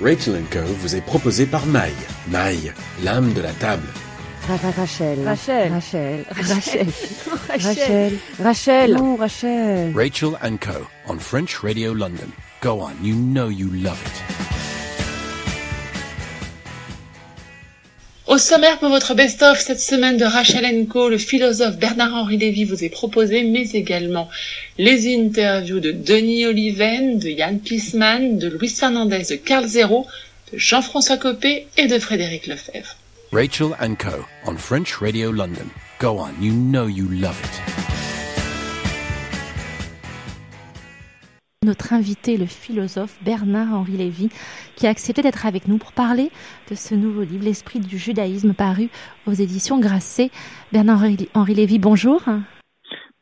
Rachel Co vous est proposé par Maï. Maï, l'âme de la table. Rachel. Rachel. Rachel. Rachel. Rachel. Rachel. Non, Rachel. Rachel Co on French Radio London. Go on, you know you love it. Au sommaire pour votre best-of cette semaine de Rachel Co, le philosophe Bernard-Henri Lévy vous est proposé, mais également les interviews de Denis Oliven, de Yann Pisman, de Luis Fernandez, de Carl Zero, de Jean-François Copé et de Frédéric Lefebvre. Rachel Co on French Radio London. Go on, you know you love it. Notre invité, le philosophe Bernard-Henri Lévy, qui a accepté d'être avec nous pour parler de ce nouveau livre, L'esprit du judaïsme, paru aux éditions Grasset. Bernard-Henri Lévy, bonjour.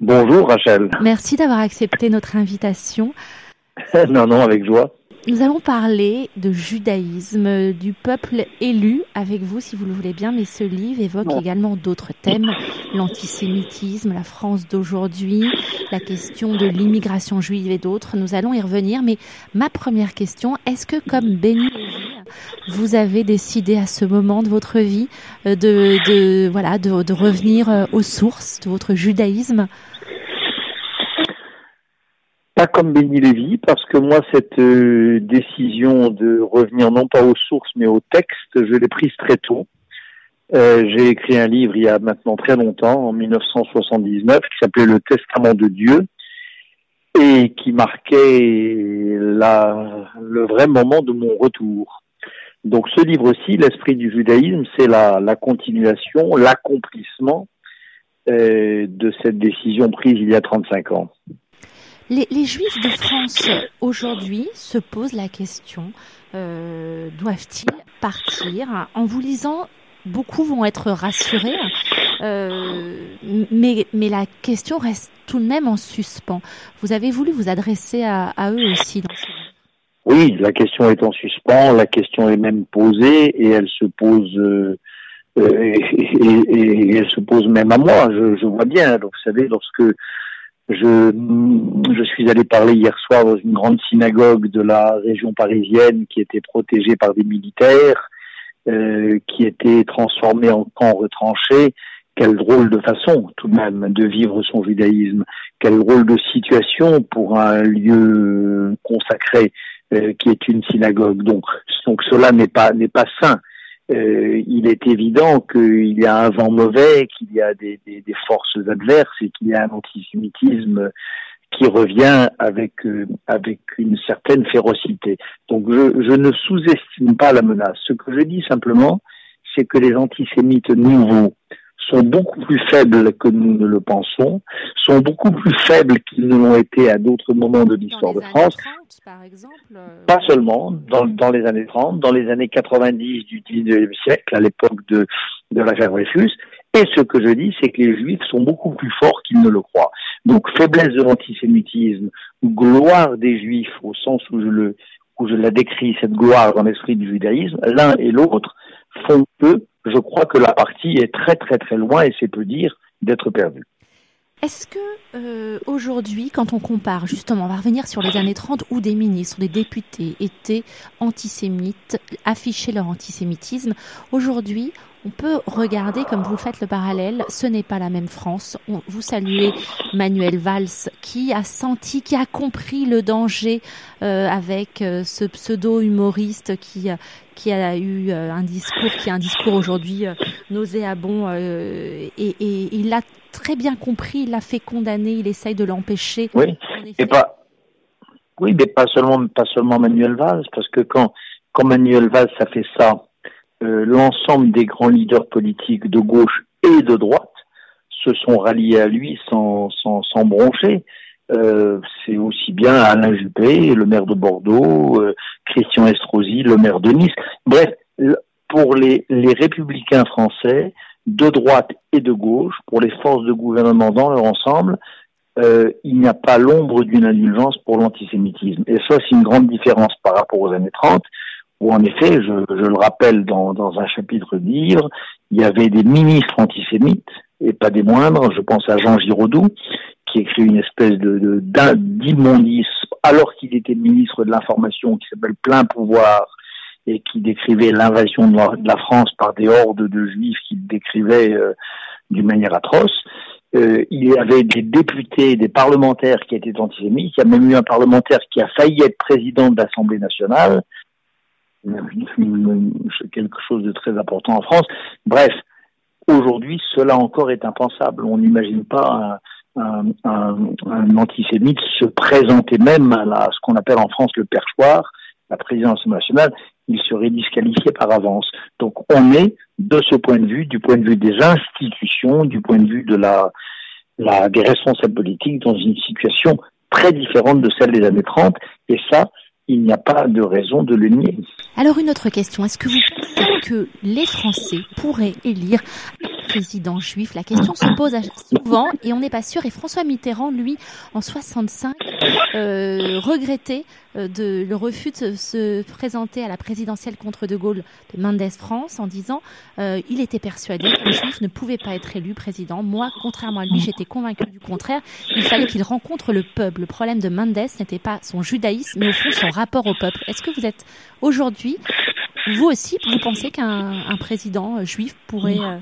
Bonjour Rachel. Merci d'avoir accepté notre invitation. non, non, avec joie. Nous allons parler de judaïsme, du peuple élu avec vous si vous le voulez bien, mais ce livre évoque également d'autres thèmes, l'antisémitisme, la France d'aujourd'hui, la question de l'immigration juive et d'autres. Nous allons y revenir, mais ma première question, est-ce que comme Béni vous avez décidé à ce moment de votre vie euh, de, de voilà de, de revenir euh, aux sources de votre judaïsme? Pas comme Béni Lévy, parce que moi, cette euh, décision de revenir non pas aux sources, mais au texte, je l'ai prise très tôt. Euh, j'ai écrit un livre il y a maintenant très longtemps, en 1979, qui s'appelait Le Testament de Dieu, et qui marquait la, le vrai moment de mon retour. Donc ce livre-ci, L'Esprit du judaïsme, c'est la, la continuation, l'accomplissement euh, de cette décision prise il y a 35 ans. Les, Juifs de France aujourd'hui se posent la question euh, doivent-ils partir? En vous lisant, beaucoup vont être rassurés, euh, mais, mais la question reste tout de même en suspens. Vous avez voulu vous adresser à, eux aussi dans Oui, la question est en suspens, la question est même posée et elle se pose. Euh, et, et, et, elle se pose même à moi. Je, je vois bien. Donc, vous savez, lorsque je, je suis allé parler hier soir dans une grande synagogue de la région parisienne qui était protégée par des militaires, euh, qui était transformée en camp retranché. Quelle drôle de façon, tout de même, de vivre son judaïsme. Quelle drôle de situation pour un lieu consacré euh, qui est une synagogue. Donc, donc cela n'est pas n'est pas sain euh, il est évident qu'il y a un vent mauvais, qu'il y a des, des, des forces adverses et qu'il y a un antisémitisme qui revient avec euh, avec une certaine férocité. Donc je, je ne sous-estime pas la menace. Ce que je dis simplement, c'est que les antisémites nouveaux sont beaucoup plus faibles que nous ne le pensons, sont beaucoup plus faibles qu'ils ne l'ont été à d'autres moments de l'histoire de France. 30, par exemple, euh... Pas seulement, dans, dans, les années 30, dans les années 90 du 19e siècle, à l'époque de, de l'affaire Dreyfus. Et ce que je dis, c'est que les juifs sont beaucoup plus forts qu'ils ne le croient. Donc faiblesse de l'antisémitisme, gloire des juifs au sens où je le où je la décris, cette gloire dans l'esprit du judaïsme, l'un et l'autre font que je crois que la partie est très très très loin, et c'est peu dire, d'être perdue. Est-ce que euh, aujourd'hui, quand on compare, justement, on va revenir sur les années 30 où des ministres, des députés étaient antisémites, affichaient leur antisémitisme, aujourd'hui, on peut regarder, comme vous faites le parallèle, ce n'est pas la même France. Vous saluez Manuel Valls, qui a senti, qui a compris le danger euh, avec euh, ce pseudo-humoriste qui, qui a eu euh, un discours, qui a un discours aujourd'hui euh, nauséabond, euh, et, et, il l'a très bien compris, il l'a fait condamner, il essaye de l'empêcher. Oui, et pas, oui, mais pas seulement, pas seulement Manuel Valls, parce que quand, quand Manuel Valls a fait ça, euh, l'ensemble des grands leaders politiques de gauche et de droite se sont ralliés à lui sans, sans, sans broncher. Euh, c'est aussi bien Alain Juppé, le maire de Bordeaux, euh, Christian Estrosi, le maire de Nice. Bref, pour les, les républicains français, de droite et de gauche, pour les forces de gouvernement dans leur ensemble, euh, il n'y a pas l'ombre d'une indulgence pour l'antisémitisme. Et ça, c'est une grande différence par rapport aux années 30, où en effet, je, je le rappelle dans, dans un chapitre du livre, il y avait des ministres antisémites, et pas des moindres, je pense à Jean Giraudoux, qui écrit une espèce de d'immondice, alors qu'il était ministre de l'information, qui s'appelle Plein Pouvoir, et qui décrivait l'invasion de la France par des hordes de juifs qui décrivaient euh, d'une manière atroce. Euh, il y avait des députés, des parlementaires qui étaient antisémites. Il y a même eu un parlementaire qui a failli être président de l'Assemblée nationale. C'est quelque chose de très important en France. Bref, aujourd'hui, cela encore est impensable. On n'imagine pas un, un, un, antisémite se présenter même à ce qu'on appelle en France le perchoir, la présidence nationale, il serait disqualifié par avance. Donc on est, de ce point de vue, du point de vue des institutions, du point de vue de la, la des responsables politiques, dans une situation très différente de celle des années 30, et ça, il n'y a pas de raison de le nier. Alors une autre question, est-ce que vous pensez que les Français pourraient élire un président juif? La question se pose souvent et on n'est pas sûr. Et François Mitterrand, lui, en 65, euh, regrettait de, le refus de se présenter à la présidentielle contre De Gaulle de Mendes France en disant euh, il était persuadé que juif ne pouvait pas être élu président. Moi, contrairement à lui, j'étais convaincu du contraire. Il fallait qu'il rencontre le peuple. Le problème de Mendes n'était pas son judaïsme, mais au fond son rapport au peuple. Est-ce que vous êtes aujourd'hui, vous aussi, vous pensez qu'un président juif pourrait euh,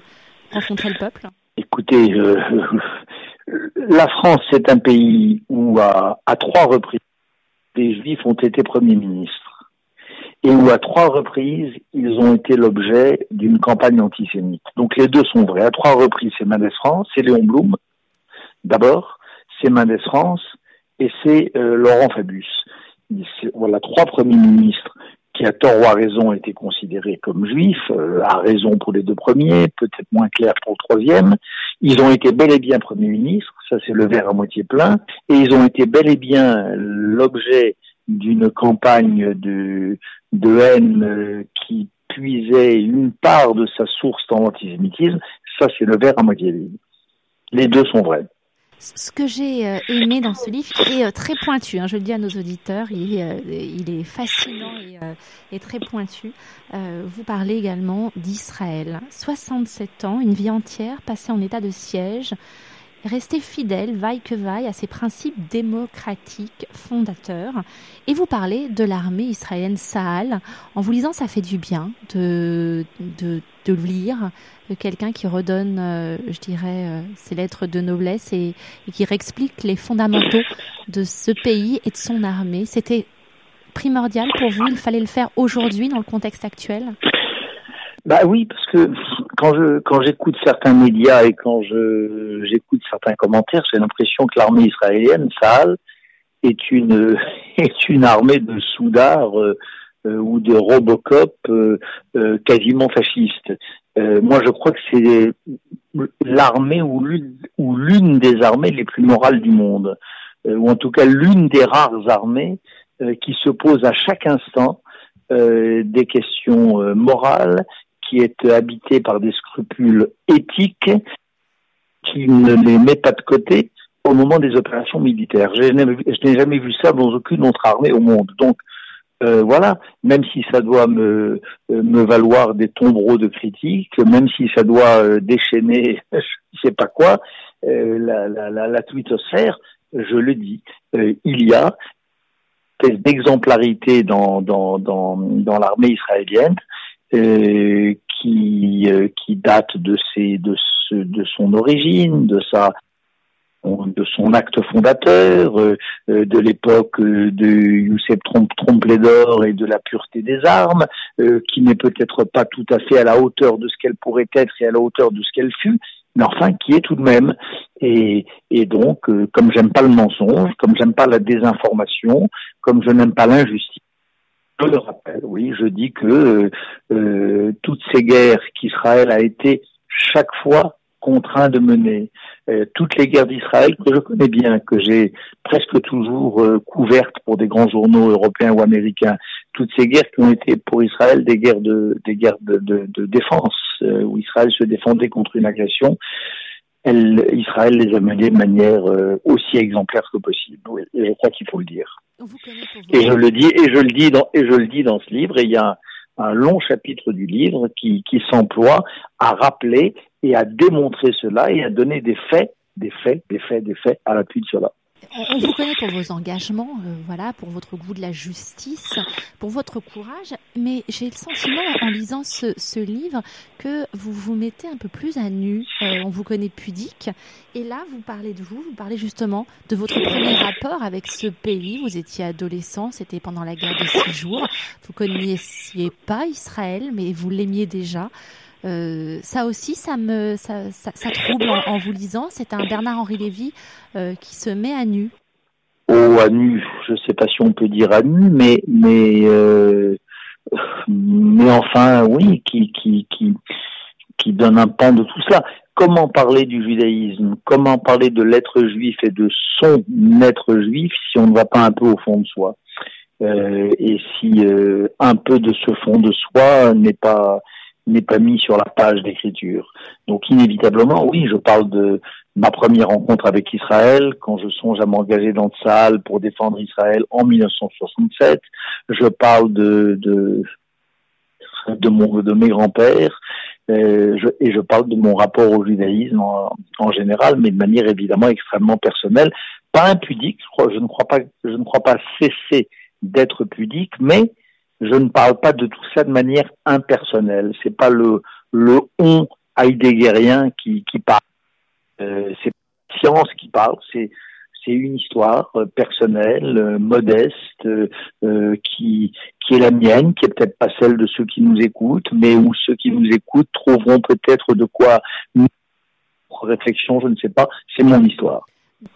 rencontrer le peuple? Écoutez, la France, c'est un pays où à trois reprises, des juifs ont été premiers ministres et où à trois reprises, ils ont été l'objet d'une campagne antisémite. Donc les deux sont vrais. À trois reprises, c'est Mendes France, c'est Léon Blum, d'abord, c'est Mendes France et c'est euh, Laurent Fabius. Voilà trois premiers ministres qui à tort ou à raison été considérés comme juifs, euh, à raison pour les deux premiers, peut-être moins clair pour le troisième. Ils ont été bel et bien premiers ministres, ça c'est le verre à moitié plein, et ils ont été bel et bien l'objet d'une campagne de, de haine euh, qui puisait une part de sa source dans l'antisémitisme, ça c'est le verre à moitié vide. Les deux sont vrais ce que j'ai euh, aimé dans ce livre, est euh, très pointu, hein, je le dis à nos auditeurs, il est, fascinant et, et, très pointu. vous parlez également d'Israël. 67 ans, une vie entière passée en état de siège, rester fidèle, vaille que vaille, à ses principes démocratiques fondateurs. Et vous parlez de l'armée israélienne Sahal. En vous lisant, ça fait du bien de, de, de lire quelqu'un qui redonne, euh, je dirais, euh, ses lettres de noblesse et, et qui réexplique les fondamentaux de ce pays et de son armée. C'était primordial pour vous, il fallait le faire aujourd'hui dans le contexte actuel? Bah oui, parce que quand je quand j'écoute certains médias et quand je j'écoute certains commentaires, j'ai l'impression que l'armée israélienne, Sahel, est une est une armée de soudards euh, euh, ou de Robocop euh, quasiment fascistes. moi, je crois que c'est l'armée ou l'une ou l'une des armées les plus morales du monde, ou en tout cas l'une des rares armées qui se pose à chaque instant des questions morales est habité par des scrupules éthiques qui ne les met pas de côté au moment des opérations militaires. Je n'ai jamais vu ça dans aucune autre armée au monde. Donc euh, voilà, même si ça doit me, euh, valoir des tombereaux de critiques, même si ça doit euh, déchaîner je ne sais pas quoi, la, la, la, twittosphère, je le dis, il y a d'exemplarité dans, dans, dans, l'armée israélienne euh, qui euh, qui date de ses de ce, de son origine, de sa de son acte fondateur, euh, de l'époque de Youssef Trompe-l'Or et de la pureté des armes, qui n'est peut-être pas tout à fait à la hauteur de ce qu'elle pourrait être et à la hauteur de ce qu'elle fut, mais enfin qui est tout de même. Et, et donc, comme j'aime pas le mensonge, comme j'aime pas la désinformation, comme je n'aime pas l'injustice, je le rappelle, oui, je dis que euh, euh, toutes ces guerres qu'Israël a été chaque fois contraint de mener, euh, toutes les guerres d'Israël que je connais bien, que j'ai presque toujours couvertes pour des grands journaux européens ou américains, toutes ces guerres qui ont été pour Israël des guerres de des guerres de, de, de défense, où Israël se défendait contre une agression, elle, Israël les a menées de manière aussi exemplaire que possible. et je crois qu'il faut le dire. Et je le dis, et je le dis dans, et je le dis dans ce livre, et il y a un, long chapitre du livre qui, qui s'emploie à rappeler et à démontrer cela et à donner des faits, des faits, des faits, des faits à l'appui de cela. On vous connaît pour vos engagements, euh, voilà, pour votre goût de la justice, pour votre courage, mais j'ai le sentiment en lisant ce, ce, livre que vous vous mettez un peu plus à nu. Euh, on vous connaît pudique, et là vous parlez de vous, vous parlez justement de votre premier rapport avec ce pays. Vous étiez adolescent, c'était pendant la guerre des six jours. Vous connaissiez pas Israël, mais vous l'aimiez déjà. Euh, ça aussi, ça me, ça, ça, trouble en, vous lisant. C'est un Bernard-Henri Lévy euh, qui se met à nu. Oh, à nu, je ne sais pas si on peut dire à nu, mais mais euh, mais enfin, oui, qui qui qui donne un pan de tout cela. Comment parler du judaïsme? Comment parler de l'être juif et de son être juif si on ne va pas un peu au fond de soi? Et si un peu de ce fond de soi n'est pas n'est pas mis sur la page d'écriture. Donc inévitablement, oui, je parle de ma première rencontre avec Israël, quand je songe à m'engager dans Tsahal pour défendre Israël en 1967. Je parle de de, de, mon, de mes grands-pères. Euh, et je parle de mon rapport au judaïsme en, en, général, mais de manière évidemment extrêmement personnelle, pas impudique. Je, crois, je ne crois pas, je ne crois pas cesser d'être pudique, mais je ne parle pas de tout ça de manière impersonnelle. C'est pas le le on heideggerien qui qui parle. Euh, c'est science qui parle. C'est c'est une histoire euh, personnelle, euh, modeste, euh, qui qui est la mienne, qui est peut-être pas celle de ceux qui nous écoutent, mais où ceux qui nous écoutent trouveront peut-être de quoi réflexion, je ne sais pas. C'est mon histoire.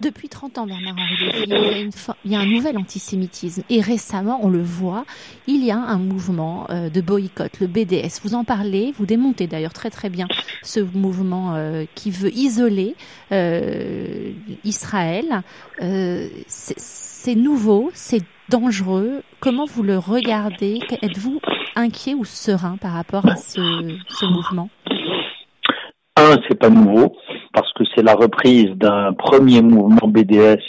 Depuis 30 ans, Bernard-Henri Lévy, il y, a une il y a un nouvel antisémitisme. Et récemment, on le voit, il y a un mouvement euh, de boycott, le BDS. Vous en parlez, vous démontez d'ailleurs très très bien ce mouvement euh, qui veut isoler euh, Israël. c'est nouveau, c'est dangereux. Comment vous le regardez? Êtes-vous inquiet ou serein par rapport à ce, ce mouvement? Un, c'est pas nouveau parce que c'est la reprise d'un premier mouvement BDS,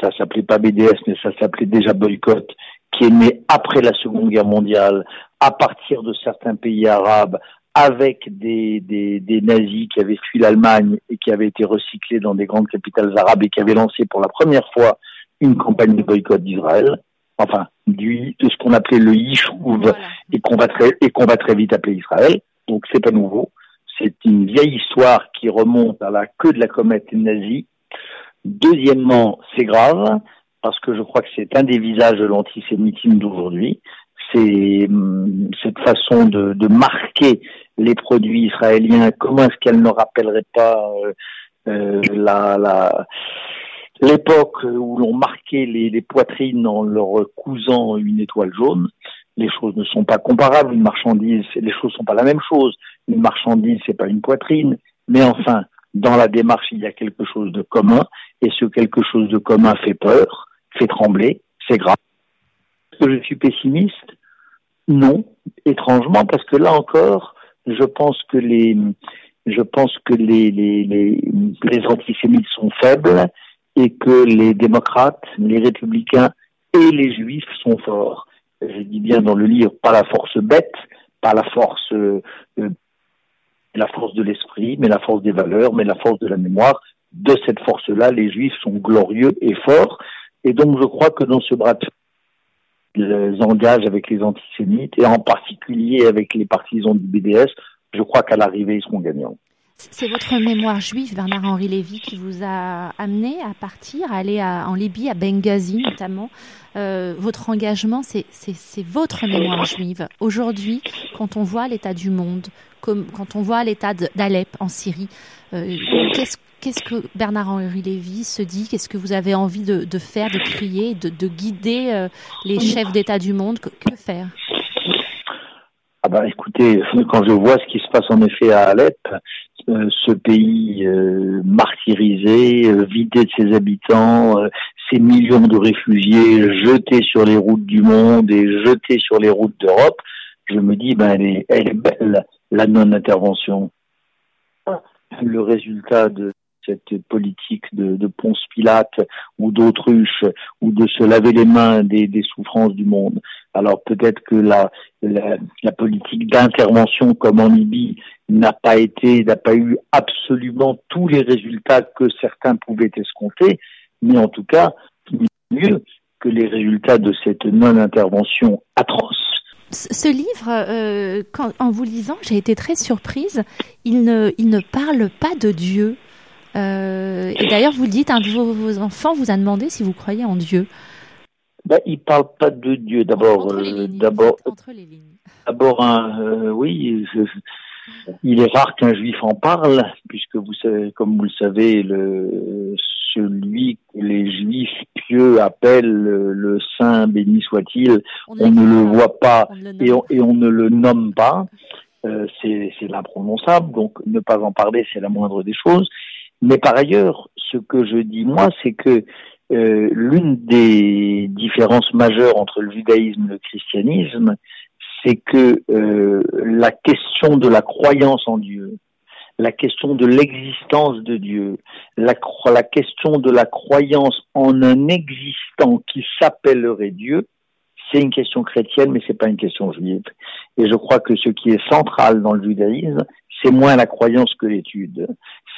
ça s'appelait pas BDS, mais ça s'appelait déjà boycott, qui est né après la Seconde Guerre mondiale, à partir de certains pays arabes, avec des, des, des nazis qui avaient fui l'Allemagne et qui avaient été recyclés dans des grandes capitales arabes et qui avaient lancé pour la première fois une campagne de boycott d'Israël, enfin du, de ce qu'on appelait le Yishuv voilà. et qu'on va très et qu'on va très vite appeler Israël. Donc c'est pas nouveau. C'est une vieille histoire qui remonte à la queue de la comète nazie. Deuxièmement, c'est grave parce que je crois que c'est un des visages de l'antisémitisme d'aujourd'hui. C'est hum, cette façon de, marquer les produits israéliens. Comment est-ce qu'elle ne rappellerait pas euh, euh, l'époque où l'on marquait les, poitrines en leur cousant une étoile jaune? Les choses ne sont pas comparables. Une marchandise, les choses sont pas la même chose. Une marchandise, c'est pas une poitrine. Mais enfin, dans la démarche, il y a quelque chose de commun. Et ce quelque chose de commun fait peur, fait trembler, c'est grave. Est-ce que je suis pessimiste? Non, étrangement, parce que là encore, je pense que les, je pense que les, les, les, les antisémites sont faibles et que les démocrates, les républicains et les juifs sont forts je dis bien dans le livre, pas la force bête, pas la force, euh, la force de l'esprit, mais la force des valeurs, mais la force de la mémoire. De cette force-là, les Juifs sont glorieux et forts. Et donc, je crois que dans ce bras de ils engagent avec les antisémites et en particulier avec les partisans du BDS, je crois qu'à l'arrivée, ils seront gagnants. C'est votre mémoire juive, Bernard-Henri Lévy, qui vous a amené à partir, à aller à, en Libye, à Benghazi notamment. Euh, votre engagement, c'est votre mémoire juive. Aujourd'hui, quand on voit l'état du monde, comme quand on voit l'état d'Alep en Syrie, euh, qu'est-ce Qu'est-ce que Bernard-Henri Lévy se dit? Qu'est-ce que vous avez envie de, de faire, de crier, de, de guider euh, les chefs d'État du monde? Que, que faire? Ah bah écoutez, quand je vois ce qui se passe en effet à Alep, euh, ce pays euh, martyrisé, euh, vidé de ses habitants, euh, ces millions de réfugiés jetés sur les routes du monde et jetés sur les routes d'Europe, je me dis, ben elle est, elle est belle, la non-intervention. Le résultat de cette politique de, Ponce Pilate ou d'autruche ou de se laver les mains des, souffrances du monde. Alors peut-être que la, politique d'intervention comme en Libye n'a pas été, n'a pas eu absolument tous les résultats que certains pouvaient escompter, mais en tout cas, mieux que les résultats de cette non-intervention atroce. Ce livre, euh, en vous lisant, j'ai été très surprise. Il ne parle pas de Dieu. Euh, et d'ailleurs, vous dites, un de vos, vos, enfants vous a demandé si vous croyez en Dieu. Ben, il parle pas de Dieu. D'abord, euh, d'abord, d'abord, euh, oui. Je, il est rare qu'un juif en parle, puisque vous savez, comme vous le savez, le, celui que les juifs pieux appellent le, saint béni soit-il, on, ne le voit pas et, on, et, on, ne le nomme pas. Euh, c'est l'imprononçable, donc ne pas en parler, c'est la moindre des choses. Mais par ailleurs, ce que je dis moi, c'est que euh, l'une des différences majeures entre le judaïsme et le christianisme, c'est que euh, la question de la croyance en Dieu, la question de l'existence de Dieu, la, la question de la croyance en un existant qui s'appellerait Dieu, c'est une question chrétienne, mais c'est pas une question juive. Et je crois que ce qui est central dans le judaïsme, c'est moins la croyance que l'étude,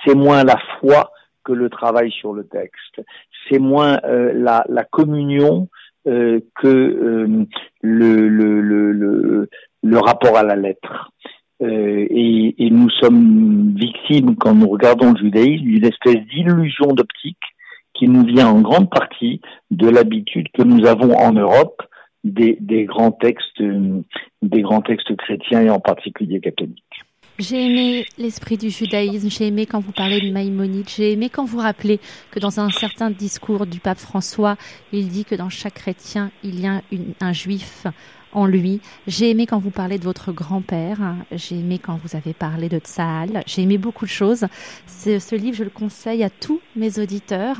c'est moins la foi que le travail sur le texte, c'est moins euh, la, communion euh, que euh, le, rapport à la lettre. Et, et, nous sommes victimes, quand nous regardons le judaïsme, d'une espèce d'illusion d'optique qui nous vient en grande partie de l'habitude que nous avons en Europe des, des grands textes, des grands textes chrétiens et en particulier catholiques. J'ai aimé l'esprit du judaïsme, j'ai aimé quand vous parlez de Maïmonide, j'ai aimé quand vous rappelez que dans un certain discours du pape François, il dit que dans chaque chrétien, il y a un juif en lui. J'ai aimé quand vous parlez de votre grand-père, j'ai aimé quand vous avez parlé de Tsahal, j'ai aimé beaucoup de choses. Ce, livre, je le conseille à tous mes auditeurs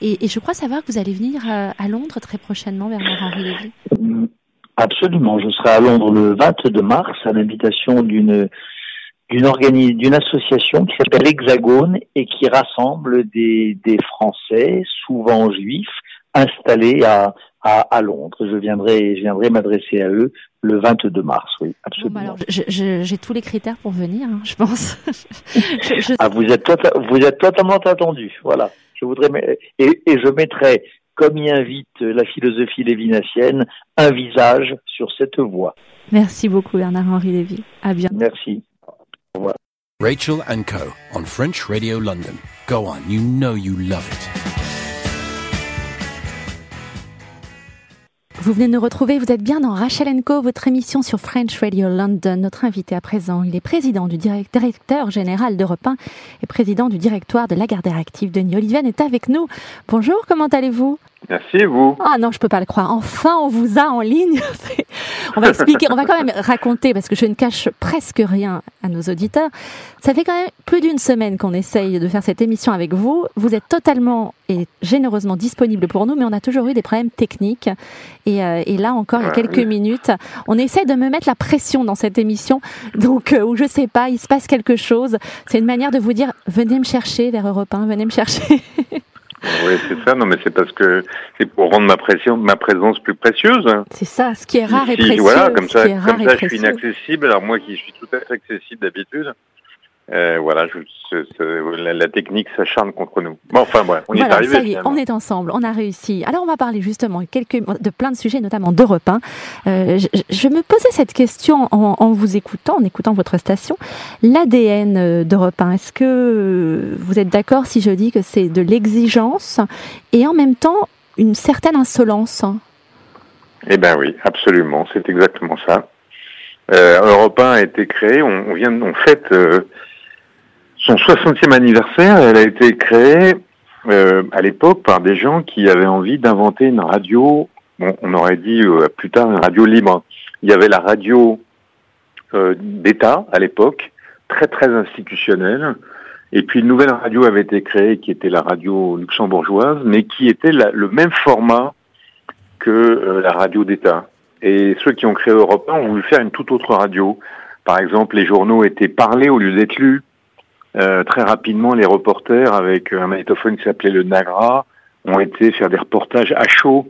et, je crois savoir que vous allez venir à, à Londres très prochainement, Bernard-Henri Lévy. Absolument, je serai à Londres le 22 mars à l'invitation d'une d'une d'une association qui s'appelle Hexagone et qui rassemble des, des Français, souvent juifs, installés à, à, à, Londres. Je viendrai, je viendrai m'adresser à eux le 22 mars, oui, absolument. Bon, bah alors, j'ai tous les critères pour venir, hein, je pense. je, je... Ah, vous êtes tota, vous êtes totalement attendu, voilà. Je voudrais et, et je mettrai, comme y invite la philosophie lévinassienne, un visage sur cette voie. Merci beaucoup Bernard-Henri Lévy. À bientôt. Merci. Rachel and Co. on French Radio London. Go on, you know you love it. Vous venez nous retrouver, vous êtes bien dans Rachel Co, votre émission sur French Radio London. Notre invité à présent, il est président du directeur général d'Europe 1 et président du directoire de Lagardère Active. Denis Oliven est avec nous. Bonjour, comment allez-vous? Merci, vous? Ah non, je peux pas le croire. Enfin, on vous a en ligne. on va expliquer, on va quand même raconter, parce que je ne cache presque rien à nos auditeurs. Ça fait quand même plus d'une semaine qu'on essaye de faire cette émission avec vous. Vous êtes totalement et généreusement disponible pour nous, mais on a toujours eu des problèmes techniques. Et, euh, et là encore, il y a quelques minutes, on essaie de me mettre la pression dans cette émission. Donc, euh, où je sais pas, il se passe quelque chose. C'est une manière de vous dire, venez me chercher vers Europe 1, venez me chercher. Oui, c'est ça. Non, mais c'est parce que c'est pour rendre ma, pression, ma présence plus précieuse. C'est ça, ce qui est rare et précieux. Voilà, comme ça, comme ça je suis inaccessible. Alors moi qui suis tout à fait accessible d'habitude, euh, voilà, je, ce, ce, la, la, technique s'acharne contre nous. Bon, enfin, ouais, on voilà, est arrivé. Ça y est, on est ensemble, on a réussi. Alors, on va parler justement quelques, de plein de sujets, notamment d'Europe 1. Euh, je, je, me posais cette question en, en, vous écoutant, en écoutant votre station. L'ADN d'Europe 1, est-ce que vous êtes d'accord si je dis que c'est de l'exigence et en même temps une certaine insolence Eh ben oui, absolument, c'est exactement ça. Euh, Europe 1 a été créé, on, on vient, on fête euh, son 60e anniversaire, elle a été créée euh, à l'époque par des gens qui avaient envie d'inventer une radio, on aurait dit euh, plus tard une radio libre. Il y avait la radio euh, d'État à l'époque, très très institutionnelle, et puis une nouvelle radio avait été créée qui était la radio luxembourgeoise, mais qui était le même format que la radio d'État. Et ceux qui ont créé Europe 1 ont voulu faire une toute autre radio. Par exemple, les journaux étaient parlés au lieu d'être lus. Euh, très rapidement, les reporters, avec un magnétophone qui s'appelait le Nagra, ont été faire des reportages à chaud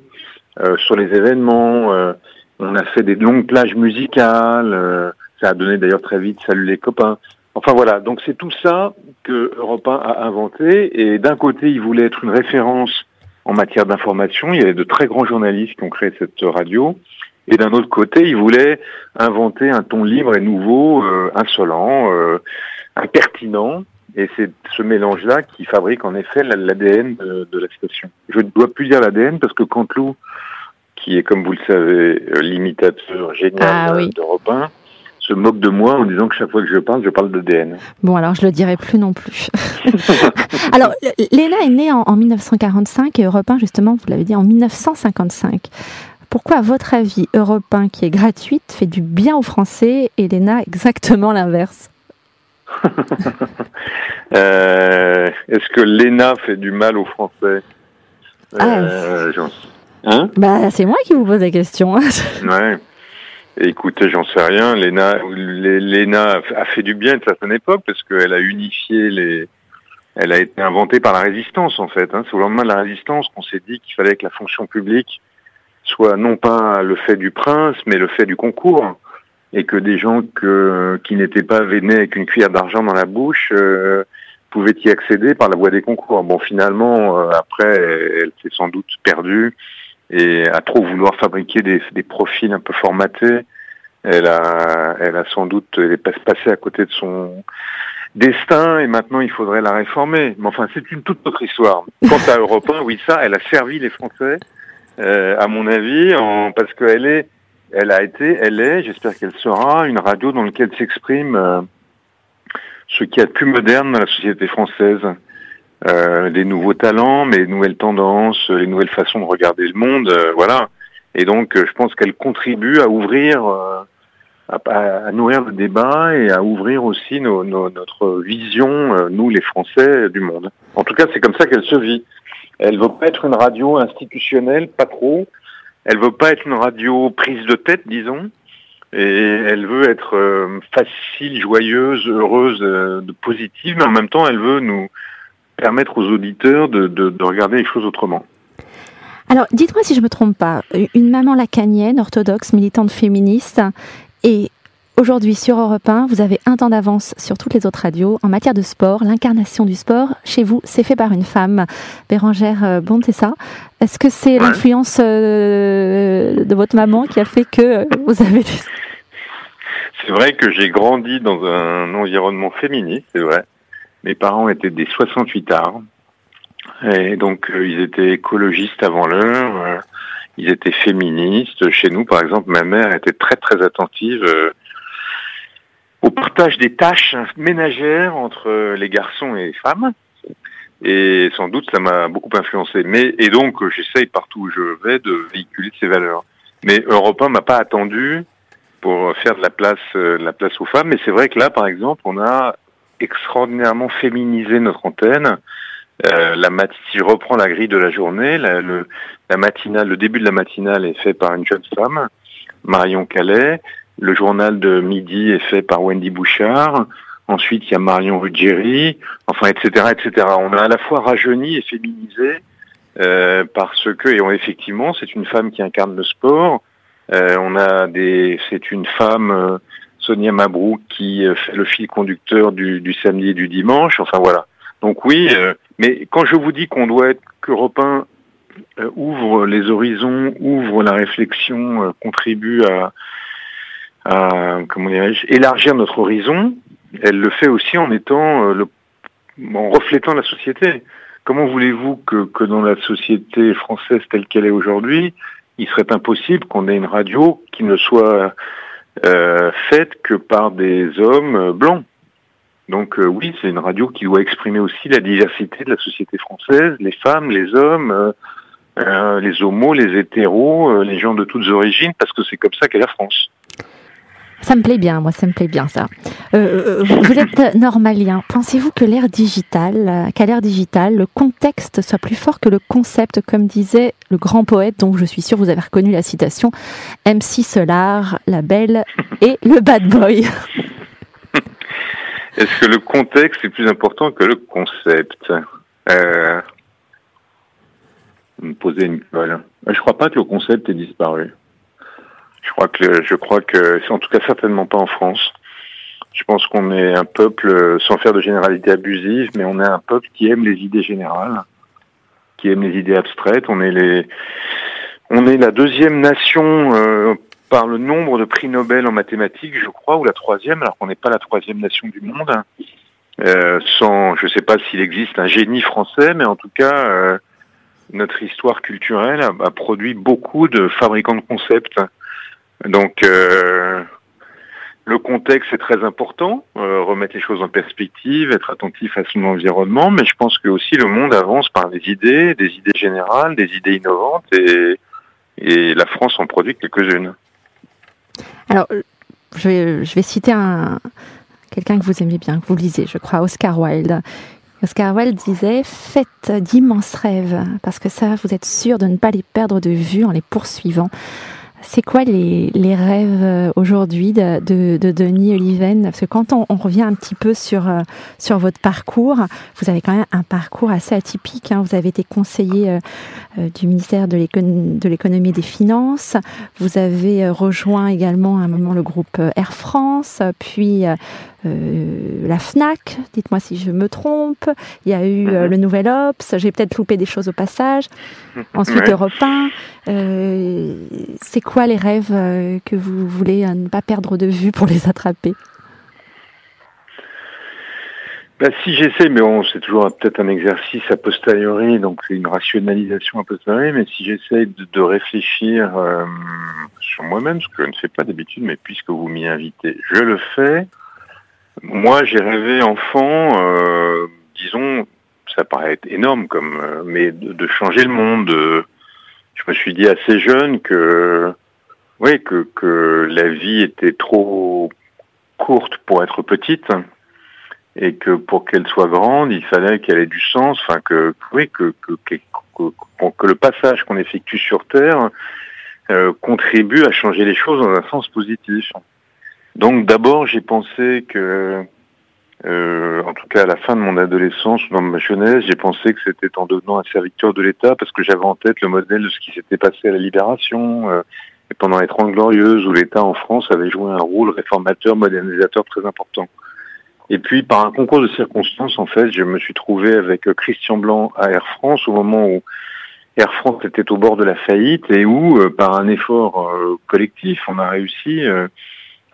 euh, sur les événements. Euh, on a fait des longues plages musicales. Euh, ça a donné d'ailleurs très vite Salut les copains. Enfin voilà, donc c'est tout ça que Europe 1 a inventé. Et d'un côté, il voulait être une référence en matière d'information. Il y avait de très grands journalistes qui ont créé cette radio. Et d'un autre côté, ils voulaient inventer un ton libre et nouveau, euh, insolent, euh, impertinent. Et c'est ce mélange-là qui fabrique en effet l'ADN de, de, la station. Je ne dois plus dire l'ADN parce que Canteloup, qui est comme vous le savez l'imitateur génial Ah oui. d'Europe 1, se moque de moi en disant que chaque fois que je parle, je parle d'ADN. Bon, alors je le dirai plus non plus. alors, Léna est née en, en 1945 et Europe 1, justement, vous l'avez dit, en 1955. Pourquoi, à votre avis, Europe 1, qui est gratuite, fait du bien aux Français et Léna exactement l'inverse? euh, Est-ce que l'ENA fait du mal aux Français euh, ah, hein bah, C'est moi qui vous pose la question. ouais. Écoutez, j'en sais rien. L'ENA, l'ENA a fait du bien à une certaine époque parce qu'elle a unifié les. Elle a été inventée par la résistance en fait. Hein. C'est au lendemain de la résistance qu'on s'est dit qu'il fallait que la fonction publique soit non pas le fait du prince, mais le fait du concours, et que des gens que, qui n'étaient pas vénés avec une cuillère d'argent dans la bouche euh, pouvaient y accéder par la voie des concours. Bon, finalement, euh, après, elle s'est sans doute perdue et à trop vouloir fabriquer des, des, profils un peu formatés, elle a, elle a sans doute elle est passée à côté de son destin et maintenant il faudrait la réformer. Mais enfin, c'est une toute autre histoire. Quant à Europe 1, oui, ça, elle a servi les Français euh, à mon avis, en, parce qu'elle est, elle a été, elle est, j'espère qu'elle sera, une radio dans laquelle s'exprime euh, ce a de plus moderne dans la société française. Euh, des nouveaux talents, mais les nouvelles tendances, les nouvelles façons de regarder le monde, euh, voilà. Et donc, je pense qu'elle contribue à ouvrir, à, nourrir le débat et à ouvrir aussi notre vision, nous les Français, du monde. En tout cas, c'est comme ça qu'elle se vit. Elle veut pas être une radio institutionnelle, pas trop. Elle veut pas être une radio prise de tête, disons. Et elle veut être euh, facile, joyeuse, heureuse, euh, positive, mais en même temps, elle veut nous permettre aux auditeurs de regarder les choses autrement. Alors, dites-moi si je me trompe pas. Une maman lacanienne, orthodoxe, militante féministe, et Aujourd'hui, sur Europe 1, vous avez un temps d'avance sur toutes les autres radios. En matière de sport, l'incarnation du sport, chez vous, c'est fait par une femme. Bérangère c'est ça? Est-ce que c'est ouais. l'influence euh, de votre maman qui a fait que vous avez... Des... C'est vrai que j'ai grandi dans un environnement féministe, c'est vrai. Mes parents étaient des 68 arts. Et donc, euh, ils étaient écologistes avant l'heure. Euh, ils étaient féministes. Chez nous, par exemple, ma mère était très, très attentive euh, au partage des tâches ménagères entre les garçons et les femmes. Et sans doute, ça m'a beaucoup influencé. Mais et donc, j'essaye partout où je vais de véhiculer ces valeurs. Mais Europe 1 m'a pas attendu pour faire de la place, de la place aux femmes. Mais c'est vrai que là, par exemple, on a extraordinairement féminisé notre antenne. Euh, si je reprends la grille de la journée, la matinale, le début de la matinale est fait par une jeune femme, Marion Calais. Le journal de midi est fait par Wendy Bouchard. Ensuite, il y a Marion Ruggieri, enfin, etc., etc. On a à la fois rajeuni et féminisé euh, parce que, et effectivement, c'est une femme qui incarne le sport. Euh, on a des, c'est une femme, euh, Sonia Mabrouk, qui fait le fil conducteur du, du, samedi et du dimanche. Enfin voilà. Donc oui, mais quand je vous dis qu'on doit être qu'Europe 1 ouvre les horizons, ouvre la réflexion, contribue à à élargir notre horizon, elle le fait aussi en étant le, en reflétant la société. Comment voulez-vous que, dans la société française telle qu'elle est aujourd'hui, il serait impossible qu'on ait une radio qui ne soit euh, faite que par des hommes blancs? Donc euh, oui, c'est une radio qui doit exprimer aussi la diversité de la société française, les femmes, les hommes, euh, euh, les homos, les hétéros, les gens de toutes origines, parce que c'est comme ça qu'est la France. Ça me plaît bien, moi, ça me plaît bien ça. Euh, vous êtes normalien. Pensez-vous que l'ère digitale, qu'à l'ère digitale, le contexte soit plus fort que le concept, comme disait le grand poète, dont je suis sûr vous avez reconnu la citation, MC Solar, la belle et le bad boy? Est-ce que le contexte est plus important que le concept? Euh, poser une colle. Je crois pas que le concept ait disparu. Je crois que je crois que en tout cas certainement pas en France. Je pense qu'on est un peuple sans faire de généralité abusive, mais on est un peuple qui aime les idées générales. qui aiment les idées abstraites. On est les, on est la deuxième nation euh, par le nombre de prix Nobel en mathématiques, je crois, ou la troisième, alors qu'on n'est pas la troisième nation du monde. Euh, sans, je ne sais pas s'il existe un génie français, mais en tout cas, euh, notre histoire culturelle a, produit beaucoup de fabricants de concepts. Donc, euh, le contexte est très important, euh, remettre les choses en perspective, être attentif à son environnement, mais je pense que aussi le monde avance par des idées, des idées générales, des idées innovantes, et, la France en produit quelques-unes. Alors, je vais, je citer un, quelqu'un que vous aimez bien, que vous lisez, je crois, Oscar Wilde. Oscar Wilde disait Faites d'immenses rêves, parce que ça, vous êtes sûr de ne pas les perdre de vue en les poursuivant. C'est quoi les, les rêves aujourd'hui de, de, de, Denis Oliven? Parce que quand on, on, revient un petit peu sur, sur votre parcours, vous avez quand même un parcours assez atypique. Hein. Vous avez été conseiller euh, du ministère de l'économie et des finances. Vous avez rejoint également à un moment le groupe Air France, puis euh, la FNAC, dites-moi si je me trompe. Il y a eu euh, le Nouvel Ops, j'ai peut-être loupé des choses au passage. Ensuite, ouais. Europe 1. Euh, c'est quoi les rêves que vous voulez ne pas perdre de vue pour les attraper? Ben, si j'essaie, mais c'est toujours peut-être un exercice a posteriori, donc c'est une rationalisation a posteriori, mais si j'essaie de, de, réfléchir euh, sur moi-même, ce que je ne fais pas d'habitude, mais puisque vous m'y invitez, je le fais. Moi, j'ai rêvé enfant, euh, disons, ça paraît énorme comme, euh, mais de, changer le monde. De, je me suis dit assez jeune que, oui, que, que la vie était trop courte pour être petite et que pour qu'elle soit grande, il fallait qu'elle ait du sens, enfin que, oui, que, que, que, que le passage qu'on effectue sur Terre euh, contribue à changer les choses dans un sens positif. Donc d'abord, j'ai pensé que, euh, en tout cas à la fin de mon adolescence ou dans ma jeunesse, j'ai pensé que c'était en devenant un serviteur de l'État parce que j'avais en tête le modèle de ce qui s'était passé à la Libération euh, et pendant les Trente Glorieuses où l'État en France avait joué un rôle réformateur, modernisateur très important. Et puis par un concours de circonstances, en fait, je me suis trouvé avec Christian Blanc à Air France au moment où Air France était au bord de la faillite et où, euh, par un effort euh, collectif, on a réussi euh,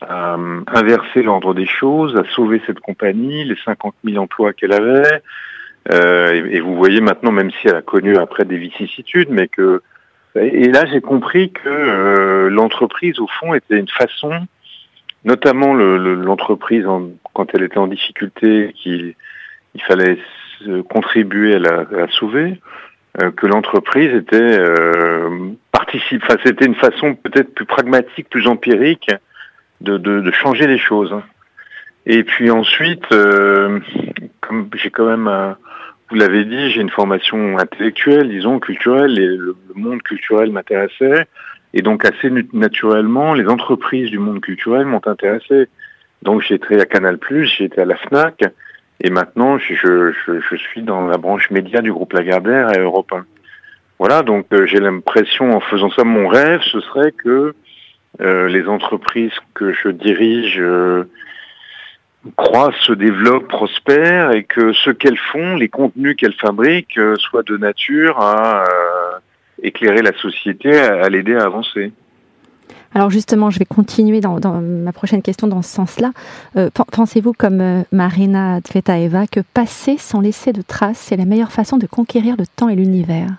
à inverser l'ordre des choses, à sauver cette compagnie, les 50 000 emplois qu'elle avait. Euh, et, vous voyez maintenant, même si elle a connu après des vicissitudes, mais que et là j'ai compris que euh, l'entreprise au fond était une façon, notamment l'entreprise le, quand elle était en difficulté, qu'il il fallait contribuer à la, à sauver, euh, que l'entreprise était euh, participe. Enfin, c'était une façon peut-être plus pragmatique, plus empirique de, changer les choses. Et puis ensuite, euh, comme j'ai quand même, vous l'avez dit, j'ai une formation intellectuelle, disons, culturelle, et le, monde culturel m'intéressait. Et donc assez naturellement, les entreprises du monde culturel m'ont intéressé. Donc j'ai été à Canal+, j'ai été à la FNAC, et maintenant je, suis dans la branche média du groupe Lagardère à Europe 1. Voilà, donc euh, j'ai l'impression en faisant ça, mon rêve, ce serait que euh, les entreprises que je dirige euh, croissent, se développent, prospèrent et que ce qu'elles font, les contenus qu'elles fabriquent, euh, soient de nature à éclairer la société, à, l'aider à avancer. Alors justement, je vais continuer dans, dans ma prochaine question dans ce sens-là. Pensez-vous, comme Marina Tvetaeva, que passer sans laisser de traces, c'est la meilleure façon de conquérir le temps et l'univers?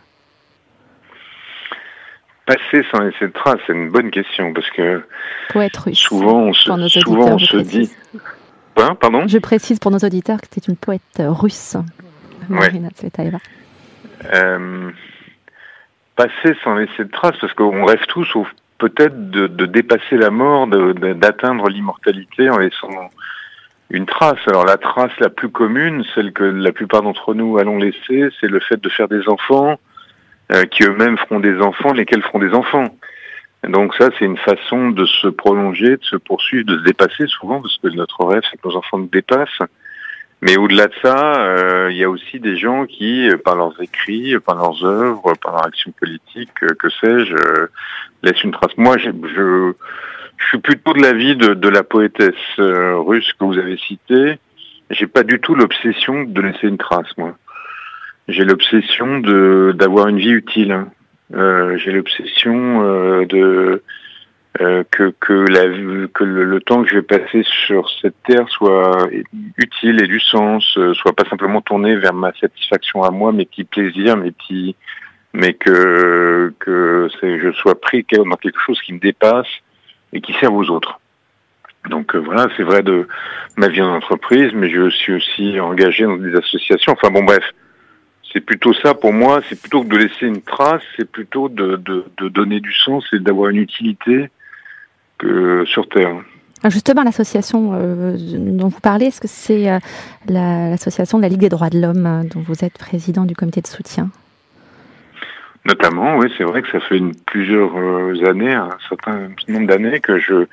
Passer sans laisser de traces, c'est une bonne question parce que Poète russe, souvent on se, souvent on se dit. Hein, pardon? Je précise pour nos auditeurs que c'est une poète russe, Marina ouais. Euh, passer sans laisser de traces, parce qu'on rêve tous, sauf peut-être de, de, dépasser la mort, d'atteindre l'immortalité en laissant une trace. Alors la trace la plus commune, celle que la plupart d'entre nous allons laisser, c'est le fait de faire des enfants, qui eux-mêmes feront des enfants, lesquels feront des enfants. Donc ça, c'est une façon de se prolonger, de se poursuivre, de se dépasser souvent, parce que notre rêve, c'est que nos enfants nous dépassent. Mais au-delà de ça, euh, il y a aussi des gens qui, par leurs écrits, par leurs œuvres, par leur action politique, euh, que sais-je, euh, laissent une trace. Moi, je, je, je, suis plutôt de l'avis de, de la poétesse russe que vous avez citée. J'ai pas du tout l'obsession de laisser une trace, moi. J'ai l'obsession de d'avoir une vie utile. Euh, j'ai l'obsession euh, de euh, que que, la, que le, temps que je vais passer sur cette terre soit utile et du sens, euh, soit pas simplement tourné vers ma satisfaction à moi, mes petits plaisirs, mes petits, mais que que je sois pris dans quelque chose qui me dépasse et qui serve aux autres. Donc euh, voilà, c'est vrai de ma vie en entreprise, mais je suis aussi engagé dans des associations. Enfin bon, bref, c'est plutôt ça pour moi. C'est plutôt que de laisser une trace, c'est plutôt de, de, de, donner du sens et d'avoir une utilité que sur Terre. Ah, justement, l'association euh, dont vous parlez, est-ce que c'est euh, l'association de la Ligue des droits de l'homme dont vous êtes président du comité de soutien? Notamment, oui, c'est vrai que ça fait une, plusieurs années, un certain nombre d'années que je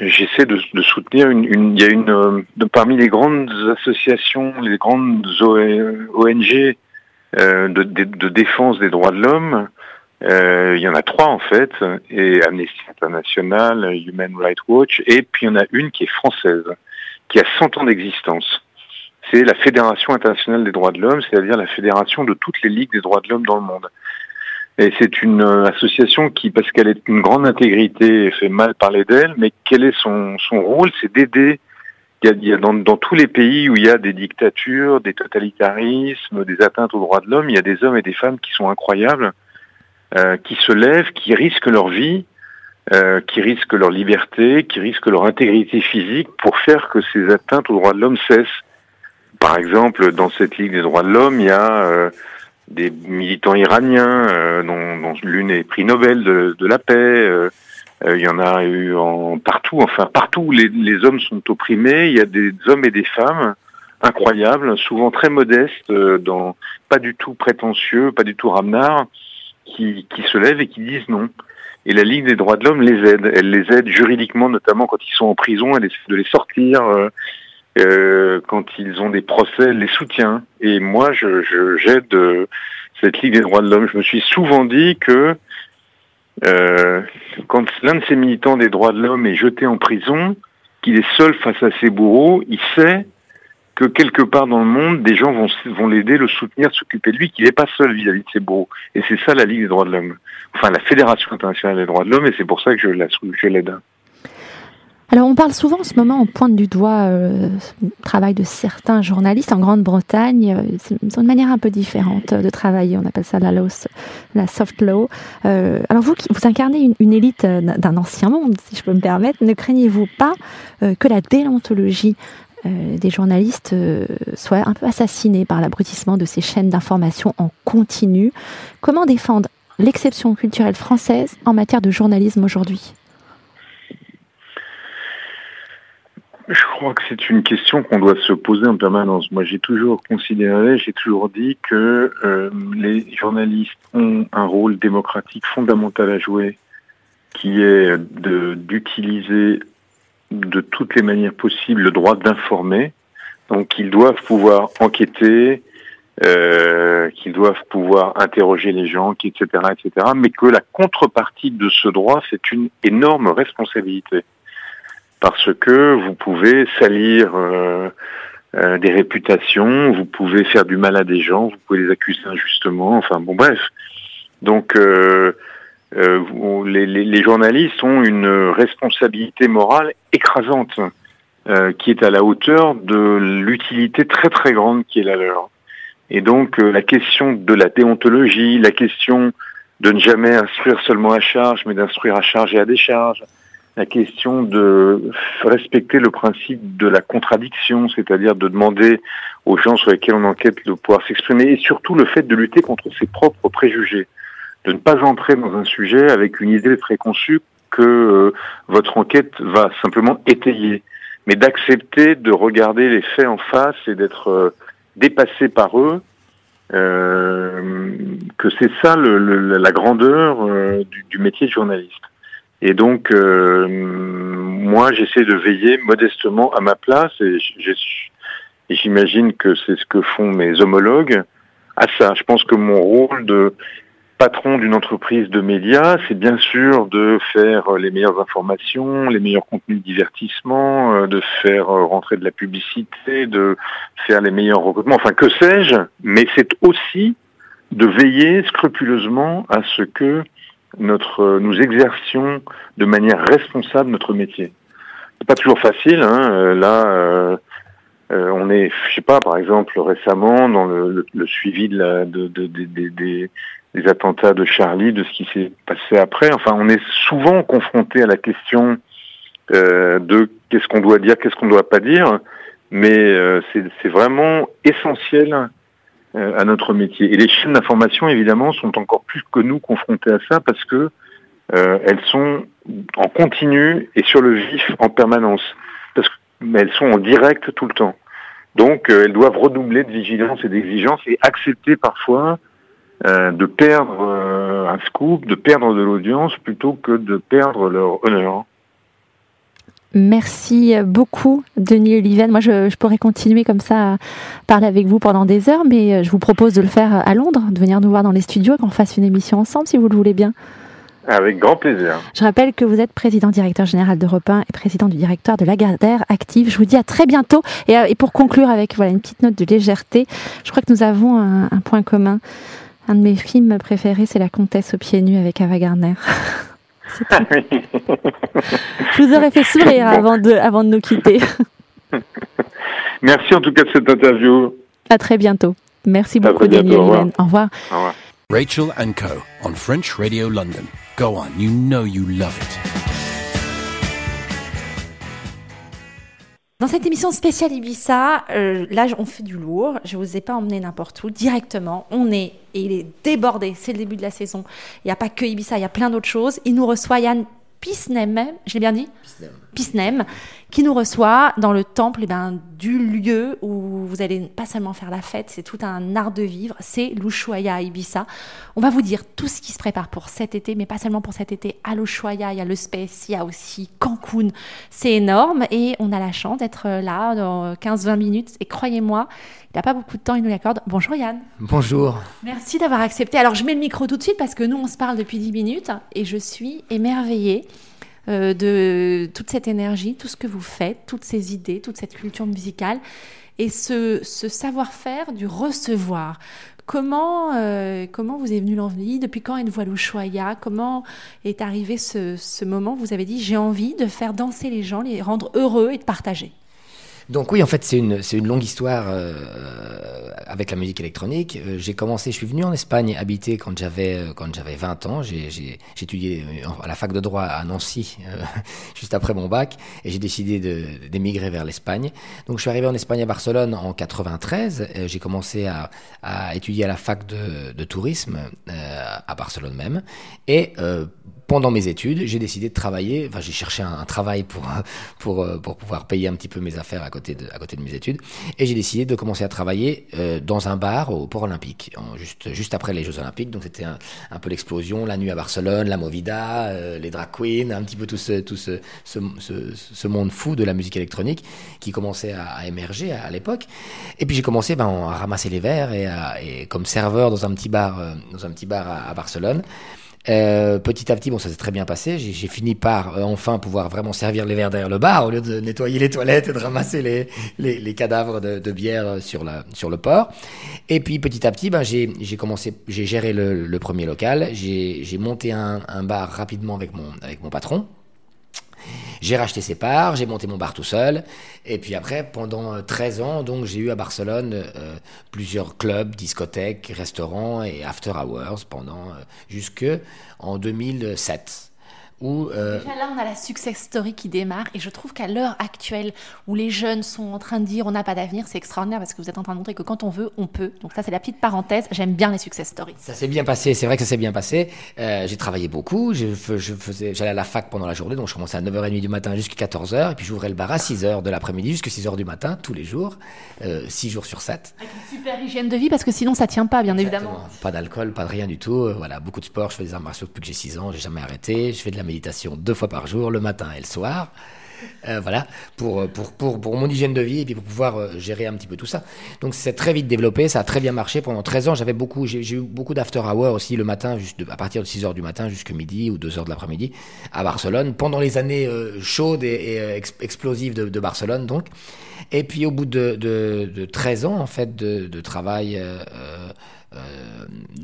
j'essaie de, de, soutenir une, il y a une euh, parmi les grandes associations, les grandes ONG euh, de, de, défense des droits de l'homme. Euh, il y en a trois en fait, et Amnesty International, Human Rights Watch, et puis il y en a une qui est française, qui a 100 ans d'existence. C'est la Fédération internationale des droits de l'homme, c'est-à-dire la fédération de toutes les ligues des droits de l'homme dans le monde. Et c'est une euh, association qui, parce qu'elle est une grande intégrité, fait mal parler d'elle, mais quel est son, son rôle? C'est d'aider. Il y a, dans, dans, tous les pays où il y a des dictatures, des totalitarismes, des atteintes aux droits de l'homme, il y a des hommes et des femmes qui sont incroyables, euh, qui se lèvent, qui risquent leur vie, euh, qui risquent leur liberté, qui risquent leur intégrité physique pour faire que ces atteintes aux droits de l'homme cessent. Par exemple, dans cette Ligue des droits de l'homme, il y a euh, des militants iraniens, euh, dont, dont l'une est prix Nobel de, de la paix. Euh, euh, il y en a eu en partout, enfin partout les, les, hommes sont opprimés, il y a des hommes et des femmes incroyables, souvent très modestes, dans pas du tout prétentieux, pas du tout ramenards, qui, qui se lèvent et qui disent non. Et la Ligue des droits de l'homme les aide. Elle les aide juridiquement, notamment quand ils sont en prison, elle essaie de les sortir. Euh, quand ils ont des procès, les soutient. Et moi, je, je j'aide euh, cette Ligue des droits de l'homme. Je me suis souvent dit que euh, quand l'un de ces militants des droits de l'homme est jeté en prison, qu'il est seul face à ses bourreaux, il sait que quelque part dans le monde, des gens vont, vont l'aider, le soutenir, s'occuper de lui, qu'il n'est pas seul vis-à-vis de ses bourreaux. Et c'est ça la Ligue des droits de l'homme. Enfin, la Fédération internationale des droits de l'homme, et c'est pour ça que je, la, je l'aide. Alors on parle souvent en ce moment, on pointe du doigt euh, le travail de certains journalistes en Grande-Bretagne. Euh, c'est une manière un peu différente de travailler, on appelle ça la, law, la soft law. Euh, alors vous, vous incarnez une, élite d'un ancien monde, si je peux me permettre, ne craignez-vous pas euh, que la déontologie euh, des journalistes soit un peu assassinée par l'abrutissement de ces chaînes d'information en continu? Comment défendre l'exception culturelle française en matière de journalisme aujourd'hui? Je crois que c'est une question qu'on doit se poser en permanence. Moi, j'ai toujours considéré, j'ai toujours dit que euh, les journalistes ont un rôle démocratique fondamental à jouer, qui est d'utiliser de toutes les manières possibles le droit d'informer. Donc, ils doivent pouvoir enquêter, euh, qu'ils doivent pouvoir interroger les gens, etc., etc. Mais que la contrepartie de ce droit, c'est une énorme responsabilité parce que vous pouvez salir euh, euh, des réputations, vous pouvez faire du mal à des gens, vous pouvez les accuser injustement, enfin bon bref. Donc euh, les, les, les, journalistes ont une responsabilité morale écrasante qui est à la hauteur de l'utilité très très grande qui est la leur. Et donc la question de la déontologie, la question de ne jamais instruire seulement à charge, mais d'instruire à charge et à décharge, la question de respecter le principe de la contradiction, c'est-à-dire de demander aux gens sur lesquels on enquête de pouvoir s'exprimer, et surtout le fait de lutter contre ses propres préjugés, de ne pas entrer dans un sujet avec une idée préconçue que euh, votre enquête va simplement étayer, mais d'accepter de regarder les faits en face et d'être euh, dépassé par eux, euh, que c'est ça le, la grandeur du, du métier de journaliste. Et donc, euh, moi, j'essaie de veiller modestement à ma place, et j'imagine que c'est ce que font mes homologues, à ça. Je pense que mon rôle de patron d'une entreprise de médias, c'est bien sûr de faire les meilleures informations, les meilleurs contenus de divertissement, euh, de faire euh, rentrer de la publicité, de faire les meilleurs recrutements, enfin que sais-je, mais c'est aussi de veiller scrupuleusement à ce que notre, nous exercions de manière responsable notre métier. C'est pas toujours facile, hein. là. on est, je sais pas, par exemple récemment dans le, suivi de la, de, de, des, des attentats de Charlie, de ce qui s'est passé après. Enfin, on est souvent confronté à la question euh, de qu'est-ce qu'on doit dire, qu'est-ce qu'on ne doit pas dire, mais euh, c'est vraiment essentiel euh, à notre métier. Et les chaînes d'information, évidemment, sont encore plus que nous confrontés à ça parce que euh, elles sont en continu et sur le vif en permanence, parce qu'elles sont en direct tout le temps. Donc, euh, elles doivent redoubler de vigilance et d'exigence et accepter parfois euh, de perdre euh, un scoop, de perdre de l'audience plutôt que de perdre leur honneur. Merci beaucoup, Denis Oliven. Moi, je, pourrais continuer comme ça à parler avec vous pendant des heures, mais euh, je vous propose de le faire à Londres, de venir nous voir dans les studios et qu'on fasse une émission ensemble, si vous le voulez bien. Avec grand plaisir. Je rappelle que vous êtes président directeur général d'Europe 1 et président du directoire de Lagardère Active. Je vous dis à très bientôt. Et, pour conclure avec voilà une petite note de légèreté, je crois que nous avons un, un point commun. Un de mes films préférés, c'est La Comtesse aux pieds nus avec Ava Gardner. Je vous aurais fait sourire avant, de, avant de nous quitter. Merci en tout cas de cette interview. À très bientôt. Merci beaucoup, Daniel. Au revoir. Au revoir. Au revoir. Rachel and Co. on French Radio London. Go on, you know you love it. Dans cette émission spéciale Ibiza, euh, là on fait du lourd. Je vous ai pas emmené n'importe où directement. On est et il est débordé. C'est le début de la saison. Il n'y a pas que Ibiza, il y a plein d'autres choses. Il nous reçoit Yann Pisnem, je l'ai bien dit Pisnem. Qui nous reçoit dans le temple eh ben, du lieu où vous allez pas seulement faire la fête, c'est tout un art de vivre, c'est l'Ushuaïa à Ibiza. On va vous dire tout ce qui se prépare pour cet été, mais pas seulement pour cet été. À l'Ushuaïa, il y a le Space, il y a aussi Cancun. C'est énorme et on a la chance d'être là dans 15-20 minutes. Et croyez-moi, il n'a pas beaucoup de temps, il nous l'accorde. Bonjour Yann. Bonjour. Merci d'avoir accepté. Alors je mets le micro tout de suite parce que nous on se parle depuis 10 minutes et je suis émerveillée euh, de toute cette énergie, tout ce que vous faites, toutes ces idées, toute cette culture musicale et ce, savoir-faire du recevoir. Comment, euh, comment vous est venu l'envie? Depuis quand êtes-vous à l'Ushuaïa Comment est arrivé ce, ce moment où vous avez dit j'ai envie de faire danser les gens, les rendre heureux et de partager? Donc oui, en fait, c'est une, une longue histoire euh, avec la musique électronique. Euh, j'ai commencé, je suis venu en Espagne habiter quand j'avais euh, quand j'avais 20 ans. J'ai étudié à la fac de droit à Nancy juste après mon bac et j'ai décidé d'émigrer vers l'Espagne. Donc je suis arrivé en Espagne à Barcelone en 93. j'ai commencé à, à, étudier à la fac de, de tourisme à Barcelone même et pendant mes études, j'ai décidé de travailler. Enfin, j'ai cherché un, travail pour, pour, euh, pour pouvoir payer un petit peu mes affaires à côté de, à côté de mes études. Et j'ai décidé de commencer à travailler euh, dans un bar au Port Olympique, juste, juste après les Jeux Olympiques. Donc, c'était un, un, peu l'explosion, la nuit à Barcelone, la Movida, euh, les drag queens, un petit peu tout, ce, tout ce, ce, ce, monde fou de la musique électronique qui commençait à, émerger à, l'époque. Et puis, j'ai commencé ben, à ramasser les verres et, et, comme serveur dans un petit bar, dans un petit bar à Barcelone. Euh, petit à petit, bon, ça s'est très bien passé. J'ai fini par euh, enfin pouvoir vraiment servir les verres derrière le bar au lieu de nettoyer les toilettes et de ramasser les, les, les cadavres de, de, bière sur, la, sur le port. Et puis petit à petit, ben, j'ai commencé, j'ai géré le, le, premier local. J'ai monté un, un bar rapidement avec mon, avec mon patron. J'ai racheté ses parts, j'ai monté mon bar tout seul. Et puis après, pendant 13 euh, ans, donc j'ai eu à Barcelone euh, plusieurs clubs, discothèques, restaurants et after hours pendant euh, jusque en 2007. Euh, Déjà là, on a la success story qui démarre et je trouve qu'à l'heure actuelle où les jeunes sont en train de dire on n'a pas d'avenir, c'est extraordinaire parce que vous êtes en train de montrer que quand on veut, on peut. Donc ça, c'est la petite parenthèse. J'aime bien les success stories. Ça s'est bien passé, c'est vrai que ça s'est bien passé. Euh, j'ai travaillé beaucoup, je, je faisais, j'allais à la fac pendant la journée, donc je commençais à 9h30 du matin jusqu'à 14h et puis j'ouvrais le bar à 6h de l'après-midi jusqu'à 6h du matin tous les jours, euh, 6 jours sur 7. Avec une super hygiène de vie parce que sinon ça tient pas, bien évidemment. Pas d'alcool, pas de rien du tout. Euh, voilà, beaucoup de sport, je fais des arts martiaux depuis que j'ai 6 ans, j'ai jamais arrêté, je fais de la deux fois par jour, le matin et le soir. euh, voilà, pour, pour, pour, pour, mon hygiène de vie et puis pour pouvoir euh, gérer un petit peu tout ça. Donc c'est très vite développé, ça a très bien marché. Pendant 13 ans, j'avais beaucoup, j'ai eu beaucoup d'after hour aussi le matin, juste à partir de 6 heures du matin jusqu'à midi ou 2 heures de l'après-midi à Barcelone, pendant les années euh, chaudes et, explosives de, Barcelone donc. Et puis au bout de, de, de 13 ans en fait de travail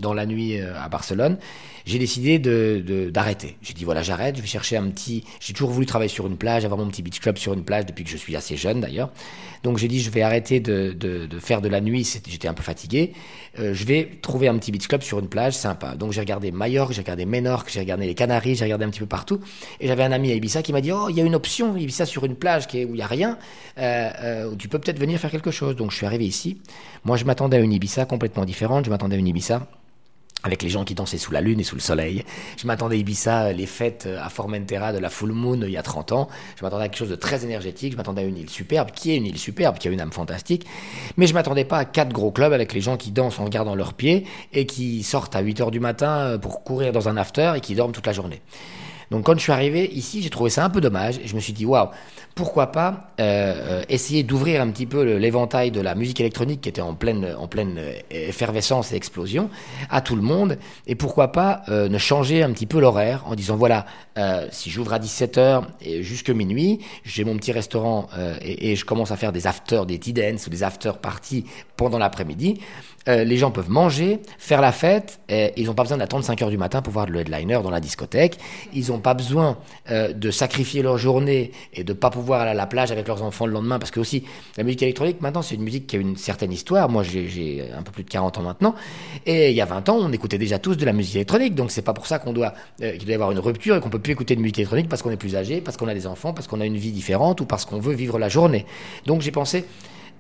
dans la nuit à Barcelone, j'ai décidé d'arrêter. J'ai dit voilà, j'arrête, je vais chercher un petit. J'ai toujours voulu travailler sur une plage, avoir mon petit beach club sur une plage depuis que je suis assez jeune d'ailleurs. Donc j'ai dit je vais arrêter de, faire de la nuit, j'étais un peu fatigué. Euh, je vais trouver un petit beach club sur une plage sympa. Donc j'ai regardé Majorque, j'ai regardé Menorque, j'ai regardé les Canaries, j'ai regardé un petit peu partout. Et j'avais un ami à Ibiza qui m'a dit oh il y a une option Ibiza sur une plage où il y a rien, euh, euh, où tu peux peut-être venir faire quelque chose. Donc je suis arrivé ici. Moi je m'attendais à une Ibiza complètement différente. Je m'attendais à une Ibiza avec les gens qui dansaient sous la lune et sous le soleil. Je m'attendais à Ibiza, les fêtes euh, à Formentera de la full moon il y a 30 ans. Je m'attendais à quelque chose de très énergétique. Je m'attendais à une île superbe, qui est une île superbe, qui a une âme fantastique. Mais je m'attendais pas à quatre gros clubs avec les gens qui dansent en gardant leurs pieds et qui sortent à 8 heures du matin euh, pour courir dans un after et qui dorment toute la journée. Donc quand je suis arrivé ici, j'ai trouvé ça un peu dommage et je me suis dit waouh, pourquoi pas euh, euh, essayer d'ouvrir un petit peu l'éventail de la musique électronique qui était en pleine, euh, effervescence et explosion à tout le monde et pourquoi pas ne changer un petit peu l'horaire en disant voilà, si j'ouvre à 17h et jusque minuit, j'ai mon petit restaurant et, je commence à faire des afters, des tea dance ou des after parties pendant l'après-midi, les gens peuvent manger, faire la fête, ils n'ont pas besoin d'attendre 5 heures du matin pour voir le headliner dans la discothèque. Ils n'ont pas besoin de sacrifier leur journée et de pas pouvoir aller à la plage avec leurs enfants le lendemain, parce que aussi la musique électronique maintenant c'est une musique qui a une certaine histoire. Moi j'ai un peu plus de 40 ans maintenant, et il y a 20 ans on écoutait déjà tous de la musique électronique, donc c'est pas pour ça qu'on doit euh, qu'il doit y avoir une rupture et qu'on peut plus écouter de musique électronique parce qu'on est plus âgé, parce qu'on a des enfants, parce qu'on a une vie différente ou parce qu'on veut vivre la journée. Donc j'ai pensé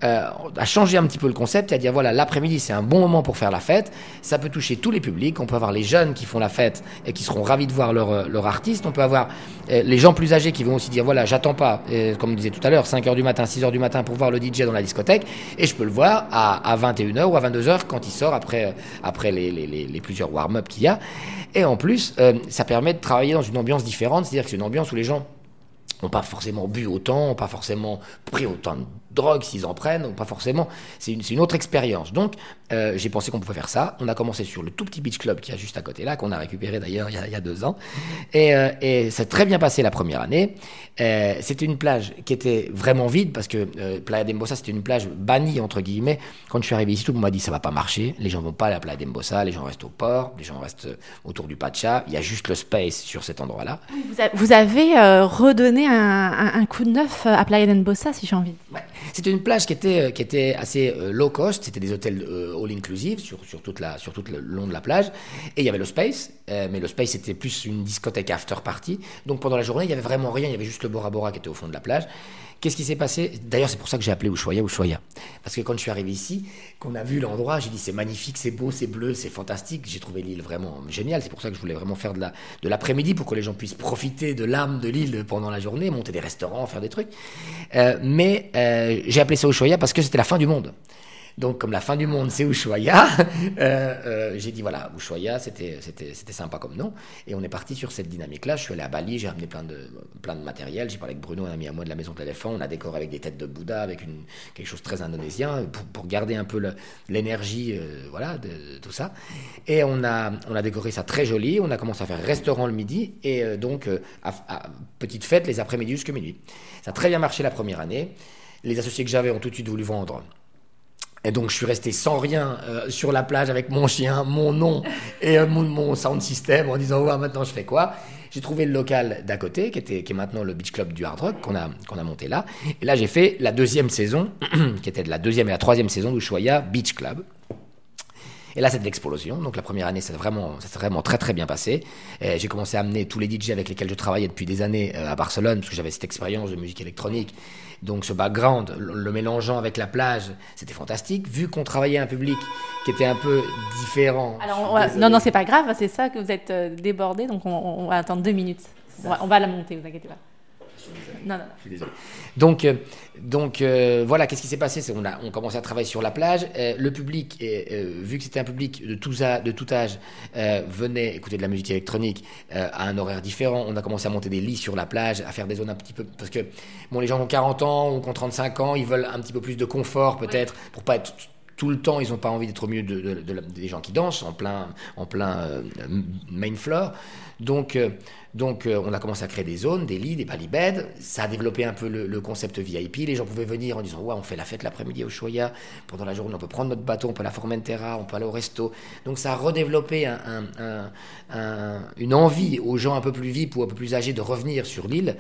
euh, à changer un petit peu le concept, à dire voilà, l'après-midi c'est un bon moment pour faire la fête, ça peut toucher tous les publics, on peut avoir les jeunes qui font la fête et qui seront ravis de voir leur, euh, leur artiste, on peut avoir euh, les gens plus âgés qui vont aussi dire voilà, j'attends pas, comme on disait tout à l'heure, 5h du matin, 6h du matin pour voir le DJ dans la discothèque, et je peux le voir à, à 21h ou à 22h quand il sort après, après les, les, les, plusieurs warm-up qu'il y a. Et en plus, ça permet de travailler dans une ambiance différente, c'est-à-dire que c'est une ambiance où les gens n'ont pas forcément bu autant, n'ont pas forcément pris autant de drogue s'ils en prennent, ou pas forcément. C'est une, une, autre expérience. Donc, euh, j'ai pensé qu'on pouvait faire ça. On a commencé sur le tout petit beach club qui est juste à côté là, qu'on a récupéré d'ailleurs il, y a deux ans. Et, euh, et ça a très bien passé la première année. Euh, c'était une plage qui était vraiment vide parce que euh, Playa d'Embossa, c'était une plage bannie, entre guillemets. Quand je suis arrivé ici, tout le monde m'a dit ça va pas marcher. Les gens vont pas à la Playa d'Embossa, les gens restent au port, les gens restent autour du Pacha. Il y a juste le space sur cet endroit-là. Vous, avez redonné un, un, coup de neuf à Playa d'Embossa, si j'ai envie. Ouais. C'était une plage qui était, qui était assez low cost, c'était des hôtels all inclusive sur, toute la, sur tout le long de la plage. Et il y avait le space, mais le space était plus une discothèque after party. Donc pendant la journée, il y avait vraiment rien, il y avait juste le Bora Bora qui était au fond de la plage. Qu'est-ce qui s'est passé? D'ailleurs, c'est pour ça que j'ai appelé Ushuaia Ushuaia. Parce que quand je suis arrivé ici, qu'on a vu l'endroit, j'ai dit c'est magnifique, c'est beau, c'est bleu, c'est fantastique. J'ai trouvé l'île vraiment géniale. C'est pour ça que je voulais vraiment faire de l'après-midi pour que les gens puissent profiter de l'âme de l'île pendant la journée, monter des restaurants, faire des trucs. Euh, mais euh, j'ai appelé ça Ushuaia parce que c'était la fin du monde. Donc, comme la fin du monde, c'est Ushuaia, euh, euh, j'ai dit voilà, c'était, c'était sympa comme nom. Et on est parti sur cette dynamique-là. Je suis allé à Bali, j'ai ramené plein de, plein de matériel. J'ai parlé avec Bruno, un ami à moi de la maison de l'éléphant. On a décoré avec des têtes de Bouddha, avec une, quelque chose de très indonésien, pour, pour garder un peu l'énergie euh, voilà, de, tout ça. Et on a, on a décoré ça très joli. On a commencé à faire restaurant le midi et euh, donc euh, à, à, petite fête les après-midi jusqu'à minuit. Ça a très bien marché la première année. Les associés que j'avais ont tout de suite voulu vendre et donc je suis resté sans rien euh, sur la plage avec mon chien, mon nom et euh, mon, sound system en disant ouais maintenant je fais quoi? J'ai trouvé le local d'à côté qui était qui est maintenant le beach club du hard rock qu'on a qu'on a monté là. Et là j'ai fait la deuxième saison qui était de la deuxième et la troisième saison d'Ushuaia Beach Club. Et là, c'est de l'explosion. Donc la première année, ça s'est vraiment, vraiment très très bien passé. J'ai commencé à amener tous les DJ avec lesquels je travaillais depuis des années euh, à Barcelone, parce que j'avais cette expérience de musique électronique. Donc ce background, le, mélangeant avec la plage, c'était fantastique. Vu qu'on travaillait un public qui était un peu différent. Alors, non, non, c'est pas grave, c'est ça que vous êtes euh, débordé, donc on, va attendre deux minutes. On va, on va, la monter, vous inquiétez pas. Non, non. Je suis désolé. Donc, euh, donc euh, voilà, qu'est-ce qui s'est passé? On a on commençait à travailler sur la plage. Euh, le public, vu que c'était un public de tous a- de tout âge, venait écouter de la musique électronique à un horaire différent. On a commencé à monter des lits sur la plage, à faire des zones un petit peu parce que bon, les gens ont 40 ans ou qui ont 35 ans, ils veulent un petit peu plus de confort peut-être pour pas être tout le temps, ils n'ont pas envie d'être au milieu de, des gens qui dansent en plein, en plein euh, main floor. Donc, euh, donc euh, on a commencé à créer des zones, des lits, des ballybeds. Ça a développé un peu le, concept VIP. Les gens pouvaient venir en disant Ouais, on fait la fête l'après-midi au Choya. Pendant la journée, on peut prendre notre bateau, on peut aller à Formentera, on peut aller au resto. Donc ça a redéveloppé un- un- un- un- une envie aux gens un peu plus VIP ou un peu plus âgés de revenir sur l'île.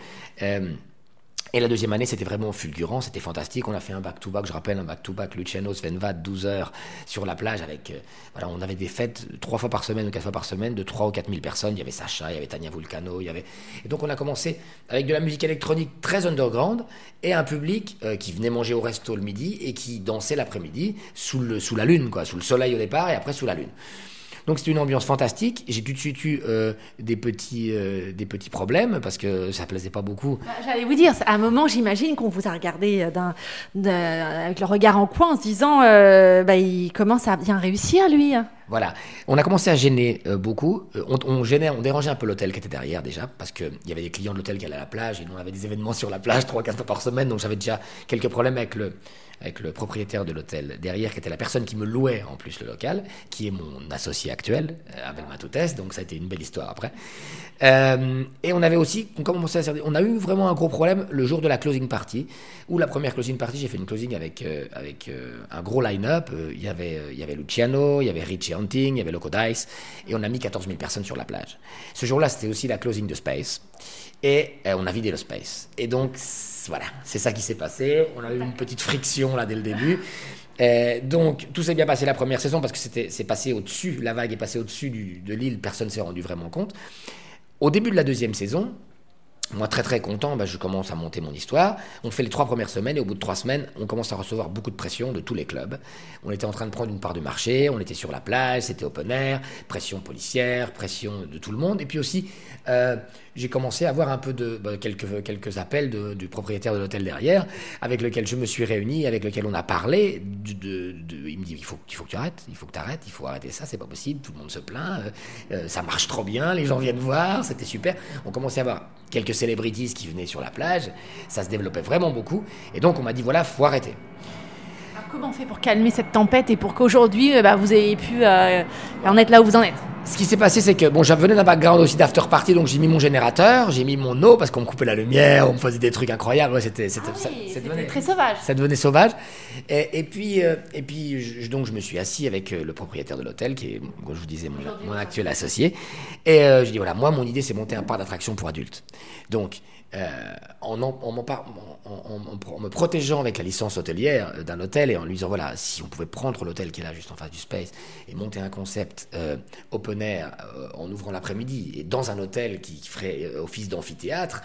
Et la deuxième année, c'était vraiment fulgurant, c'était fantastique. On a fait un back-to-back, je rappelle, un back-to-back Luciano Svenvad, 12 heures sur la plage avec, euh, voilà, on avait des fêtes trois fois par semaine ou quatre fois par semaine de 3 ou 4 000 personnes. Il y avait Sacha, il y avait Tania Vulcano, il y avait. Et donc on a commencé avec de la musique électronique très underground et un public euh, qui venait manger au resto le midi et qui dansait l'après-midi sous, sous la lune, quoi, sous le soleil au départ et après sous la lune. Donc c'était une ambiance fantastique. J'ai tout de suite eu euh, des, petits, euh, des petits problèmes parce que ça plaisait pas beaucoup. Bah, J'allais vous dire, à un moment, j'imagine qu'on vous a regardé euh, avec le regard en coin en se disant euh, bah, il commence à bien réussir, lui. Voilà. On a commencé à gêner euh, beaucoup. Euh, on, on gênait, on dérangeait un peu l'hôtel qui était derrière déjà, parce qu'il y avait des clients de l'hôtel qui allaient à la plage et nous on avait des événements sur la plage trois, quatre fois par semaine, donc j'avais déjà quelques problèmes avec le, avec le propriétaire de l'hôtel derrière, qui était la personne qui me louait en plus le local, qui est mon associé actuel, euh, Abel Matoutes, donc ça a été une belle histoire après. Euh, et on avait aussi, on, a eu vraiment un gros problème le jour de la closing party, où la première closing party, j'ai fait une closing avec, euh, avec un gros line-up. Il y avait, il y avait Luciano, il y avait Richie Hunting, il y avait Loco Dice, et on a mis 14 000 personnes sur la plage. Ce jour-là, c'était aussi la closing de Space, et on a vidé le Space. Et donc, voilà, c'est ça qui s'est passé. On a eu une petite friction là dès le début. Euh, donc tout s'est bien passé la première saison parce que c'était c'est passé au-dessus, la vague est passée au-dessus de l'île, personne s'est rendu vraiment compte. Au début de la deuxième saison, moi, très très content, bah, je commence à monter mon histoire. On fait les trois premières semaines et au bout de trois semaines, on commence à recevoir beaucoup de pression de tous les clubs. On était en train de prendre une part du marché, on était sur la plage, c'était open air, pression policière, pression de tout le monde. Et puis aussi, euh, j'ai commencé à avoir un peu de bah, quelques, quelques appels du propriétaire de l'hôtel derrière, avec lequel je me suis réuni, avec lequel on a parlé. Il me dit il faut, il faut que tu arrêtes, il faut que tu arrêtes, il faut arrêter ça, c'est pas possible, tout le monde se plaint, euh, euh, ça marche trop bien, les gens viennent voir, c'était super. On commençait à avoir quelques celebrities qui venaient sur la plage, ça se développait vraiment beaucoup, et donc on m'a dit voilà, faut arrêter. Comment on fait pour calmer cette tempête et pour qu'aujourd'hui, euh, bah, vous ayez pu euh, en être là où vous en êtes? Ce qui s'est passé, c'est que bon, j'avais venais d'un background aussi d'after party, donc j'ai mis mon générateur, j'ai mis mon eau parce qu'on me coupait la lumière, on me faisait des trucs incroyables. Ouais, c'était, Ah très sauvage. ça devenait sauvage. Et, et puis, euh, et puis je, donc je me suis assis avec euh, le propriétaire de l'hôtel, qui est, comme je vous disais, mon, mon actuel associé. Et euh, je dis voilà, moi, mon idée, c'est monter un parc d'attractions pour adultes. Donc, euh, en, me protégeant avec la licence hôtelière euh, d'un hôtel et en lui disant voilà, si on pouvait prendre l'hôtel qui est là juste en face du Space et monter un concept euh, open air euh, en ouvrant l'après-midi et dans un hôtel qui ferait office d'amphithéâtre,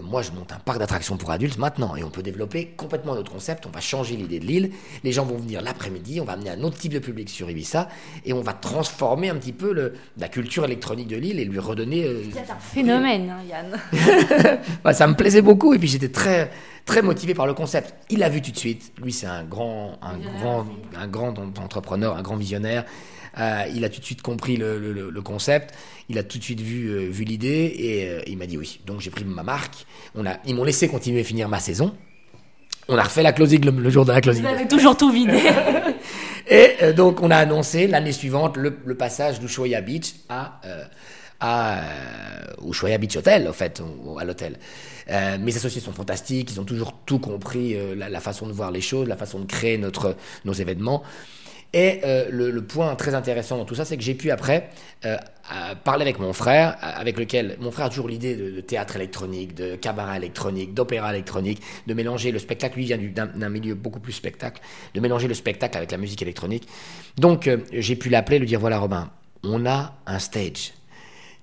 moi je monte un parc d'attractions pour adultes maintenant et on peut développer complètement notre concept. On va changer l'idée de l'île. Les gens vont venir l'après-midi, on va amener un autre type de public sur Ibiza et on va transformer un petit peu le, la culture électronique de l'île et lui redonner. euh, C'est un phénomène, hein, Yann. bah, ça me plaisait beaucoup et puis j'étais très très motivé par le concept. Il l'a vu tout de suite. Lui, c'est un grand un grand un grand en- entrepreneur, un grand visionnaire. Euh, il a tout de suite compris le, le- le- le concept. Il a tout de suite vu euh, vu l'idée et euh, il m'a dit oui. Donc j'ai pris ma marque. On a ils m'ont laissé continuer à finir ma saison. On a refait la closing le, le jour de la closing. Vous avez toujours tout vidé. Et donc, on a annoncé l'année suivante le, passage d'Ushuaia Beach à, à Ushuaia Beach Hotel, en fait, à l'hôtel. Euh, mes associés sont fantastiques, ils ont toujours tout compris, euh, la, façon de voir les choses, la façon de créer notre, nos événements. Et euh, le, point très intéressant dans tout ça, c'est que j'ai pu après parler avec mon frère, avec lequel mon frère a toujours l'idée de, théâtre électronique, de cabaret électronique, d'opéra électronique, de mélanger le spectacle. Lui vient du- d'un milieu beaucoup plus spectacle, de mélanger le spectacle avec la musique électronique. Donc j'ai pu l'appeler, lui dire voilà Robin, on a un stage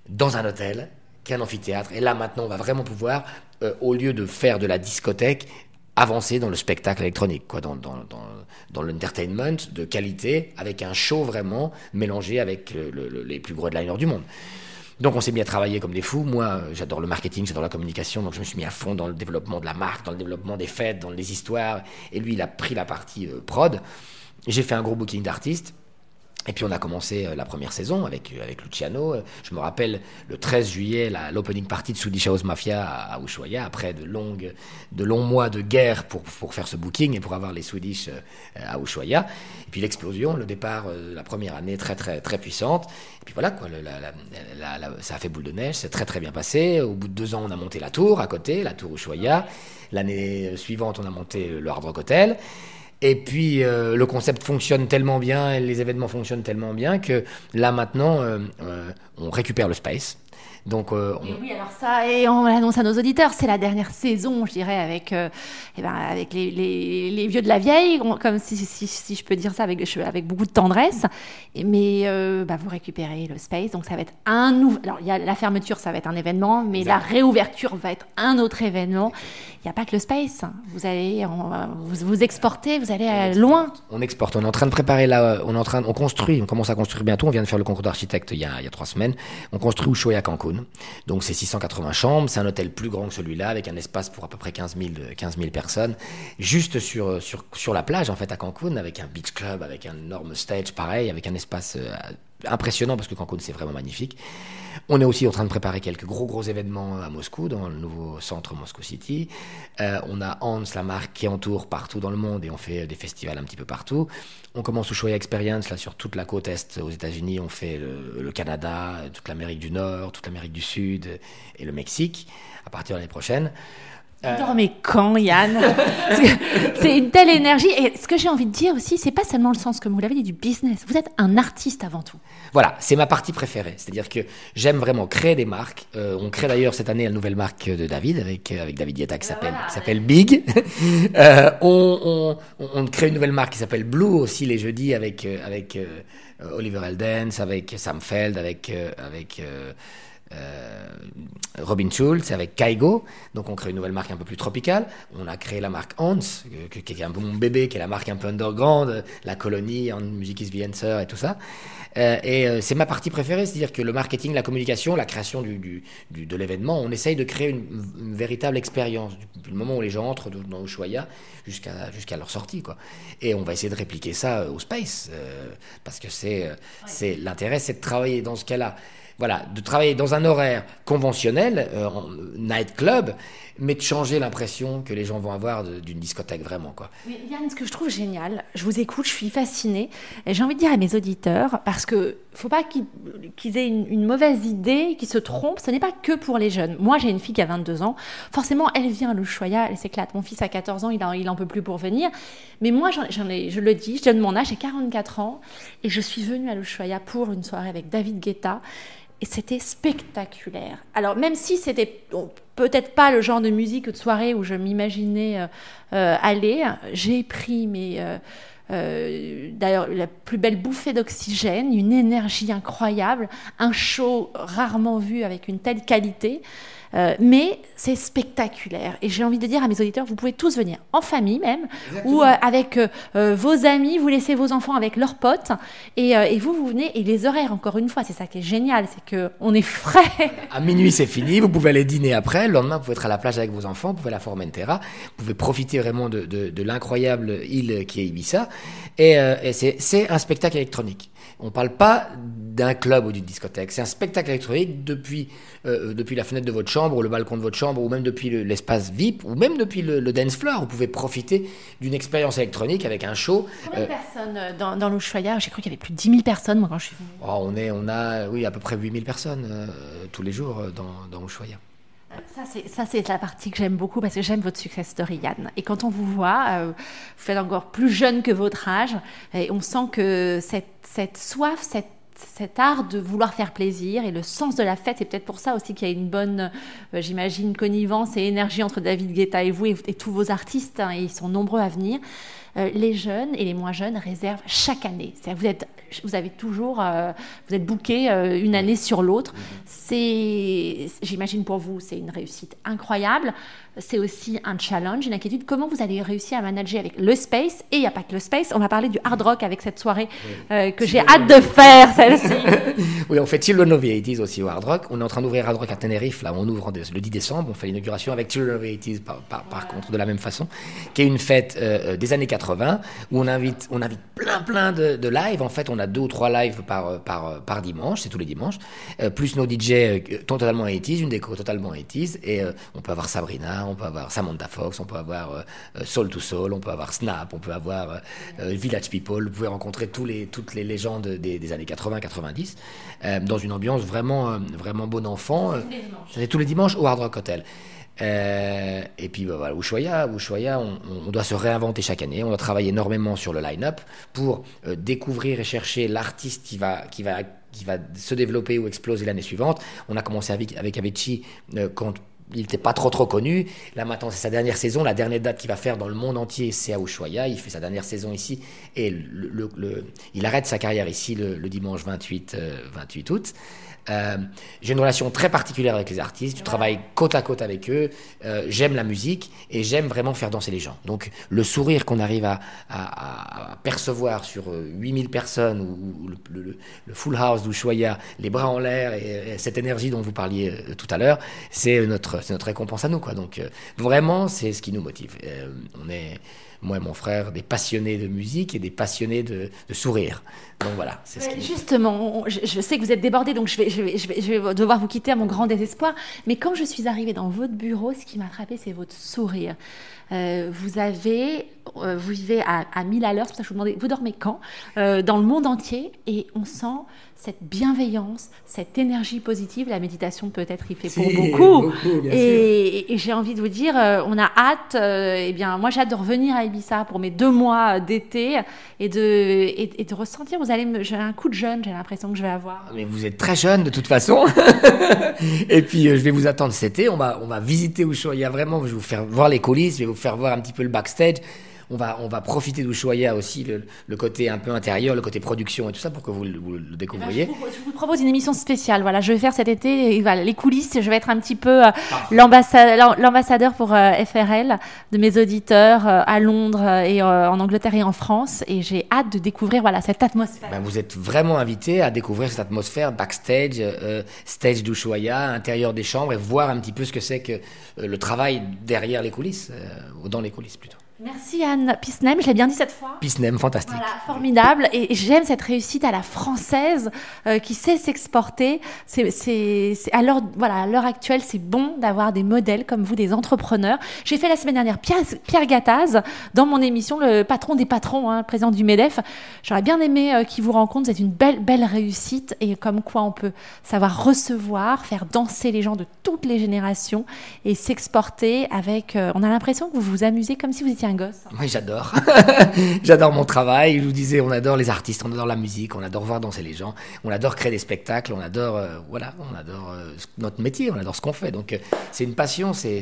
dans un hôtel, qui est un amphithéâtre. Et là, maintenant, on va vraiment pouvoir, euh, au lieu de faire de la discothèque, avancer dans le spectacle électronique, quoi, dans, dans, dans, l'entertainment de qualité, avec un show vraiment mélangé avec euh, le- le- les plus gros headliners du monde. Donc on s'est mis à travailler comme des fous. Moi, j'adore le marketing, j'adore la communication, donc je me suis mis à fond dans le développement de la marque, dans le développement des fêtes, dans les histoires. Et lui, il a pris la partie euh, prod. J'ai fait un gros booking d'artistes. Et puis on a commencé euh, la première saison avec, euh, avec Luciano. Je me rappelle le 13 juillet, l'opening party de Swedish House Mafia à, Ushuaia, après de, longues, de longs mois de guerre pour, pour faire ce booking et pour avoir les Swedish euh, à Ushuaia. Et puis l'explosion, le départ, la première année très très très puissante. Et puis voilà, quoi, ça a fait boule de neige, c'est très très bien passé. Au bout de deux ans, on a monté la tour à côté, la tour Ushuaia. L'année suivante, on a monté le Hard Rock Hotel. Et puis euh, le concept fonctionne tellement bien et les événements fonctionnent tellement bien que là maintenant, euh, euh, on récupère le space. Donc, euh, oui, alors ça, et on l'annonce à nos auditeurs, c'est la dernière saison, je dirais, avec, euh, eh ben, avec les, les, vieux de la vieille, comme si, si, si, je peux dire ça avec, avec beaucoup de tendresse. Mais euh, bah, vous récupérez le space, donc ça va être un nouveau. Alors, il y a la fermeture, ça va être un événement, mais la réouverture va être un autre événement. Il n'y a pas que le space. Vous allez, vous, vous exportez, vous allez loin. On exporte. On est en train de préparer là, on est en train, on construit, on commence à construire bientôt. On vient de faire le concours d'architecte il, y a, il y a trois semaines. On construit Ushuaia Cancun. Donc c'est 680 chambres, c'est un hôtel plus grand que celui-là, avec un espace pour à peu près 15 000, personnes, juste sur, sur, sur la plage en fait à Cancun, avec un beach club, avec un énorme stage pareil, avec un espace euh, impressionnant parce que Cancun c'est vraiment magnifique. On est aussi en train de préparer quelques gros gros événements à Moscou, dans le nouveau centre Moscou City. Euh, on a Hans, la marque qui entoure partout dans le monde et on fait des festivals un petit peu partout. On commence Ushuaia Experience là sur toute la côte est aux États-Unis. On fait le, Canada, toute l'Amérique du Nord, toute l'Amérique du Sud et le Mexique à partir de l'année prochaine. Euh... Dormez quand, Yann? C'est une telle énergie. Et ce que j'ai envie de dire aussi, c'est pas seulement le sens, comme vous l'avez dit, du business. Vous êtes un artiste avant tout. Voilà, c'est ma partie préférée. C'est-à-dire que j'aime vraiment créer des marques. Euh, on crée d'ailleurs cette année la nouvelle marque de David avec, euh, avec David Dieta qui s'appelle s'appelle Big. euh, on, on, on, crée une nouvelle marque qui s'appelle Blue aussi les jeudis avec, avec Oliver Eldens, avec Sam Feld, avec. avec Robin Schulz avec Kaigo. Donc on crée une nouvelle marque un peu plus tropicale. On a créé la marque Hans, qui est un peu mon bébé, qui est la marque un peu underground, la colonie, en Music is the answer et tout ça. Euh, et euh, c'est ma partie préférée, c'est-à-dire que le marketing, la communication, la création du, du, de l'événement, on essaye de créer une, véritable expérience, du, moment où les gens entrent dans Ushuaia jusqu'à jusqu'à leur sortie. Quoi. Et on va essayer de répliquer ça au Space, parce que c'est c'est l'intérêt, c'est de travailler dans ce cas-là voilà, de travailler dans un horaire conventionnel, euh, night club, mais de changer l'impression que les gens vont avoir d'une discothèque vraiment. Quoi. Yann, ce que je trouve génial, je vous écoute, je suis fascinée, j'ai envie de dire à mes auditeurs, parce que faut pas qu'ils aient une, mauvaise idée, qu'ils se trompent, ce n'est pas que pour les jeunes. Moi, j'ai une fille qui a 22 ans, forcément, elle vient à l'Ushuaïa, elle s'éclate. Mon fils a 14 ans, il en, il en peut plus pour venir, mais moi, ai, je le dis, je donne mon âge, j'ai 44 ans, et je suis venue à l'Ushuaïa pour une soirée avec David Guetta, et c'était spectaculaire. Alors même si c'était peut-être pas le genre de musique de soirée où je m'imaginais euh, euh, aller, j'ai pris mes... Euh, d'ailleurs, la plus belle bouffée d'oxygène, une énergie incroyable, un show rarement vu avec une telle qualité. Euh, mais c'est spectaculaire. Et j'ai envie de dire à mes auditeurs, vous pouvez tous venir, en famille même, ou euh, avec euh, vos amis, vous laissez vos enfants avec leurs potes, et, et, vous, vous venez, et les horaires, encore une fois, c'est ça qui est génial, c'est qu'on est frais. À minuit, c'est fini, vous pouvez aller dîner après, le lendemain, vous pouvez être à la plage avec vos enfants, vous pouvez aller à Formentera, vous pouvez profiter vraiment de, de, de l'incroyable île qui est Ibiza, et, et c'est un spectacle électronique. On ne parle pas d'un club ou d'une discothèque. C'est un spectacle électronique depuis, euh, depuis la fenêtre de votre chambre ou le balcon de votre chambre ou même depuis l'espace VIP ou même depuis le, dance floor. Vous pouvez profiter d'une expérience électronique avec un show. Combien de euh, personnes euh, dans, dans l'Ushuaïa J'ai cru qu'il y avait plus de 10 000 personnes moi quand je suis venue. Oh, on, est, on a oui, à peu près 8 000 personnes tous les jours dans, dans. Ça, c'est la partie que j'aime beaucoup parce que j'aime votre success story, Yann. Et quand on vous voit, vous faites encore plus jeune que votre âge, et on sent que cette, soif, cet art de vouloir faire plaisir et le sens de la fête. C'est peut-être pour ça aussi qu'il y a une bonne, euh, j'imagine, connivence et énergie entre David Guetta et vous et, tous vos artistes, hein, et ils sont nombreux à venir. Euh, les jeunes et les moins jeunes réservent chaque année. Vous, êtes, vous avez toujours, euh, vous êtes booké une année sur l'autre. C'est, j'imagine pour vous, c'est une réussite incroyable. C'est aussi un challenge, une inquiétude. Comment vous allez réussir à manager avec le space Et il n'y a pas que le space, on va parler du hard rock avec cette soirée euh, que j'ai hâte de faire, celle-ci. oui, on fait of the 80s aussi au hard rock. On est en train d'ouvrir Hard Rock à Tenerife, là, on ouvre le 10 décembre, on fait l'inauguration avec Children of the 80s par, contre, de la même façon, qui est une fête euh, des années 80 où on invite, on invite plein plein de, de lives. En fait, on a deux ou trois lives par, par, par dimanche, c'est tous les dimanches, plus nos DJ totalement 80s, une déco totalement 80s, et on peut avoir Sabrina, on peut avoir Samantha Fox, on peut avoir euh, euh, Soul to Soul, on peut avoir Snap, on peut avoir euh, Village People. Vous pouvez rencontrer tous les, toutes les légendes des, années 80-90 dans une ambiance vraiment, vraiment bon enfant. C'est tous les dimanches au Hard Rock Hotel. et puis bah, voilà, Ushuaia, Ushuaia on, on, doit se réinventer chaque année. On doit travailler énormément sur le line-up pour découvrir et chercher l'artiste qui va, qui va qui va se développer ou exploser l'année suivante. On a commencé avec, avec Avicii quand il n'était pas trop trop connu. Là maintenant, c'est sa dernière saison. La dernière date qu'il va faire dans le monde entier, c'est à Ushuaia. Il fait sa dernière saison ici et il arrête sa carrière ici le, dimanche 28, 28 euh, août. Euh, j'ai une relation très particulière avec les artistes, je travaille côte à côte avec eux, euh, j'aime la musique et j'aime vraiment faire danser les gens. Donc le sourire qu'on arrive à, percevoir sur 8000 euh, personnes ou, le, full house d'Ushuaïa, les bras en l'air et, cette énergie dont vous parliez tout à l'heure, c'est notre, notre récompense à nous. Donc vraiment, c'est ce qui nous motive. on est moi et mon frère, des passionnés de musique et des passionnés de, sourire. Donc voilà, c'est ce qui... Justement, je, sais que vous êtes débordé, donc je vais, je, vais, je, vais, je vais devoir vous quitter à mon grand désespoir. Mais quand je suis arrivée dans votre bureau, ce qui m'a frappé, c'est votre sourire. Euh, vous avez, euh, vous vivez à, à 1000 à l'heure, c'est pour ça que je vous demandais, vous dormez quand euh, Dans le monde entier, et on sent cette bienveillance, cette énergie positive. La méditation peut-être y fait pour beaucoup. et, j'ai envie de vous dire, on a hâte. eh bien, moi, j'ai hâte de revenir à Ibiza pour mes deux mois d'été et de et, de ressentir. Vous allez, j'ai un coup de jeune. J'ai l'impression que je vais avoir. Mais vous êtes très jeune de toute façon. et puis, je vais vous attendre cet été. On va on va visiter Ushuaia vraiment. Je vais vous faire voir les coulisses. Je vais vous faire voir un petit peu le backstage on va, on va profiter d'Ushuaïa aussi, le, côté un peu intérieur, le côté production et tout ça, pour que vous, le découvriez. Eh ben, je, vous, propose une émission spéciale. Voilà, je vais faire cet été voilà, les coulisses. Je vais être un petit peu euh, l'ambassadeur pour euh, FRL de mes auditeurs euh, à Londres et en Angleterre et en France. Et j'ai hâte de découvrir voilà, cette atmosphère. Ben, vous êtes vraiment invité à découvrir cette atmosphère backstage, stage d'Ushuaïa, intérieur des chambres et voir un petit peu ce que c'est que le travail derrière les coulisses, ou dans les coulisses plutôt. Merci Anne Pisnem, je l'ai bien dit cette fois. Pisnem, fantastique. Voilà, formidable. Et j'aime cette réussite à la française euh, qui sait s'exporter. C'est, à l'heure, voilà, à l'heure actuelle, c'est bon d'avoir des modèles comme vous, des entrepreneurs. J'ai fait la semaine dernière Pierre, Pierre Gattaz dans mon émission, le patron des patrons, hein, président du Medef. J'aurais bien aimé euh, qu'il vous rencontre. C'est une belle, belle réussite et comme quoi on peut savoir recevoir, faire danser les gens de toutes les générations et s'exporter avec. Euh, on a l'impression que vous vous amusez comme si vous étiez un gosse. Oui, j'adore. j'adore mon travail. Je vous disais, on adore les artistes, on adore la musique, on adore voir danser les gens, on adore créer des spectacles, on adore, euh, voilà, on adore euh, notre métier, on adore ce qu'on fait. Donc, euh, c'est une passion, c'est,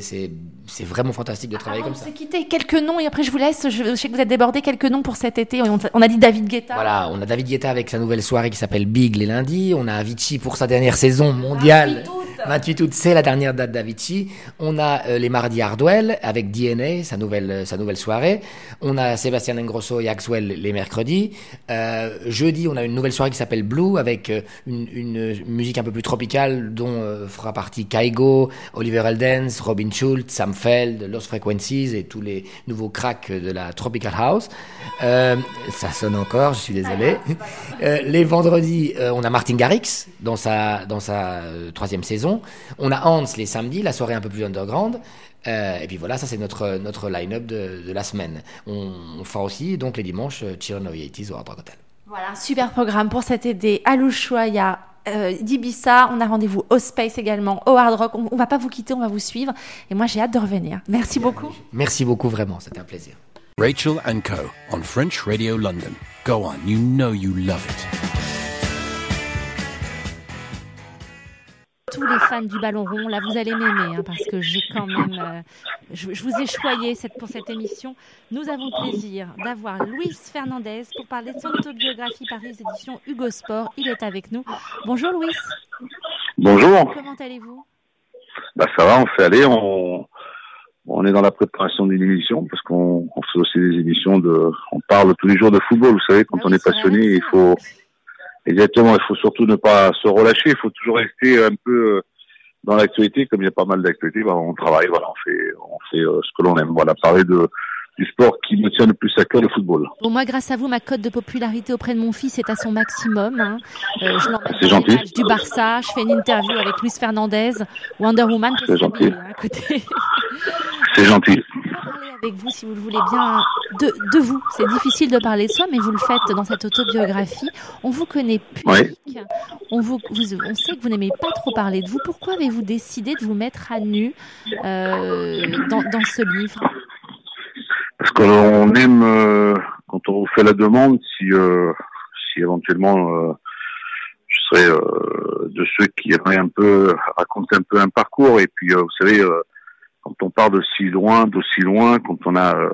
vraiment fantastique de travailler comme ça. On s'est quitté quelques noms et après je vous laisse. Je, sais que vous êtes débordé quelques noms pour cet été. On, a dit David Guetta. Voilà, on a David Guetta avec sa nouvelle soirée qui s'appelle Big les lundis. On a Avicii pour sa dernière saison mondiale. 28 août, c'est la dernière date d'Avicii. On a les mardis Hardwell avec DNA, sa nouvelle, sa nouvelle soirée. On a Sébastien Ingrosso et Axwell les mercredis. Euh, jeudi, on a une nouvelle soirée qui s'appelle Blue avec euh, une, une, musique un peu plus tropicale dont euh, fera partie Kaigo, Oliver Eldens, Robin Schultz, Sam Feld, Lost Frequencies et tous les nouveaux cracks de la Tropical House. Euh, ça sonne encore, je suis désolé. les vendredis, on a Martin Garrix dans sa, dans sa troisième saison. On a Hans les samedis, la soirée un peu plus underground. Euh, et puis voilà, ça c'est notre, notre line-up de, de, la semaine. On, on, fera aussi donc les dimanches Children of the au Hard Rock Hotel. Voilà, un super programme pour cet été à l'Ushuaïa. Euh, d'Ibissa, on a rendez-vous au Space également, au Hard Rock. On, on va pas vous quitter, on va vous suivre. Et moi, j'ai hâte de revenir. Merci beaucoup. Merci beaucoup, vraiment, c'était un plaisir. Rachel and Co. on French Radio London. Go on, you know you love it. Tous les fans du ballon rond, là vous allez m'aimer hein, parce que j'ai quand même, euh, je, vous ai choyé cette, pour cette émission. Nous avons le plaisir d'avoir Luis Fernandez pour parler de son autobiographie par les éditions Hugo Sport. Il est avec nous. Bonjour Luis. Bonjour. Comment allez-vous? Bah ça va, on fait aller, on, on est dans la préparation d'une émission parce qu'on on fait aussi des émissions de, on parle tous les jours de football. Vous savez, quand Ah on est passionné, il faut exactement, il faut surtout ne pas se relâcher. Il faut toujours rester un peu euh, dans l'actualité. Comme il y a pas mal d'actualités, bah, on travaille, voilà, on fait, on fait euh, ce que l'on aime. Voilà, parler de du sport qui me tient le plus à cœur, le football. Bon, moi, grâce à vous, ma cote de popularité auprès de mon fils est à son maximum. hein. Euh, je C'est gentil. du Barça, je fais une interview avec Luis Fernandez, Wonder Woman, C'est gentil. hein. C'est gentil. Avec vous, si vous le voulez bien, de, de vous. C'est difficile de parler de soi, mais vous le faites dans cette autobiographie. On vous connaît public. On, vous, vous- on sait que vous n'aimez pas trop parler de vous. Pourquoi avez-vous décidé de vous mettre à nu euh, dans, dans ce livre? Parce qu'on aime, euh, quand on vous fait la demande, si, euh, si éventuellement je serais de ceux qui aimeraient un peu raconter un peu un parcours. Et puis, vous savez, quand on part de si loin, d'aussi loin, quand on a euh,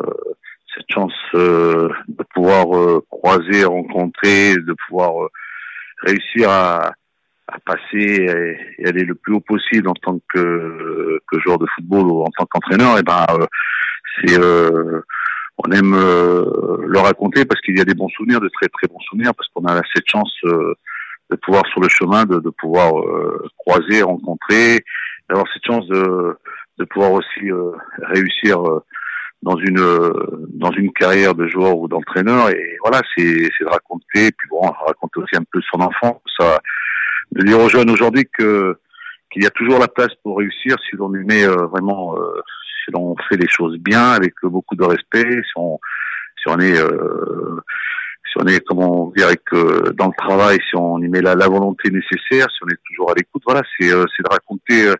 cette chance euh, de pouvoir euh, croiser, rencontrer, de pouvoir euh, réussir à, à passer et, aller le plus haut possible en tant que, que joueur de football ou en tant qu'entraîneur, et ben euh, c'est euh, on aime le raconter parce qu'il y a des bons souvenirs, de très très bons souvenirs, parce qu'on a cette chance de pouvoir sur le chemin, de, de pouvoir croiser, rencontrer, d'avoir cette chance de, de pouvoir aussi euh, réussir euh, dans une euh, dans une carrière de joueur ou d'entraîneur. Et voilà, c'est c'est de raconter, puis bon, raconter aussi un peu son enfant, ça, de dire aux jeunes aujourd'hui que qu'il y a toujours la place pour réussir si l'on y met euh, vraiment euh, si l'on fait les choses bien avec beaucoup de respect, si on si on est si on est comment dire avec euh, dans le travail, si on y met la, la volonté nécessaire, si on est toujours à l'écoute, voilà, c'est c'est de raconter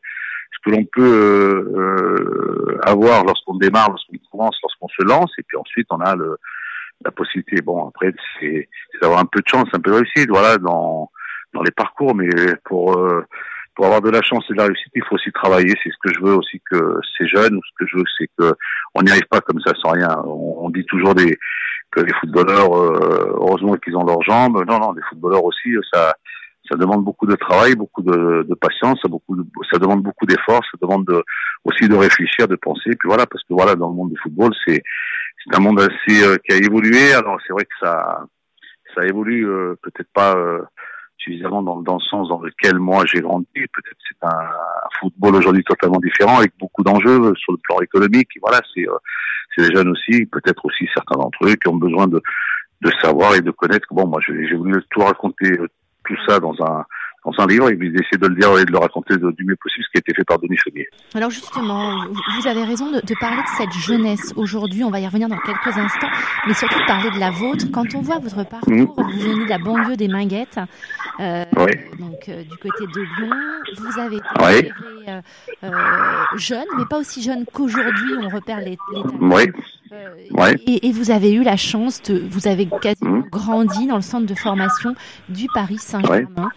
que l'on peut euh, euh, avoir lorsqu'on démarre, lorsqu'on commence, lorsqu'on se lance, et puis ensuite on a le, la possibilité. Bon, après c'est d'avoir un peu de chance, un peu de réussite, voilà, dans dans les parcours, mais pour euh, pour avoir de la chance et de la réussite, il faut aussi travailler. C'est ce que je veux aussi que ces jeunes, ou ce que je veux, c'est que on n'y arrive pas comme ça sans rien. On, on dit toujours des que les footballeurs, euh, heureusement qu'ils ont leurs jambes. Non, non, les footballeurs aussi, ça ça demande beaucoup de travail, beaucoup de, patience, beaucoup ça demande beaucoup d'efforts, ça demande de- aussi de réfléchir, de penser. Puis voilà, parce que voilà, dans le monde du football, c'est un monde assez euh, qui a évolué. Alors c'est vrai que ça ça évolue euh, peut-être pas euh, suffisamment dans, dans le sens dans lequel moi j'ai grandi. Peut-être c'est un, football aujourd'hui totalement différent avec beaucoup d'enjeux euh, sur le plan économique. Et voilà, c'est c'est des jeunes aussi, peut-être aussi certains d'entre eux qui ont besoin de de savoir et de connaître. Bon, moi j'ai voulu tout raconter tout ça dans un dans un livre et puis d'essayer de le dire et de le raconter du mieux possible, ce qui a été fait par Denis Chaumier. Alors justement, vous avez raison de, de parler de cette jeunesse aujourd'hui, on va y revenir dans quelques instants, mais surtout de parler de la vôtre. Quand on voit votre parcours, vous venez de la banlieue des Minguettes, euh, Oui. donc euh, du côté de Lyon, vous avez été Oui. euh, jeune, mais pas aussi jeune qu'aujourd'hui, on repère les, les talents. Oui, Ouais. et, et vous avez eu la chance de, vous avez quasiment Mhm. grandi dans le centre de formation du Paris Saint-Germain.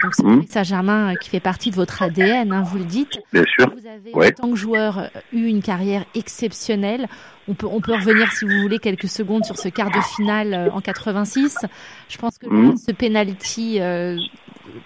Donc c'est. Paris Saint-Germain euh, qui fait partie de votre ADN, hein, vous le dites. bien sûr. Vous avez, Ouais. en tant que joueur, euh, eu une carrière exceptionnelle. On peut, on peut revenir, si vous voulez, quelques secondes sur ce quart de finale euh, en 86. Je pense que là, Mhm. ce penalty, euh,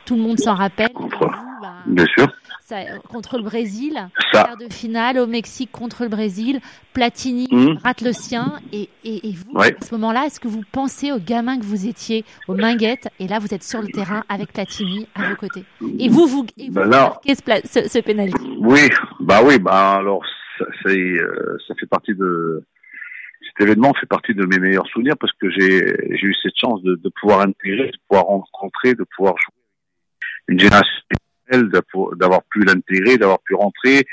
tout le monde s'en rappelle. Contre- bah, Bien sûr. Ça- contre le Brésil, Ça, quart de finale au Mexique contre le Brésil, Platini Mhm. rate le sien. Et, et, et vous, Ouais. à ce moment-là, est-ce que vous pensez au gamin que vous étiez, au Minguette, et là, vous êtes sur le terrain avec Platini à vos côtés. Et vous, vous, et vous Ben marquez ce, ce, ce penalty? Oui, bah oui, bah alors ça, euh, ça fait partie de cet événement fait partie de mes meilleurs souvenirs parce que j'ai j'ai eu cette chance de, de pouvoir intégrer, de pouvoir rencontrer, de pouvoir jouer une génération d'avoir pu l'intégrer, d'avoir pu rentrer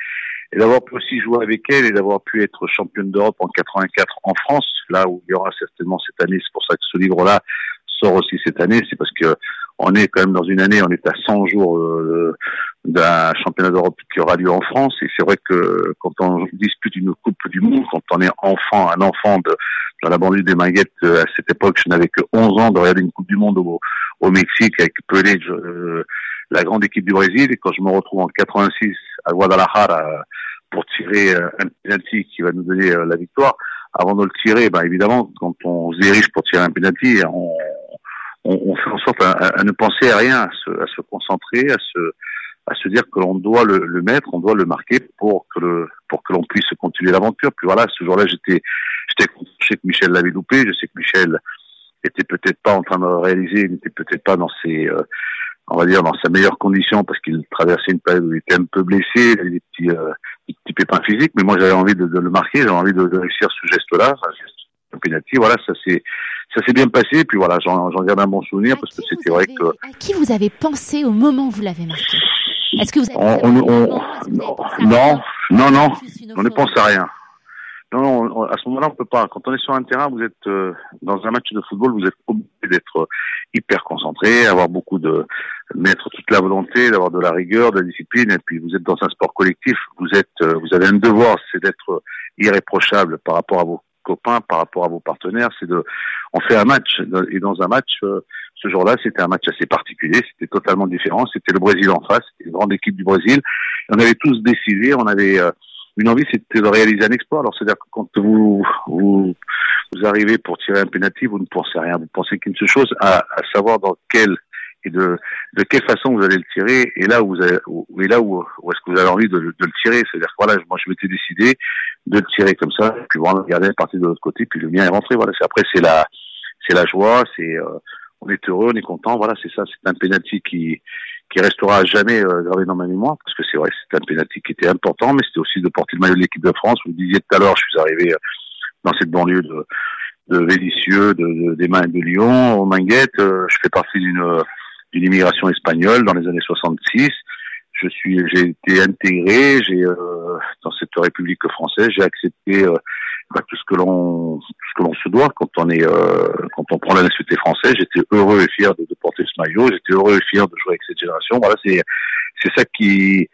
et d'avoir pu aussi jouer avec elle et d'avoir pu être championne d'Europe en 84 en France, là où il y aura certainement cette année. C'est pour ça que ce livre-là sort aussi cette année, c'est parce que on est quand même dans une année, on est à 100 jours euh, d'un championnat d'Europe qui aura lieu en France. Et c'est vrai que quand on dispute une Coupe du Monde, quand on est enfant, un enfant de, dans la banlieue des Minguettes, euh, à cette époque, je n'avais que 11 ans de regarder une Coupe du Monde au, au Mexique avec Pelé, euh, la grande équipe du Brésil. Et quand je me retrouve en 86 à Guadalajara euh, pour tirer euh, un penalty qui va nous donner la victoire, avant de le tirer, ben évidemment, quand on se dirige pour tirer un penalty, on, on, on fait en sorte à- à ne penser à rien, à se, à se concentrer, à se, à se dire que l'on doit le, le, mettre, on doit le marquer pour que le, pour que l'on puisse continuer l'aventure. Puis voilà, ce jour-là, j'étais, j'étais, je sais que Michel l'avait loupé, je sais que Michel était peut-être pas en train de réaliser, n'était peut-être pas dans ses, euh, on va dire, dans sa meilleure condition parce qu'il traversait une période où il était un peu blessé, il avait des petits, euh, des petits pépins physiques, mais moi j'avais envie de, de, le marquer, j'avais envie de, réussir ce geste-là, un geste un penalty. Voilà, ça s'est, ça s'est bien passé, puis voilà, j'en, j'en garde un bon souvenir parce que c'était vrai que. À qui vous avez pensé au moment où vous l'avez marqué? Est-ce que vous avez on, on, on, non, non, non, on ne pense à rien. Non, non, à ce moment-là, on peut pas. Quand on est sur un terrain, vous êtes euh, dans un match de football, vous êtes obligé d'être euh, hyper concentré, avoir beaucoup de mettre toute la volonté, d'avoir de la rigueur, de la discipline. Et puis, vous êtes dans un sport collectif. Vous êtes, euh, vous avez un devoir, c'est d'être irréprochable par rapport à vos copains, par rapport à vos partenaires. C'est de, on fait un match et dans un match, ce jour-là, c'était un match assez particulier. C'était totalement différent. C'était le Brésil en face, une grande équipe du Brésil. on avait tous décidé, on avait une envie, c'était de réaliser un exploit. Alors, c'est-à-dire que quand vous, vous, vous arrivez pour tirer un pénalty, vous ne pensez rien. Vous pensez qu'une seule chose, à, à, savoir dans quelle et de, de quelle façon vous allez le tirer et là où vous avez, et là où, où est-ce que vous avez envie de, de le tirer? C'est-à-dire que voilà, moi, je m'étais décidé de le tirer comme ça, puis voilà, regarder partir de l'autre côté, puis le mien est rentré. Voilà. Après, c'est la, c'est la joie, c'est, euh, on est heureux, on est content. Voilà, c'est ça. C'est un pénalty qui, qui restera jamais euh, gravé dans ma mémoire, parce que c'est vrai, c'était un pénalty qui était important, mais c'était aussi de porter le maillot de l'équipe de France. Vous disiez tout à l'heure, je suis arrivé euh, dans cette banlieue de, de Vélicieux, de, de, des mains de Lyon, aux Minguettes. Euh, je fais partie d'une d'une immigration espagnole dans les années 66. Je suis, j'ai été intégré, j'ai euh, dans cette République française, j'ai accepté euh, bah, tout ce que l'on ce que l'on se doit quand on est euh, quand on prend la nationalité française. J'étais heureux et fier de, de porter ce maillot. J'étais heureux et fier de jouer avec cette génération. Voilà, c'est c'est ça qui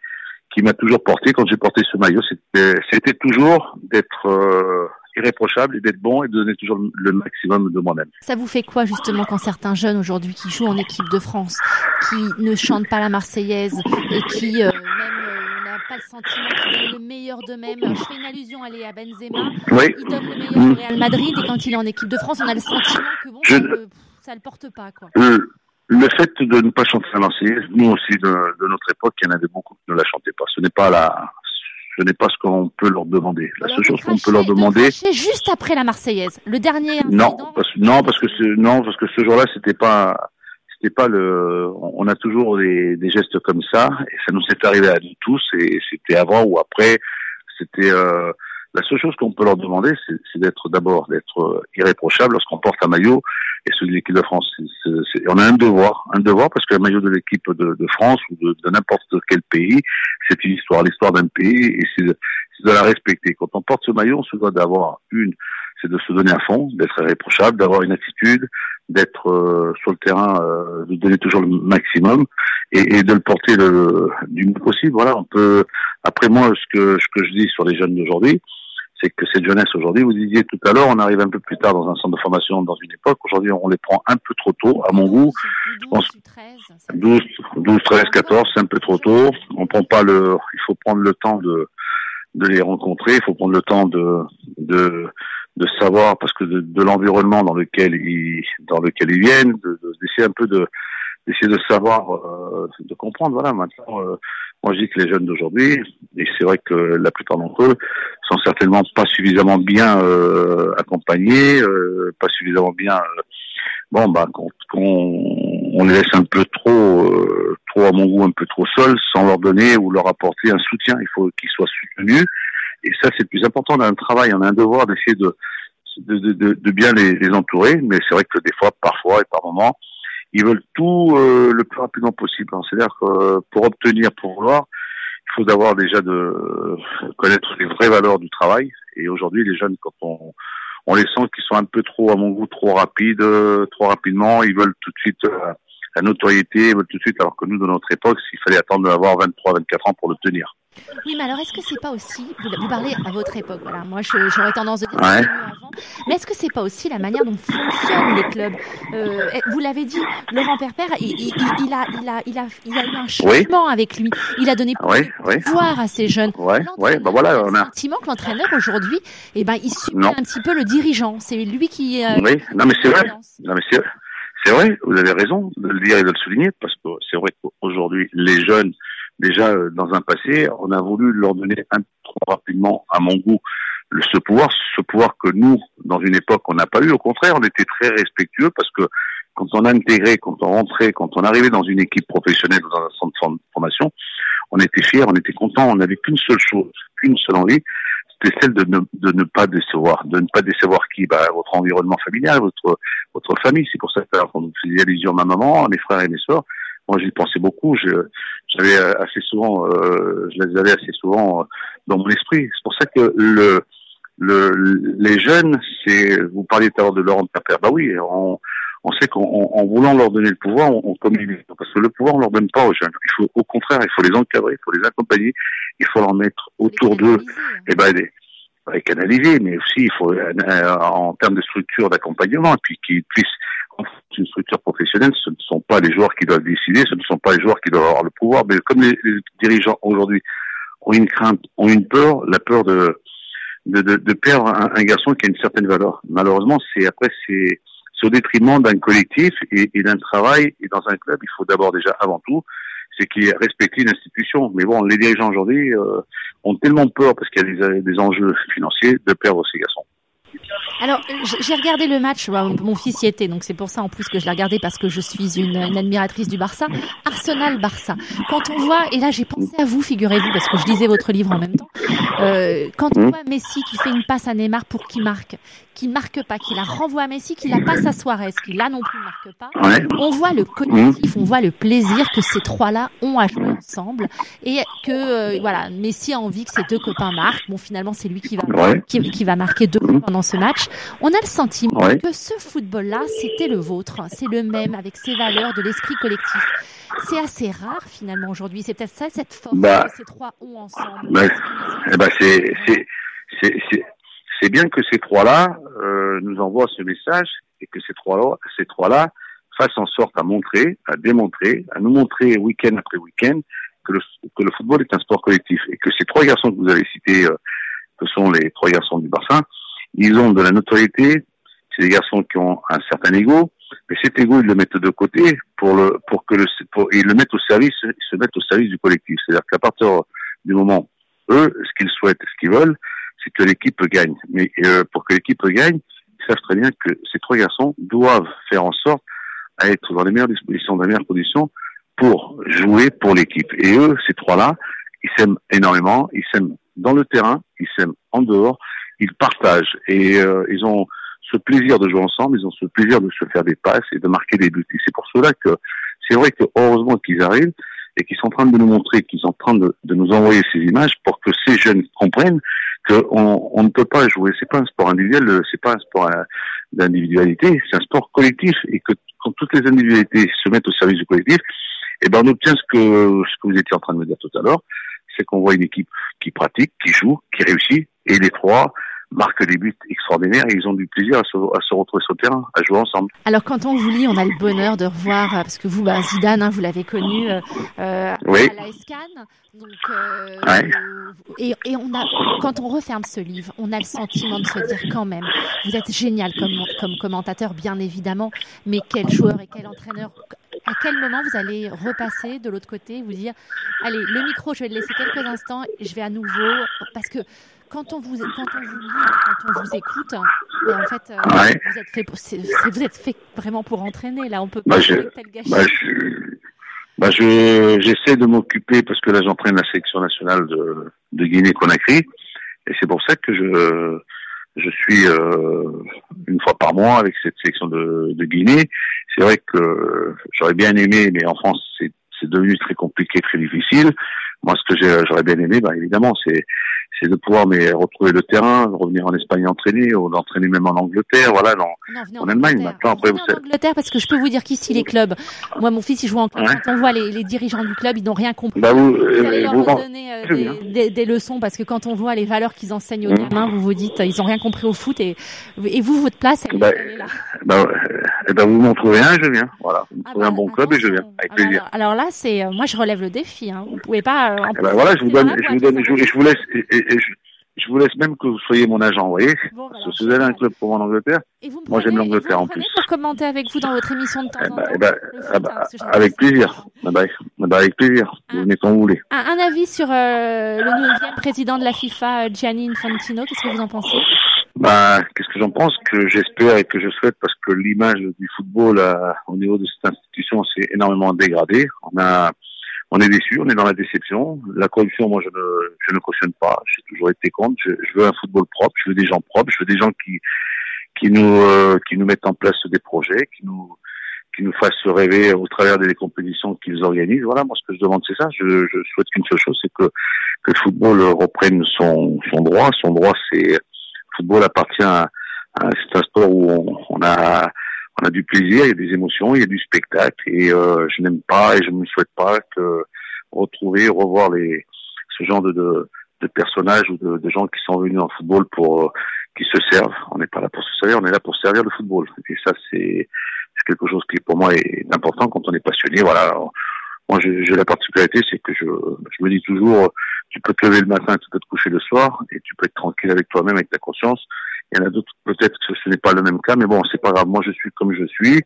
qui m'a toujours porté quand j'ai porté ce maillot. C'était c'était toujours d'être euh, irréprochable et d'être bon et de donner toujours le maximum de moi-même. Ça vous fait quoi justement quand certains jeunes aujourd'hui qui jouent en équipe de France, qui ne chantent pas la Marseillaise et qui euh, même n'a pas le sentiment qu'ils donnent le meilleur d'eux-mêmes? Je fais une allusion allez, à Benzema. Oui. Il donne le meilleur au Real Madrid et quand il est en équipe de France, on a le sentiment que bon, Je- ça, le, ça le porte pas quoi. Le, le fait de ne pas chanter la Marseillaise, nous aussi de, de notre époque, il y en avait beaucoup qui ne la chantaient pas. Ce n'est pas la, ce n'est pas ce qu'on peut leur demander. La seule de chose qu'on peut leur de demander, cracher juste après la Marseillaise. Le dernier non, parce, non, parce que ce, non, parce que ce jour-là, c'était pas, c'était pas le, on a toujours des, des gestes comme ça, et ça nous est arrivé à nous tous, et c'était avant ou après, c'était, euh, la seule chose qu'on peut leur demander, c'est d'être d'abord d'être euh, irréprochable lorsqu'on porte un maillot et celui de l'équipe de France. C'est- c'est- c'est- on a un devoir, un devoir parce que le maillot de l'équipe de, de France ou de, de n'importe quel pays, c'est une histoire, l'histoire d'un pays et c'est de, c'est de la respecter. Quand on porte ce maillot, on se doit d'avoir une, c'est de se donner à fond, d'être irréprochable, d'avoir une attitude, d'être euh, sur le terrain, euh, de donner toujours le maximum et, et de le porter le, du mieux possible. Voilà, on peut. Après moi, ce que ce que je dis sur les jeunes d'aujourd'hui, c'est que cette jeunesse aujourd'hui, vous disiez tout à l'heure, on arrive un peu plus tard dans un centre de formation, dans une époque. Aujourd'hui, on les prend un peu trop tôt, à mon goût. Je pense- 13. ça- 12, 12, 13, 14, c'est un peu trop tôt. On prend pas le, il faut prendre le temps de, de les rencontrer. Il faut prendre le temps de, de, de savoir parce que de, de l'environnement dans lequel ils, dans lequel ils viennent, de- de- d'essayer un peu de, d'essayer de savoir, euh, de comprendre. Voilà, maintenant, euh, moi je dis que les jeunes d'aujourd'hui, et c'est vrai que la plupart d'entre eux sont certainement pas suffisamment bien euh, accompagnés, euh, pas suffisamment bien. euh, bon, bah, qu'on qu'on- on les laisse un peu trop, euh, trop à mon goût, un peu trop seuls, sans leur donner ou leur apporter un soutien. Il faut qu'ils soient soutenus. Et ça, c'est le plus important. On a un travail, on a un devoir d'essayer de, de, de, de- bien les, les entourer. Mais c'est vrai que des fois, parfois et par moments, ils veulent tout euh, le plus rapidement possible. Alors, C'est-à-dire que euh, pour obtenir, pour vouloir, il faut d'abord déjà de connaître les vraies valeurs du travail. Et aujourd'hui, les jeunes, quand on, on les sent qu'ils sont un peu trop, à mon goût, trop rapides, euh, trop rapidement, ils veulent tout de suite euh, la notoriété, tout de suite, alors que nous, de notre époque, il fallait attendre d'avoir 23, 24 ans pour l'obtenir. Oui, mais alors est-ce que c'est pas aussi, vous, parlez à votre époque, voilà, moi j'aurais tendance de dire Ouais. avant, mais est-ce que c'est pas aussi la manière dont fonctionnent les clubs? Euh, Vous l'avez dit, Laurent Perper, il, il- il- il a, il, a, il, a, il a eu un changement avec lui, il a donné Oui, oui. pouvoir à ces jeunes. Ouais, ouais, bah voilà, on a. sentiment que l'entraîneur aujourd'hui, eh ben, il subit Non. un petit peu le dirigeant, c'est lui qui... euh, Oui, non mais c'est vrai. Non mais c'est c'est vrai, vous avez raison de le dire et de le souligner parce que c'est vrai qu'aujourd'hui les jeunes déjà euh, dans un passé, on a voulu leur donner un peu trop rapidement, à mon goût, ce pouvoir, ce pouvoir que nous, dans une époque, on n'a pas eu. Au contraire, on était très respectueux parce que quand on a intégré, quand on rentrait, quand on arrivait dans une équipe professionnelle dans un centre de formation, on était fiers, on était contents, on n'avait qu'une seule chose, qu'une seule envie, c'était celle de ne, de ne pas décevoir, de ne pas décevoir qui? Bah, Votre environnement familial, votre votre famille. C'est pour ça que quand vous faisiez allusion à ma maman, à mes frères et mes sœurs, moi j'y pensais beaucoup. J'avais assez souvent, euh, je les avais assez souvent dans mon esprit. C'est pour ça que le le, les jeunes, c'est, vous parliez tout à l'heure de Laurent Père, bah oui, on sait qu'en voulant leur donner le pouvoir, on, on communique. Parce que le pouvoir, on leur donne pas aux jeunes. Il faut, au contraire, il faut les encadrer, il faut les accompagner, il faut leur mettre autour d'eux, et eh ben, les, les canaliser, mais aussi il faut, euh, en termes de structure d'accompagnement, et puis qu'ils puissent, une structure professionnelle, ce ne sont pas les joueurs qui doivent décider, ce ne sont pas les joueurs qui doivent avoir le pouvoir, mais comme les, les dirigeants aujourd'hui ont une crainte, ont une peur, la peur de, de, de, de perdre un, un, garçon qui a une certaine valeur. Malheureusement, c'est après c'est au détriment d'un collectif et, et d'un travail. Et dans un club, il faut d'abord déjà, avant tout, c'est qu'il y ait respecté une institution. Mais bon, les dirigeants aujourd'hui euh, ont tellement peur parce qu'il y a des, des enjeux financiers de perdre ces garçons. Alors, j'ai regardé le match, mon fils y était, donc c'est pour ça en plus que je l'ai regardé parce que je suis une, une admiratrice du Barça. Arsenal-Barça. Quand on voit, et là j'ai pensé à vous, figurez-vous, parce que je lisais votre livre en même temps, euh, quand on voit Messi qui fait une passe à Neymar pour qu'il marque, qui ne marque pas, qui la renvoie à Messi, qui la passe à Suarez, qui là non plus ne marque pas, on voit le collectif, on voit le plaisir que ces trois-là ont à jouer ensemble et que euh, voilà, Messi a envie que ses deux copains marquent. Bon, finalement, c'est lui qui va qui, qui, va marquer deux pendant ce match. On a le sentiment que ce football-là, c'était le vôtre, c'est le même avec ses valeurs de l'esprit collectif. C'est assez rare finalement aujourd'hui. C'est peut-être ça cette force bah, que ces trois ont ensemble. Bah, eh ben c'est c'est c'est bien que ces trois-là euh, nous envoient ce message et que ces trois-là, ces trois-là fassent en sorte à montrer, à démontrer, à nous montrer week-end après week-end que le, que le football est un sport collectif et que ces trois garçons que vous avez cités, euh, que sont les trois garçons du Barça, ils ont de la notoriété. C'est des garçons qui ont un certain ego, mais cet ego ils le mettent de côté pour le pour que le pour, ils le mettent au service, ils se mettent au service du collectif. C'est-à-dire qu'à partir du moment eux, ce qu'ils souhaitent, ce qu'ils veulent, c'est que l'équipe gagne. Mais euh, pour que l'équipe gagne, ils savent très bien que ces trois garçons doivent faire en sorte à être dans les meilleures dispositions, dans les meilleures conditions pour jouer pour l'équipe. Et eux, ces trois-là, ils s'aiment énormément, ils s'aiment dans le terrain, ils s'aiment en dehors, ils partagent et euh, ils ont ce plaisir de jouer ensemble, ils ont ce plaisir de se faire des passes et de marquer des buts. Et c'est pour cela que c'est vrai que heureusement qu'ils arrivent et qu'ils sont en train de nous montrer, qu'ils sont en train de, de, nous envoyer ces images pour que ces jeunes comprennent on ne peut pas jouer. C'est pas un sport individuel, c'est pas un sport euh, d'individualité, c'est un sport collectif. Et que quand toutes les individualités se mettent au service du collectif, eh ben on obtient ce que ce que vous étiez en train de me dire tout à l'heure, c'est qu'on voit une équipe qui pratique, qui joue, qui réussit, et les trois marquent des buts extraordinaires et ils ont du plaisir à se, à se retrouver sur le terrain, à jouer ensemble. Alors quand on vous lit, on a le bonheur de revoir, euh, parce que vous, bah, Zidane, hein, vous l'avez connu euh, euh, oui. à la Escan, donc euh, ouais. et, et on a, quand on referme ce livre, on a le sentiment de se dire quand même, vous êtes génial comme, comme commentateur, bien évidemment, mais quel joueur et quel entraîneur à quel moment vous allez repasser de l'autre côté, vous dire, allez, le micro, je vais le laisser quelques instants, et je vais à nouveau, parce que quand on vous, quand on vous lit, quand on vous écoute, mais en fait, euh, ouais. vous êtes fait, pour, c est, c est, vous êtes fait vraiment pour entraîner. Là, on peut bah pas je, tel gâchis. bah je, bah je, j'essaie de m'occuper parce que là, j'entraîne la sélection nationale de, de Guinée-Conakry, et c'est pour ça que je, je suis euh, une fois par mois avec cette sélection de, de Guinée. C'est vrai que j'aurais bien aimé, mais en France, c'est devenu très compliqué, très difficile. Moi, ce que j'aurais bien aimé, bah, évidemment, c'est c'est de pouvoir mais retrouver le terrain, revenir en Espagne entraîner, ou d'entraîner même en Angleterre, voilà, dans, non, en, en Allemagne. Maintenant, après, vous en Angleterre, parce que je peux vous dire qu'ici les clubs, moi mon fils il joue en club, ouais. quand on voit les, les, dirigeants du club, ils n'ont rien compris. Bah vous, vous allez leur vous donner euh, des, des, des, leçons parce que quand on voit les valeurs qu'ils enseignent aux gamins, mmh. vous vous dites ils ont rien compris au foot et, et vous votre place elle, bah, est là. Bah, euh, bah, vous m'en trouvez un, je viens. Voilà, vous me ah trouvez bah, un bon club et je viens avec alors, plaisir. Alors, là c'est, euh, moi je relève le défi. Hein. Vous pouvez pas. Euh, bah, voilà, je vous donne, je vous donne, je, je vous laisse. Et, et, et je, je vous laisse même que vous soyez mon agent, vous voyez. Bon, Parce voilà. que si vous avez un club pour moi en Angleterre, vous Moi, j'aime l'Angleterre, vous en plus. pour commenter avec vous dans votre émission de temps eh en ben, temps. eh ben, foot, ah bah, hein, avec plaisir. Ah bah, ah bah, avec plaisir. Vous Ah. venez quand vous voulez. Un, un avis sur euh, le neuvième président de la FIFA, euh, Gianni Infantino, qu'est-ce que vous en pensez? Bah, qu'est-ce que j'en pense? Que j'espère et que je souhaite, parce que l'image du football euh, au niveau de cette institution s'est énormément dégradée. On a, on est déçu, on est dans la déception. La corruption, moi, je ne, je ne cautionne pas. J'ai toujours été contre. Je, je veux un football propre. Je veux des gens propres. Je veux des gens qui, qui nous, euh, qui nous mettent en place des projets, qui nous, qui nous fassent rêver au travers des compétitions qu'ils organisent. Voilà, moi, ce que je demande, c'est ça. Je, je souhaite qu'une seule chose, c'est que, que le football reprenne son, son droit. Son droit, c'est, le football appartient à, à- c'est un sport où on, on a, on a du plaisir, il y a des émotions, il y a du spectacle, et euh, je n'aime pas et je ne souhaite pas que retrouver, revoir les, ce genre de, de, de personnages ou de, de gens qui sont venus le football pour, euh, qui se servent. On n'est pas là pour se servir, on est là pour servir le football. Et ça, c'est, quelque chose qui pour moi est important quand on est passionné. Voilà. Moi, j'ai la particularité, c'est que je, je me dis toujours, tu peux te lever le matin, tu peux te coucher le soir, et tu peux être tranquille avec toi-même, avec ta conscience. Il y en a d'autres, peut-être que ce n'est pas le même cas, mais bon, c'est pas grave. Moi, je suis comme je suis.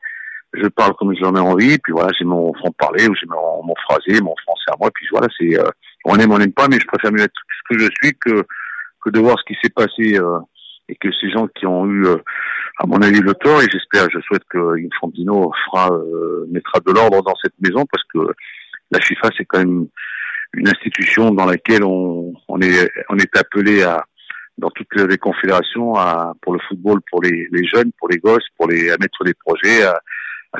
Je parle comme j'en ai envie, puis voilà, j'ai mon franc parler, ou j'ai mon, mon phrasé, mon français à moi, puis voilà, c'est, euh, on aime, on n'aime pas, mais je préfère mieux être ce que je suis que, que de voir ce qui s'est passé, euh, et que ces gens qui ont eu, euh, à mon avis, le tort, et j'espère, je souhaite que Infantino fera, euh, mettra de l'ordre dans cette maison, parce que la FIFA, c'est quand même une institution dans laquelle on, on est, on est appelé à, dans toutes les confédérations, pour le football, pour les, jeunes, pour les gosses, pour les, à mettre des projets, à,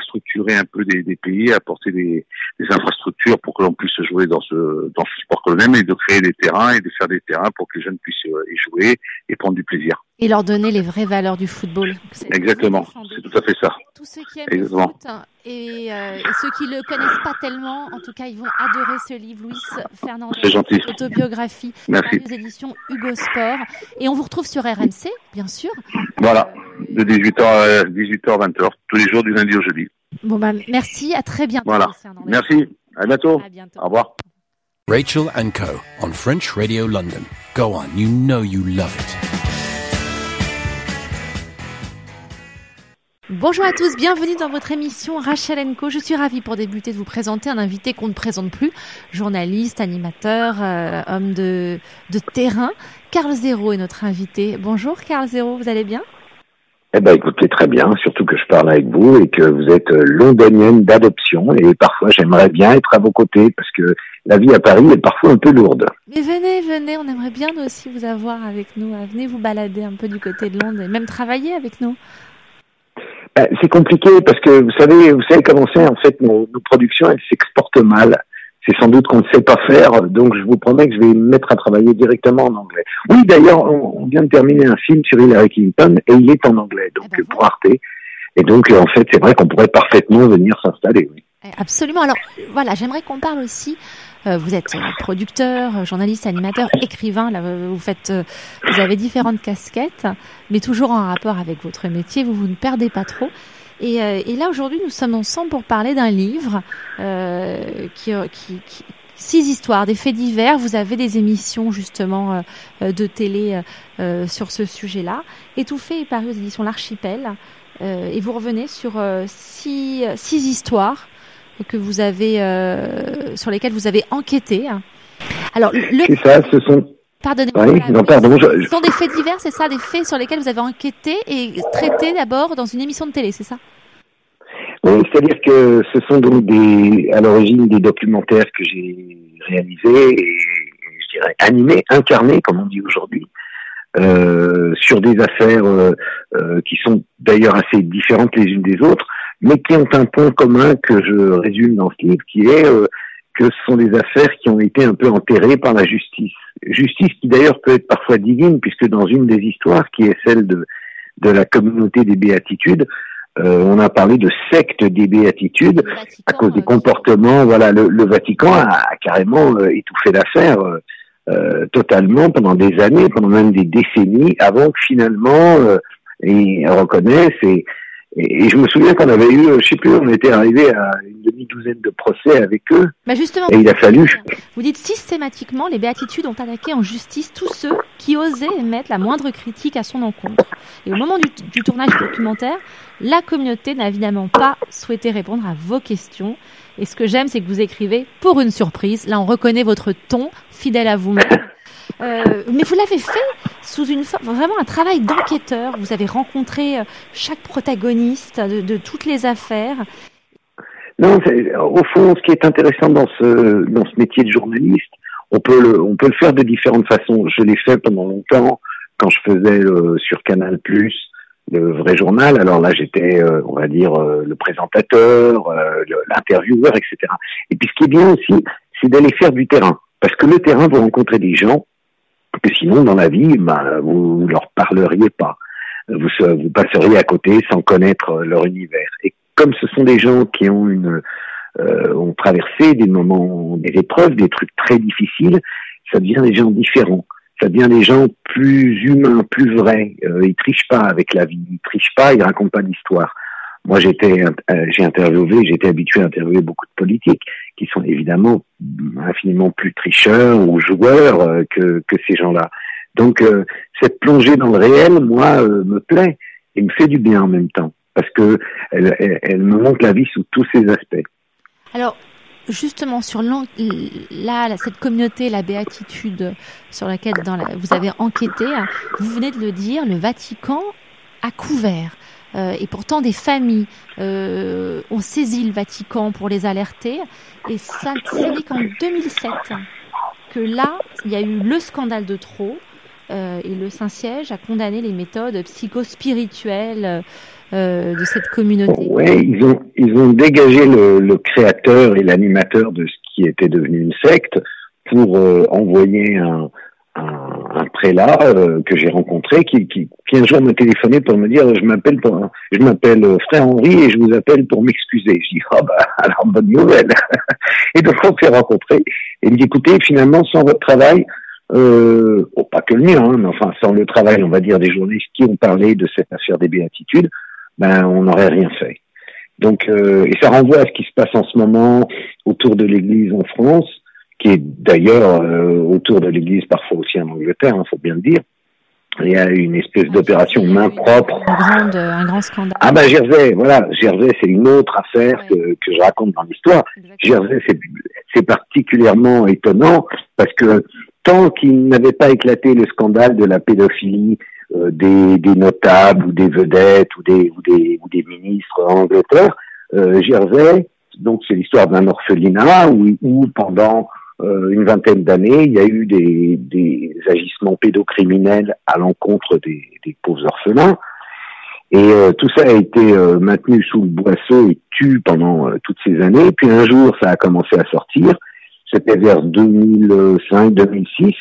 structurer un peu des, pays, à apporter des, des infrastructures pour que l'on puisse jouer dans ce, dans ce sport que l'on aime et de créer des terrains et de faire des terrains pour que les jeunes puissent euh, y jouer et prendre du plaisir. Et leur donner les vraies valeurs du football. Exactement. C'est tout à fait ça. Tous ceux qui aiment Exactement. le foot hein, et, euh, et ceux qui le connaissent pas tellement, en tout cas, ils vont adorer ce livre, Luis Fernandez, C'est gentil. autobiographie, Merci. aux éditions Hugo Sport. Et on vous retrouve sur RMC, bien sûr. Voilà. De 18h à 18h, 20h, tous les jours du lundi au jeudi. Bon bah merci, à très bientôt. Voilà. Merci. À bientôt. À bientôt. Au revoir. Rachel and Co. on French Radio London. Go on, you know you love it. Bonjour à tous, bienvenue dans votre émission Rachel Co. Je suis ravie pour débuter de vous présenter un invité qu'on ne présente plus, journaliste, animateur, euh, homme de, de terrain. Carl Zéro est notre invité. Bonjour Carl Zéro, vous allez bien? Eh ben, écoutez, très bien, surtout que je parle avec vous et que vous êtes euh, londonienne d'adoption et parfois j'aimerais bien être à vos côtés parce que la vie à Paris est parfois un peu lourde. Mais venez, venez, on aimerait bien aussi vous avoir avec nous. Venez vous balader un peu du côté de Londres et même travailler avec nous. Ben, c'est compliqué parce que vous savez, vous savez comment c'est en fait nos, nos productions, elles s'exportent mal. C'est sans doute qu'on ne sait pas faire, donc je vous promets que je vais me mettre à travailler directement en anglais. Oui, d'ailleurs, on, on vient de terminer un film sur Hillary Clinton et il est en anglais, donc Eh ben pour Arte. Et donc, euh, en fait, c'est vrai qu'on pourrait parfaitement venir s'installer. Oui. Eh, Absolument. Alors voilà, j'aimerais qu'on parle aussi. Euh, vous êtes producteur, journaliste, animateur, écrivain. Là, vous faites, euh, vous avez différentes casquettes, mais toujours en rapport avec votre métier. Vous ne perdez pas trop. Et, euh, et là aujourd'hui, nous sommes ensemble pour parler d'un livre euh, qui, qui, qui- six histoires, des faits divers. Vous avez des émissions justement euh, de télé euh, sur ce sujet-là. Étouffé est paru aux éditions L'Archipel. Euh, et vous revenez sur six, six histoires que vous avez euh, sur lesquelles vous avez enquêté. Alors le C'est ça, ce sont... pardonnez-moi. Oui, non, pardon, je- Ce sont des faits divers, c'est ça, des faits sur lesquels vous avez enquêté et traité d'abord dans une émission de télé, c'est ça? Oui, c'est-à-dire que ce sont donc des, à l'origine des documentaires que j'ai réalisés et, je dirais, animés, incarnés, comme on dit aujourd'hui, euh, sur des affaires euh, euh, qui sont d'ailleurs assez différentes les unes des autres, mais qui ont un point commun que je résume dans ce livre, qui est euh, que ce sont des affaires qui ont été un peu enterrées par la justice. Justice qui d'ailleurs peut être parfois divine, puisque dans une des histoires, qui est celle de, de la communauté des béatitudes, euh, on a parlé de secte des béatitudes Vatican, à cause des euh, comportements. Voilà, le, le Vatican a, a carrément euh, étouffé l'affaire euh, euh, totalement pendant des années, pendant même des décennies, avant que finalement euh, ils reconnaissent. Et, et, je me souviens qu'on avait eu, euh, je sais plus, on était arrivé à une demi-douzaine de procès avec eux. Bah justement, Et il a fallu. vous dites systématiquement, les béatitudes ont attaqué en justice tous ceux qui osaient émettre la moindre critique à son encontre. Et au moment du, du tournage du documentaire, la communauté n'a évidemment pas souhaité répondre à vos questions. Et ce que j'aime, c'est que vous écrivez pour une surprise. Là, on reconnaît votre ton, fidèle à vous-même. Euh, mais vous l'avez fait sous une forme, vraiment un travail d'enquêteur. Vous avez rencontré euh, chaque protagoniste de, toutes les affaires. Non, au fond, ce qui est intéressant dans ce dans ce métier de journaliste, on peut le on peut le faire de différentes façons. Je l'ai fait pendant longtemps quand je faisais sur Canal Plus le vrai journal. Alors là, j'étais, euh, on va dire, le présentateur, euh, l'intervieweur, etc. Et puis, ce qui est bien aussi, c'est d'aller faire du terrain, parce que le terrain, vous rencontrez des gens que sinon, dans la vie, ben, vous, leur parleriez pas. Vous, vous passeriez à côté sans connaître euh, leur univers. Et comme ce sont des gens qui ont une euh, ont traversé des moments, des épreuves, des trucs très difficiles, ça devient des gens différents. Ça devient des gens plus humains, plus vrais. Euh, ils trichent pas avec la vie, ils trichent pas, ils racontent pas d'histoire. Moi, j'étais, euh, j'ai interviewé, j'étais habitué à interviewer beaucoup de politiques qui sont évidemment infiniment plus tricheurs ou joueurs euh, que, que ces gens-là. Donc, euh, cette plongée dans le réel, moi, euh, me plaît et me fait du bien en même temps parce que elle, elle, elle me montre la vie sous tous ses aspects. Alors, justement, sur là, cette communauté, la béatitude sur laquelle dans la- vous avez enquêté, hein, vous venez de le dire, le Vatican a couvert. Euh, et pourtant, des familles euh, ont saisi le Vatican pour les alerter. Et ça, ce n'est qu'en 2007 que là, il y a eu le scandale de trop. euh, et le Saint-Siège a condamné les méthodes psychospirituelles de cette communauté. Ouais, ils ont ils ont dégagé le, créateur et l'animateur de ce qui était devenu une secte pour envoyer un, un, prélat euh, que j'ai rencontré qui, qui, qui un jour m'a téléphoné pour me dire je m'appelle je m'appelle euh, frère Henri et je vous appelle pour m'excuser. Je dis ah bah alors bonne nouvelle. et donc on s'est rencontrés et il me dit écoutez finalement sans votre travail euh, bon, pas que le mien, hein, mais enfin sans le travail, on va dire, des journalistes qui ont parlé de cette affaire des béatitudes, ben on n'aurait rien fait. Donc, euh, et ça renvoie à ce qui se passe en ce moment autour de l'Église en France, qui est d'ailleurs euh, autour de l'Église parfois aussi en Angleterre, il faut bien le dire. Il y a une espèce d'opération main propre. Une grande, un grand scandale. Ah ben Jersey, voilà, Jersey c'est une autre affaire que, que je raconte dans l'histoire. Jersey c'est c'est particulièrement étonnant parce que tant qu'il n'avait pas éclaté le scandale de la pédophilie euh, des, des notables ou des vedettes ou des ou des ou des ministres en Angleterre, euh, Jersey, donc c'est l'histoire d'un orphelinat où, où pendant une vingtaine d'années, il y a eu des, des agissements pédocriminels à l'encontre des, des pauvres orphelins. Et euh, tout ça a été euh, maintenu sous le boisseau et tu pendant euh, toutes ces années. Puis un jour, ça a commencé à sortir. C'était vers 2005-2006.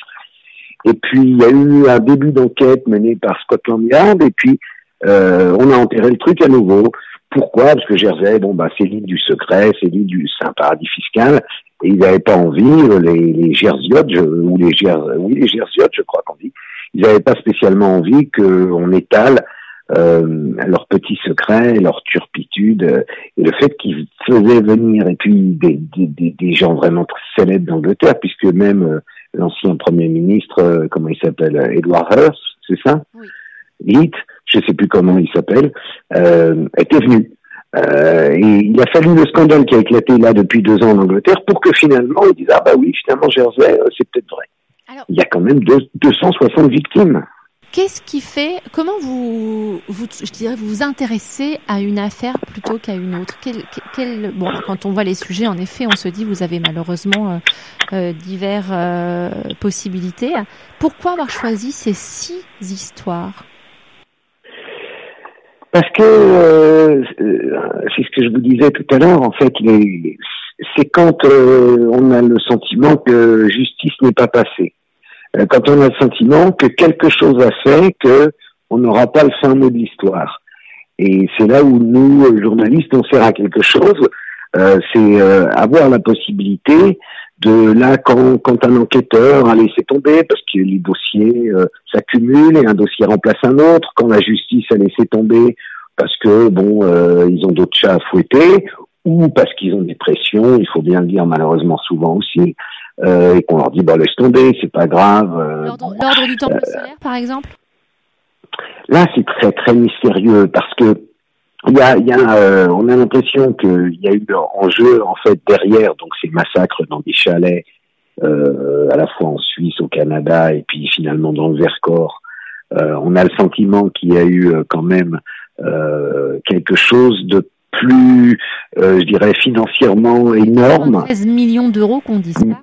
Et puis, il y a eu un début d'enquête mené par Scotland Yard. Et puis, euh, on a enterré le truc à nouveau. Pourquoi? Parce que Jersey, bon, bah, c'est l'île du secret, c'est l'île du un paradis fiscal. Et ils n'avaient pas envie, les, les Jersiotes, je, ou les Gers, oui, les Jersiotes, je crois qu'on dit, ils n'avaient pas spécialement envie qu'on étale euh, leurs petits secrets, leur turpitude, euh, et le fait qu'ils faisaient venir, et puis des, des, des, gens vraiment très célèbres d'Angleterre, puisque même euh, l'ancien Premier ministre, euh, comment il s'appelle, Edward Hearst, c'est ça? Oui. Heath, je sais plus comment il s'appelle, euh, était venu. Euh, et il a fallu le scandale qui a éclaté là depuis deux ans en Angleterre pour que finalement ils disent ah bah oui finalement Jersey euh, c'est peut-être vrai. Alors- il y a quand même deux- 260 victimes. Qu'est-ce qui fait, comment vous, vous, je dirais, vous vous intéressez à une affaire plutôt qu'à une autre? Quel, quel- bon, quand on voit les sujets, en effet, on se dit, vous avez malheureusement euh, euh, divers euh, possibilités. Pourquoi avoir choisi ces six histoires? Parce que euh, c'est ce que je vous disais tout à l'heure, en fait, les- c'est quand euh, on a le sentiment que justice n'est pas passée. Euh, quand on a le sentiment que quelque chose a fait que on n'aura pas le fin mot de l'histoire. Et c'est là où nous, euh, journalistes, on sert à quelque chose. C'est avoir la possibilité de là quand, quand un enquêteur a laissé tomber parce que les dossiers euh, s'accumulent et un dossier remplace un autre, quand la justice a laissé tomber parce que bon euh, ils ont d'autres chats à fouetter, ou parce qu'ils ont des pressions, il faut bien le dire malheureusement souvent aussi, euh, et qu'on leur dit bah laisse tomber, c'est pas grave. L'ordre du temple solaire, par exemple? Là, c'est très très mystérieux parce que il y a, il y a on a l'impression qu'il y a eu en jeu en fait derrière donc ces massacres dans des chalets à la fois en Suisse, au Canada et puis finalement dans le Vercors. on a le sentiment qu'il y a eu quand même quelque chose de plus, euh, je dirais, financièrement énorme. 13 millions d'euros qu'on disparaît.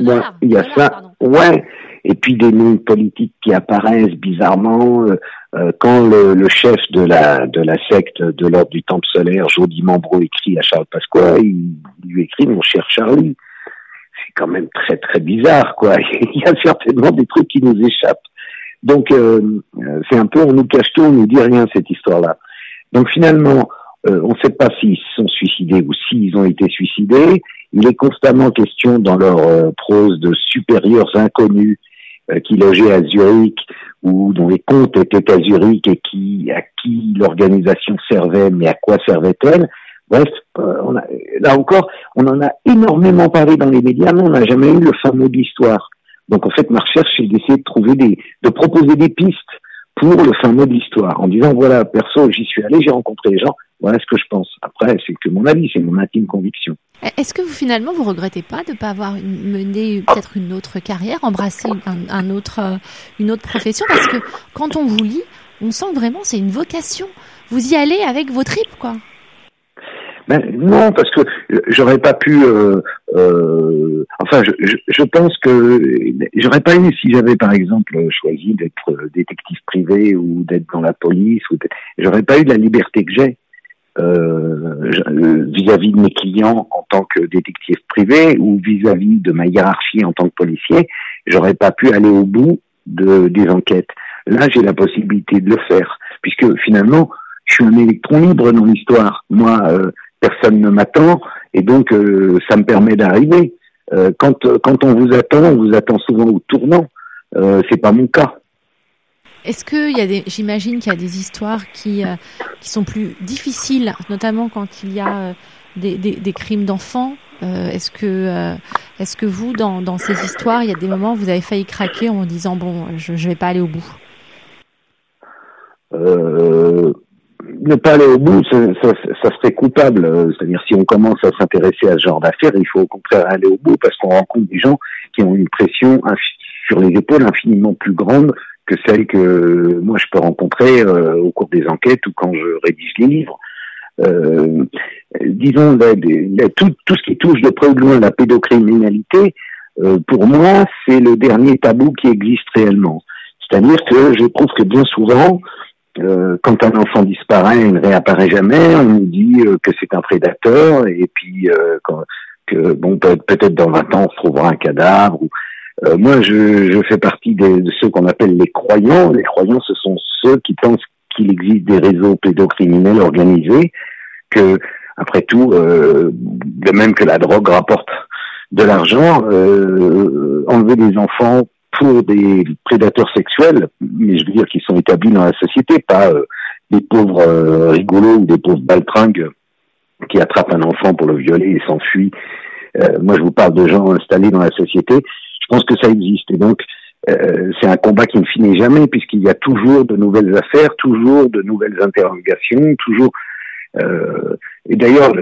il y a ça. Ouais. Et puis des noms politiques qui apparaissent bizarrement. Euh, euh, quand le, le, chef de la de la secte de l'ordre du Temple solaire, Jody Mambro, écrit à Charles Pasqua, il, lui écrit mon cher Charlie. C'est quand même très très bizarre, quoi. il y a certainement des trucs qui nous échappent. Donc c'est un peu on nous cache tout, on nous dit rien cette histoire-là. Donc finalement, euh, on ne sait pas s'ils se sont suicidés ou s'ils ont été suicidés. Il est constamment question dans leur euh, prose de supérieurs inconnus euh, qui logeaient à Zurich ou dont les comptes étaient à Zurich et qui à qui l'organisation servait, mais à quoi servait-elle? Bref, là encore, on en a énormément parlé dans les médias, mais on n'a jamais eu le fameux de l'histoire. Donc en fait, ma recherche, c'est d'essayer de trouver des, de proposer des pistes pour le fin mot de l'histoire, en disant voilà, perso, j'y suis allé, j'ai rencontré les gens, voilà ce que je pense. Après, c'est que mon avis, c'est mon intime conviction. Est-ce que vous finalement vous regrettez pas de ne pas avoir mené peut-être une autre carrière, un, autre, euh, une autre profession? Parce que quand on vous lit, on sent vraiment c'est une vocation. Vous y allez avec vos tripes, quoi. Ben, non, parce que j'aurais pas pu. Euh, euh, enfin, je, je, pense que j'aurais pas eu si j'avais par exemple choisi d'être détective privé ou d'être dans la police. ou J'aurais pas eu la liberté que j'ai euh, vis-à-vis de mes clients en tant que détective privé ou vis-à-vis de ma hiérarchie en tant que policier. J'aurais pas pu aller au bout de, des enquêtes. Là, j'ai la possibilité de le faire, puisque finalement, je suis un électron libre dans l'histoire. Moi, euh, personne ne m'attend et donc euh, ça me permet d'arriver. Quand quand on vous attend, on vous attend souvent au tournant. Euh, c'est pas mon cas. Est-ce que y a des, j'imagine qu'il y a des histoires qui qui sont plus difficiles, notamment quand il y a des, des, des crimes d'enfants. est-ce que est-ce que vous dans dans ces histoires, il y a des moments où vous avez failli craquer en disant bon, je je vais pas aller au bout? Euh, ne pas aller au bout, ça, ça, serait coupable. Euh, c'est-à-dire, si on commence à s'intéresser à ce genre d'affaires, il faut au contraire aller au bout parce qu'on rencontre des gens qui ont une pression sur les épaules infiniment plus grande que celle que moi je peux rencontrer euh, au cours des enquêtes ou quand je rédige les livres. Euh, disons, tout, tout, ce qui touche de près ou de loin la pédocriminalité, euh, pour moi, c'est le dernier tabou qui existe réellement. C'est-à-dire que je trouve que bien souvent, euh, quand un enfant disparaît, il ne réapparaît jamais. On nous dit euh, que c'est un prédateur et puis euh, que bon peut-être dans 20 ans on trouvera un cadavre. Moi, je, je, fais partie de ceux qu'on appelle les croyants. Les croyants, ce sont ceux qui pensent qu'il existe des réseaux pédocriminels organisés, que après tout, de même que la drogue rapporte de l'argent, enlever des enfants pour des prédateurs sexuels, mais je veux dire qu'ils sont établis dans la société, pas euh, des pauvres euh, rigolos ou des pauvres baltringues qui attrapent un enfant pour le violer et s'enfuient. Euh, moi, je vous parle de gens installés dans la société. Je pense que ça existe. Et donc, c'est un combat qui ne finit jamais, puisqu'il y a toujours de nouvelles affaires, toujours de nouvelles interrogations, toujours... et d'ailleurs,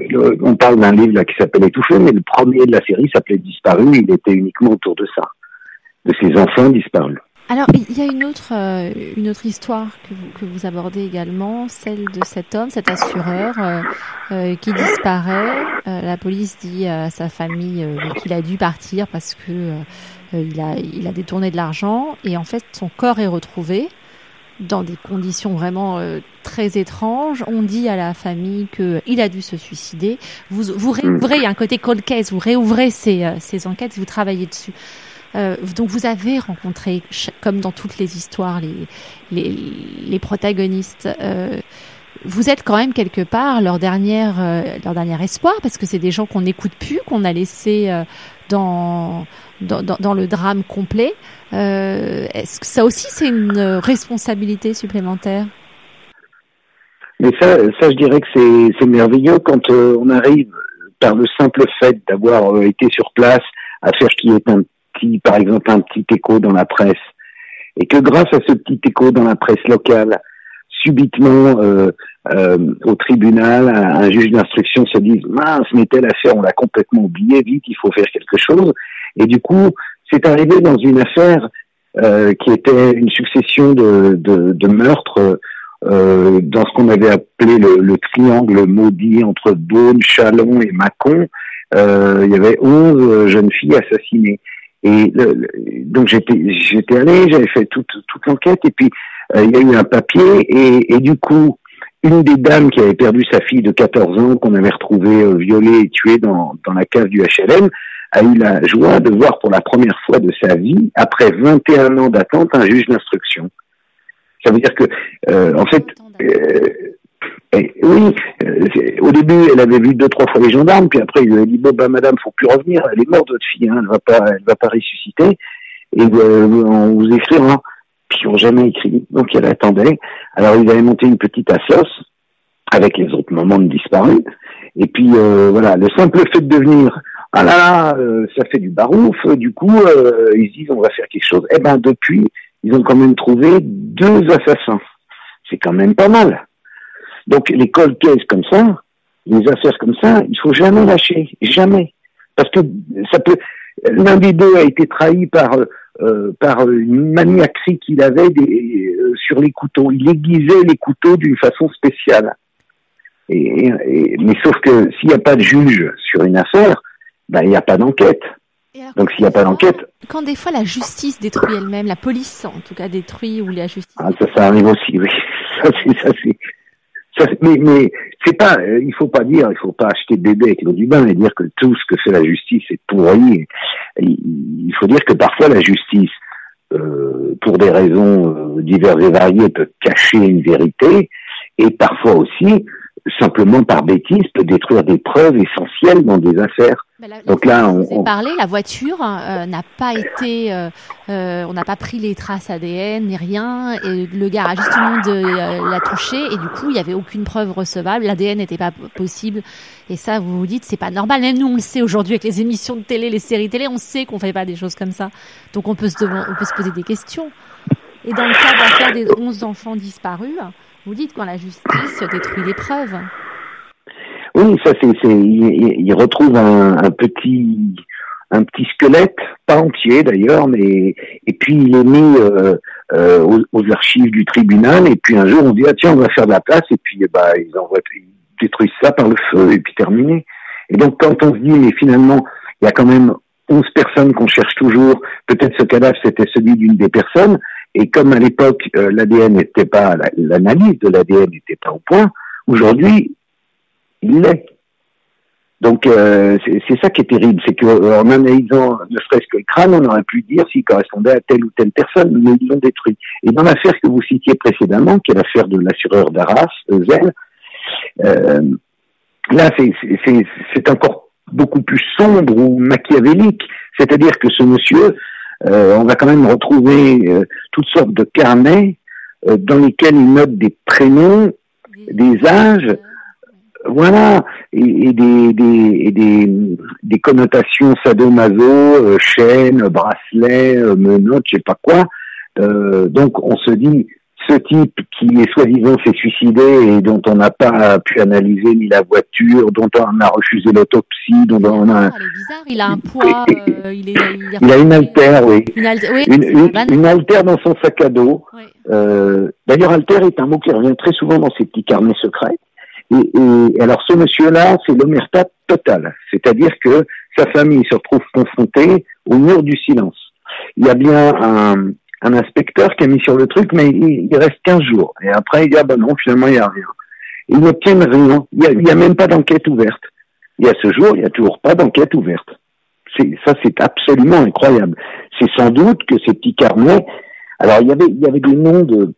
on parle d'un livre là qui s'appelle Étouffé, mais le premier de la série s'appelait Disparu, il était uniquement autour de ça de ces enfants disparus. Alors, il y a une autre, euh, une autre histoire que vous, que vous, abordez également, celle de cet homme, cet assureur euh, euh qui disparaît. Euh, la police dit à sa famille qu'il a dû partir parce que il, a, il a détourné de l'argent et en fait son corps est retrouvé dans des conditions vraiment très étranges. On dit à la famille que il a dû se suicider. Vous, vous réouvrez, il y a un côté cold case, vous réouvrez ces, ces enquêtes, vous travaillez dessus. Euh, donc vous avez rencontré, comme dans toutes les histoires, les, les, les protagonistes. Euh, vous êtes quand même quelque part leur dernière, euh, leur dernier espoir, parce que c'est des gens qu'on n'écoute plus, qu'on a laissés euh, dans, dans, dans, le drame complet. Est-ce que ça aussi c'est une responsabilité supplémentaire? Mais ça, ça, je dirais que c'est, merveilleux quand euh, on arrive par le simple fait d'avoir euh, été sur place à faire qu'il y ait un petit, par exemple, un petit écho dans la presse, et que grâce à ce petit écho dans la presse locale, subitement euh, euh, au tribunal, un, juge d'instruction se dise mince, mais telle affaire, on l'a complètement oublié, vite, il faut faire quelque chose. Et du coup, c'est arrivé dans une affaire euh, qui était une succession de, de, de meurtres euh, dans ce qu'on avait appelé le, le, triangle maudit entre Beaune, Chalon et Mâcon. Euh, il y avait 11 jeunes filles assassinées. Et le, donc j'étais j'étais allé, j'avais fait toute toute l'enquête et puis euh, il y a eu un papier et, et, du coup une des dames qui avait perdu sa fille de 14 ans qu'on avait retrouvée euh, violée et tuée dans dans la cave du HLM a eu la joie de voir pour la première fois de sa vie après 21 ans d'attente un juge d'instruction. Ça veut dire que euh, en fait et, oui, euh, au début, elle avait vu deux, trois fois les gendarmes, puis après, il lui a dit, bon, bah, madame, faut plus revenir, elle est morte, votre fille, hein, elle va pas, elle va pas ressusciter, et euh, on vous écrira. Ils n'ont jamais écrit, donc elle attendait. Alors, il avait monté une petite assoce, avec les autres moments de disparus, et puis, euh, voilà, le simple fait de devenir, ah là là, euh, ça fait du barouf, du coup, euh, ils se disent, on va faire quelque chose. Eh ben, depuis, ils ont quand même trouvé deux assassins. C'est quand même pas mal. Donc les cold cases comme ça, les affaires comme ça, il faut jamais lâcher, jamais, parce que ça peut. L'un des deux a été trahi par euh, par une maniaquerie qu'il avait des, euh, sur les couteaux. Il aiguisait les couteaux d'une façon spéciale. Et, et, mais sauf que s'il n'y a pas de juge sur une affaire, ben il n'y a pas d'enquête. Donc s'il n'y a pas d'enquête. Quand des fois la justice détruit elle-même, la police en tout cas détruit ou la justice. Ah, ça, ça arrive aussi, oui. Ça, c'est, mais, mais c'est pas, euh, il faut pas dire, il faut pas acheter bébé avec l'eau du bain et dire que tout ce que fait la justice est pourri. Il faut dire que parfois la justice, euh, pour des raisons euh, diverses et variées, peut cacher une vérité et parfois aussi simplement par bêtise peut détruire des preuves essentielles dans des affaires. La, Donc là, on, on... parlé, la voiture euh, n'a pas été, euh, euh, on n'a pas pris les traces ADN ni rien, et le garage tout le monde l'a touché, et du coup, il n'y avait aucune preuve recevable, l'ADN n'était pas possible, et ça, vous vous dites, c'est pas normal. Même nous, on le sait aujourd'hui avec les émissions de télé, les séries télé, on sait qu'on fait pas des choses comme ça. Donc on peut se, on peut se poser des questions. Et dans le cas de l'affaire des 11 enfants disparus, vous dites quand la justice détruit les preuves. Oui, ça c'est, il, il, retrouve un, un, petit un petit squelette, pas entier d'ailleurs, mais et puis il est mis euh, euh, aux, aux, archives du tribunal et puis un jour on dit ah tiens on va faire de la place et puis bah ils envoient ils détruisent ça par le feu et puis terminé. Et donc quand on se dit mais finalement il y a quand même 11 personnes qu'on cherche toujours, peut-être ce cadavre c'était celui d'une des personnes, et comme à l'époque, euh, l'ADN n'était pas, l'analyse de l'ADN n'était pas au point, aujourd'hui, il l'est. Donc euh, c'est ça qui est terrible, c'est qu'en euh, analysant ne serait-ce que le crâne, on aurait pu dire s'il correspondait à telle ou telle personne, mais ils l'ont détruit. Et dans l'affaire que vous citiez précédemment, qui est l'affaire de l'assureur d'Arras, Zel, euh, là c'est encore beaucoup plus sombre ou machiavélique, c'est-à-dire que ce monsieur euh, on va quand même retrouver euh, toutes sortes de carnets euh, dans lesquels il note des prénoms, des âges, voilà, et, et, des, des, et des, des, connotations sadomaso, chaînes, bracelets, menottes, je sais pas quoi. donc on se dit, ce type qui est soi-disant s'est suicidé et dont on n'a pas pu analyser ni la voiture, dont on a refusé l'autopsie, dont on a... Ah, il est bizarre, il a un poids, euh, il, est, il, il, a une altère, oui. Une, alter, oui, une, une, une altère dans son sac à dos. Oui. Euh, D'ailleurs, altère est un mot qui revient très souvent dans ces petits carnets secrets. Et, et alors ce monsieur-là, c'est l'omerta totale, c'est-à-dire que sa famille se retrouve confrontée au mur du silence. Il y a bien un, un inspecteur qui a mis sur le truc, mais il, il reste 15 jours. Et après, il dit, ah ben non, finalement, il n'y a rien. Ils n'obtiennent rien. Il n'y a, a, même pas d'enquête ouverte. Et à ce jour, il n'y a toujours pas d'enquête ouverte. Ça, c'est absolument incroyable. C'est sans doute que ces petits carnets... Alors, il y avait, il y avait des noms de...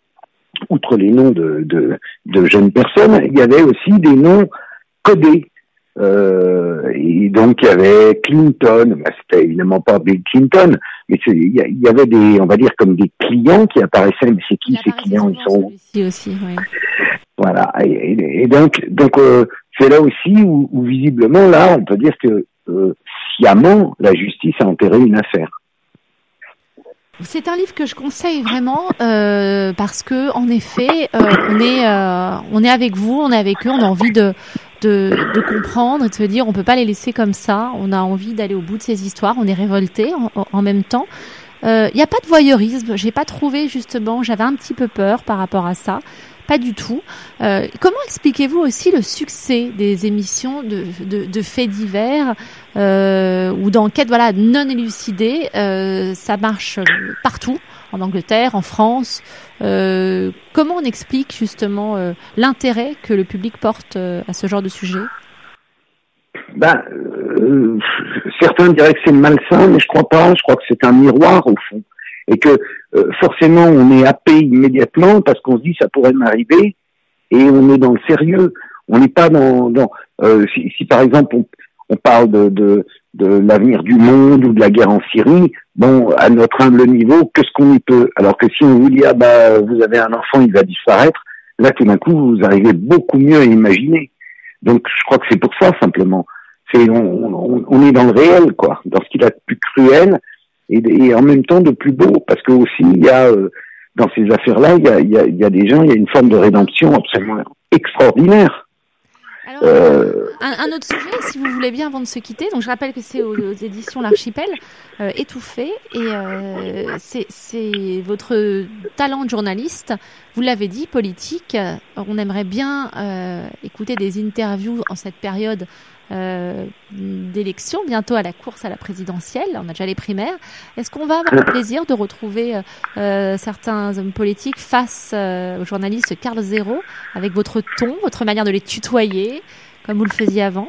Outre les noms de, de, de jeunes personnes, il y avait aussi des noms codés. Euh, et donc il y avait Clinton, bah, c'était évidemment pas Bill Clinton, mais il y, avait des, on va dire comme des clients qui apparaissaient. Mais c'est qui ces clients Ils sont aussi, oui. Voilà. Et, donc, donc euh, c'est là aussi où, où, visiblement, là, on peut dire que euh, sciemment, la justice a enterré une affaire. C'est un livre que je conseille vraiment euh, parce que en effet, euh, on est euh, on est avec vous, on est avec eux, on a envie de de, de comprendre et de se dire on peut pas les laisser comme ça. On a envie d'aller au bout de ces histoires. On est révolté en, en même temps. Il euh, n'y a pas de voyeurisme. J'ai pas trouvé justement. J'avais un petit peu peur par rapport à ça. Pas du tout. Euh, comment expliquez-vous aussi le succès des émissions de, faits divers euh, ou d'enquêtes voilà, non élucidées euh, Ça marche partout, en Angleterre, en France. Comment on explique justement l'intérêt que le public porte à ce genre de sujet? Ben, certains diraient que c'est malsain, mais je crois pas. Je crois que c'est un miroir au fond et que euh, forcément on est happé immédiatement parce qu'on se dit ça pourrait m'arriver et on est dans le sérieux. On n'est pas dans, dans euh, si, si, par exemple on, on parle de, de, de l'avenir du monde ou de la guerre en Syrie, bon, à notre humble niveau, qu'est-ce qu'on y peut? Alors que si on vous dit ah bah vous avez un enfant, il va disparaître, là tout d'un coup vous arrivez beaucoup mieux à imaginer. Donc je crois que c'est pour ça simplement. C'est on, on, on, est dans le réel quoi, dans ce qu'il a de plus cruel et, et, en même temps de plus beau, parce que aussi il y a euh, dans ces affaires-là, il y a, il y, a, y a des gens, il y a une forme de rédemption absolument extraordinaire. Alors, euh... un, un, autre sujet, si vous voulez bien, avant de se quitter. Donc, je rappelle que c'est aux, aux, éditions L'Archipel, euh, étouffé, et euh, c'est votre talent de journaliste. Vous l'avez dit, politique. On aimerait bien euh, écouter des interviews en cette période euh, d'élection, bientôt à la course à la présidentielle. On a déjà les primaires. Est-ce qu'on va avoir le plaisir de retrouver euh, certains hommes politiques face euh, au journaliste Carl Zéro, avec votre ton, votre manière de les tutoyer, comme vous le faisiez avant?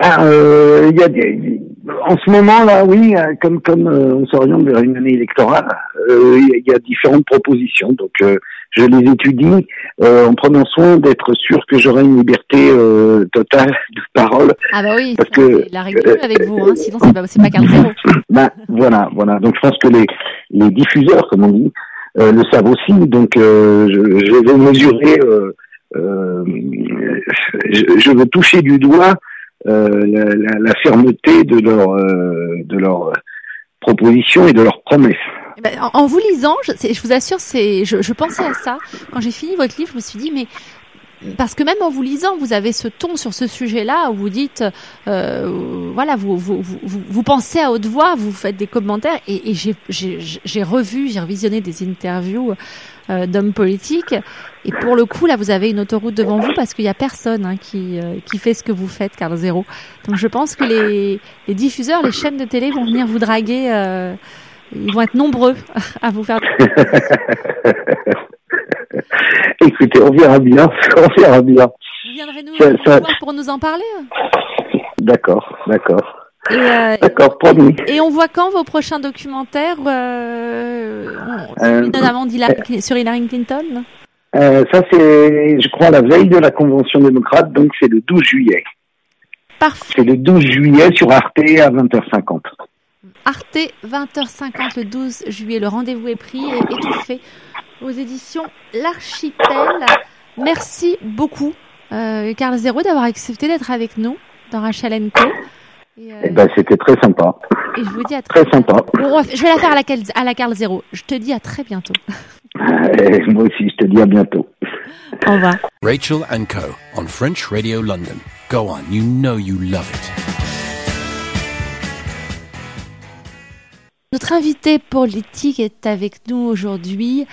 Ah, euh, y a des, en ce moment là, oui, comme comme euh, on s'oriente vers une année électorale, euh, il y a différentes propositions. Donc euh, je les étudie euh, en prenant soin d'être sûr que j'aurai une liberté euh, totale de parole. Ah bah oui, parce que la règle avec vous, hein, sinon c'est pas c'est pas Zéro. Ben voilà, voilà. Donc je pense que les les diffuseurs, comme on dit, le savent aussi. Donc je, je vais mesurer. Je, je veux toucher du doigt euh, la, la, la, fermeté de leur euh, de leur propositions et de leurs promesses. Ben, en, vous lisant, je, je vous assure, c'est, je, je, pensais à ça quand j'ai fini votre livre. Je me suis dit, mais parce que même en vous lisant, vous avez ce ton sur ce sujet-là où vous dites, euh, voilà, vous, vous, vous, vous, pensez à haute voix, vous faites des commentaires, et, et j'ai revu, j'ai revisionné des interviews euh, d'hommes politiques, et pour le coup, là, vous avez une autoroute devant vous parce qu'il n'y a personne hein, qui, euh, qui fait ce que vous faites, Carl Zéro. Donc je pense que les, les diffuseurs, les chaînes de télé vont venir vous draguer. Ils vont être nombreux à vous faire. Écoutez, on verra bien, on verra bien. Vous viendrez nous ça, ça... pour nous en parler D'accord, d'accord. Euh, D'accord, promis. Et on voit quand vos prochains documentaires, euh, euh, notamment euh, sur Hillary Clinton euh, Ça, c'est, je crois, la veille de la Convention démocrate, donc c'est le 12 juillet. Parfait. C'est le 12 juillet sur Arte à 20h50. Arte, 20h50, le 12 juillet. Le rendez-vous est pris et étouffé aux éditions L'Archipel. Merci beaucoup, euh, Carl Zéro, d'avoir accepté d'être avec nous dans Rachel Co. Et, euh, eh ben, c'était très sympa. Et je vous dis à très, très sympa. Bon, je vais la faire à la, à la Carl Zéro. Je te dis à très bientôt. Et moi aussi, je te dis à bientôt. Au revoir. Rachel and Co. on French Radio London. Go on, you know you love it. Notre invité politique est avec nous aujourd'hui.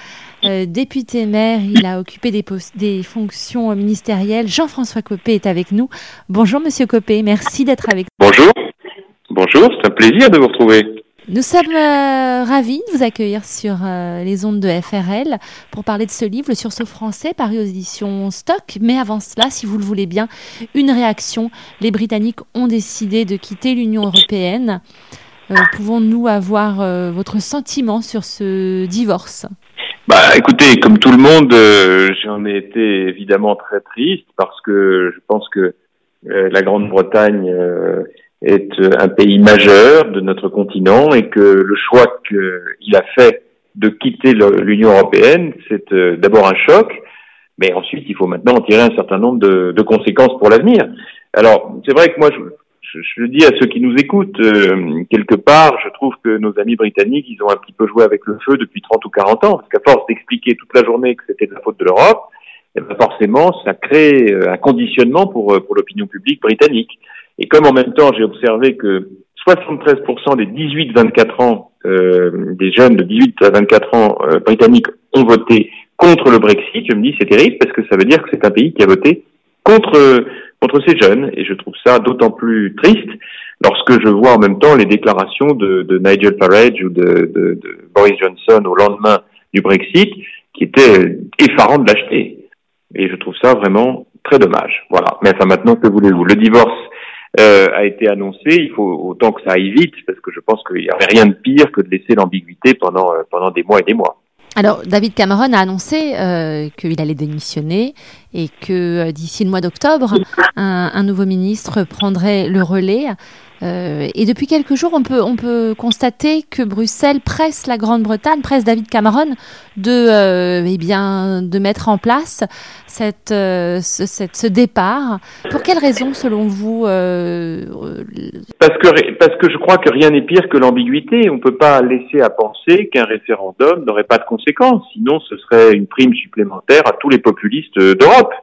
Euh, député maire, il a occupé des, des fonctions ministérielles. Jean-François Copé est avec nous. Bonjour Monsieur Copé, merci d'être avec nous. Bonjour, bonjour, c'est un plaisir de vous retrouver. Nous sommes euh, ravis de vous accueillir sur euh, les ondes de FRL pour parler de ce livre, Le sursaut français, paru aux éditions Stock. Mais avant cela, si vous le voulez bien, une réaction. Les Britanniques ont décidé de quitter l'Union européenne. Euh, Pouvons-nous avoir euh, votre sentiment sur ce divorce? Bah, écoutez, comme tout le monde, euh, j'en ai été évidemment très triste parce que je pense que la Grande-Bretagne est un pays majeur de notre continent et que le choix qu'il a fait de quitter l'Union européenne, c'est d'abord un choc, Mais ensuite, il faut maintenant en tirer un certain nombre de, de conséquences pour l'avenir. Alors, c'est vrai que moi, je, je, je, le dis à ceux qui nous écoutent, euh, quelque part, je trouve que nos amis britanniques, ils ont un petit peu joué avec le feu depuis 30 ou 40 ans, parce qu'à force d'expliquer toute la journée que c'était de la faute de l'Europe, eh ben forcément, ça crée euh, un conditionnement pour, euh, pour l'opinion publique britannique. Et comme en même temps, j'ai observé que 73% des 18-24 ans, euh, des jeunes de 18 à 24 ans euh, britanniques ont voté contre le Brexit, je me dis c'est terrible parce que ça veut dire que c'est un pays qui a voté contre contre ces jeunes et je trouve ça d'autant plus triste lorsque je vois en même temps les déclarations de, de Nigel Farage ou de, de, de, Boris Johnson au lendemain du Brexit qui étaient effarants de lâcheté et je trouve ça vraiment très dommage. Voilà. Mais enfin maintenant que voulez-vous? Le divorce euh, a été annoncé, il faut autant que ça aille vite parce que je pense qu'il n'y avait rien de pire que de laisser l'ambiguïté pendant euh, pendant des mois et des mois. Alors, David Cameron a annoncé euh, qu'il allait démissionner et que euh, d'ici le mois d'octobre, un, un, nouveau ministre prendrait le relais. Euh, et depuis quelques jours, on peut, on peut constater que Bruxelles presse la Grande-Bretagne, presse David Cameron de, euh, eh bien, de mettre en place cette, euh, ce, départ. Pour quelles raisons, selon vous euh, parce, que, parce que je crois que rien n'est pire que l'ambiguïté. On ne peut pas laisser à penser qu'un référendum n'aurait pas de conséquences. Sinon, ce serait une prime supplémentaire à tous les populistes d'Europe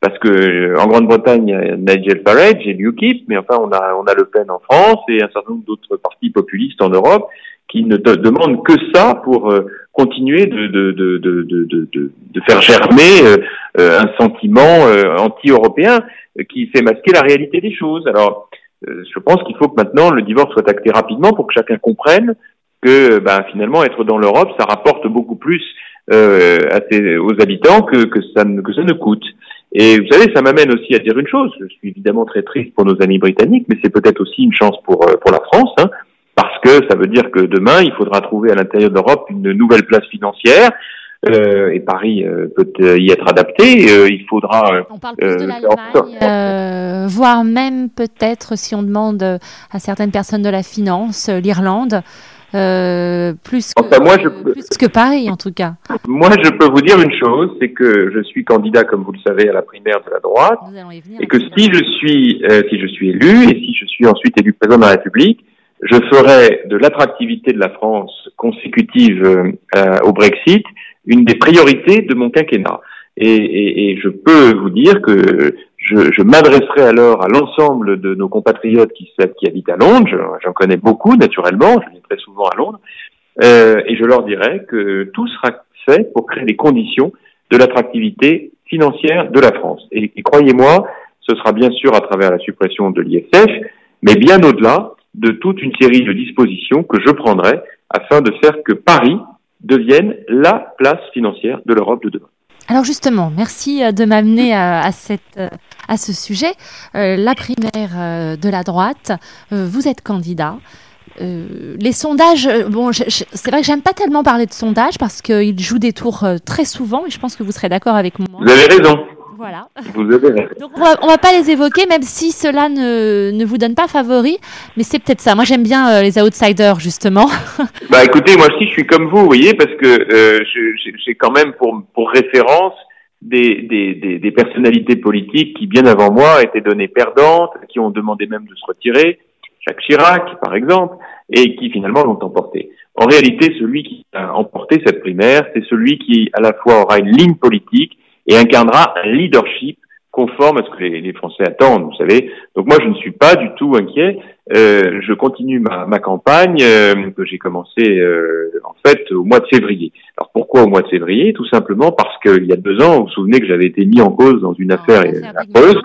parce que euh, en Grande-Bretagne, il y a Nigel Farage et l'UKIP, mais enfin on a on a Le Pen en France et un certain nombre d'autres partis populistes en Europe qui ne demandent que ça pour euh, continuer de de, de, de, faire germer euh, un sentiment anti-européen qui fait masquer la réalité des choses. Alors je pense qu'il faut que maintenant le divorce soit acté rapidement pour que chacun comprenne que ben, finalement être dans l'Europe ça rapporte beaucoup plus à ses, aux habitants que, que, ça, que ça ne coûte. Et vous savez, ça m'amène aussi à dire une chose. Je suis évidemment très triste pour nos amis britanniques, mais c'est peut-être aussi une chance pour euh, pour la France, hein, parce que ça veut dire que demain, il faudra trouver à l'intérieur de l'Europe une nouvelle place financière. Euh, et Paris euh, peut euh, y être adapté. Euh, il faudra. on parle plus de l'Allemagne, voire même peut-être si on demande à certaines personnes de la finance, l'Irlande. Euh, plus, que, enfin, moi, je plus que Paris en tout cas. Moi, je peux vous dire une chose, c'est que je suis candidat, comme vous le savez, à la primaire de la droite, venir, et que si je suis euh, si je suis élu et si je suis ensuite élu président de la République, je ferai de l'attractivité de la France consécutive euh, au Brexit une des priorités de mon quinquennat. Et, et, et je peux vous dire que je, je m'adresserai alors à l'ensemble de nos compatriotes qui, habitent à Londres, j'en connais beaucoup naturellement, je viens très souvent à Londres, euh, et je leur dirai que tout sera fait pour créer les conditions de l'attractivité financière de la France. Et, et croyez-moi, ce sera bien sûr à travers la suppression de l'ISF, mais bien au-delà de toute une série de dispositions que je prendrai afin de faire que Paris devienne la place financière de l'Europe de demain. Alors justement, merci de m'amener à, à, à ce sujet. Euh, la primaire de la droite, euh, vous êtes candidat. Euh, les sondages, bon, c'est vrai que j'aime pas tellement parler de sondages parce qu'ils jouent des tours très souvent et je pense que vous serez d'accord avec moi. Vous avez raison. Voilà. Vous avez raison. Donc on va, on va pas les évoquer, même si cela ne, ne vous donne pas favori, mais c'est peut-être ça. Moi j'aime bien euh, les outsiders justement. bah écoutez, moi aussi je suis comme vous, vous voyez, parce que euh, j'ai quand même pour, pour référence des, des, des, des, personnalités politiques qui bien avant moi étaient données perdantes, qui ont demandé même de se retirer, Jacques Chirac par exemple, et qui finalement l'ont emporté. En réalité, celui qui a emporté cette primaire, c'est celui qui à la fois aura une ligne politique et incarnera un leadership conforme à ce que les, les, Français attendent, vous savez. Donc moi, je ne suis pas du tout inquiet. Euh, je continue ma, ma campagne euh, que j'ai commencé euh, en fait au mois de février. Alors pourquoi au mois de février? Tout simplement parce qu'il y a deux ans, vous vous souvenez que j'avais été mis en cause dans une affaire affreuse,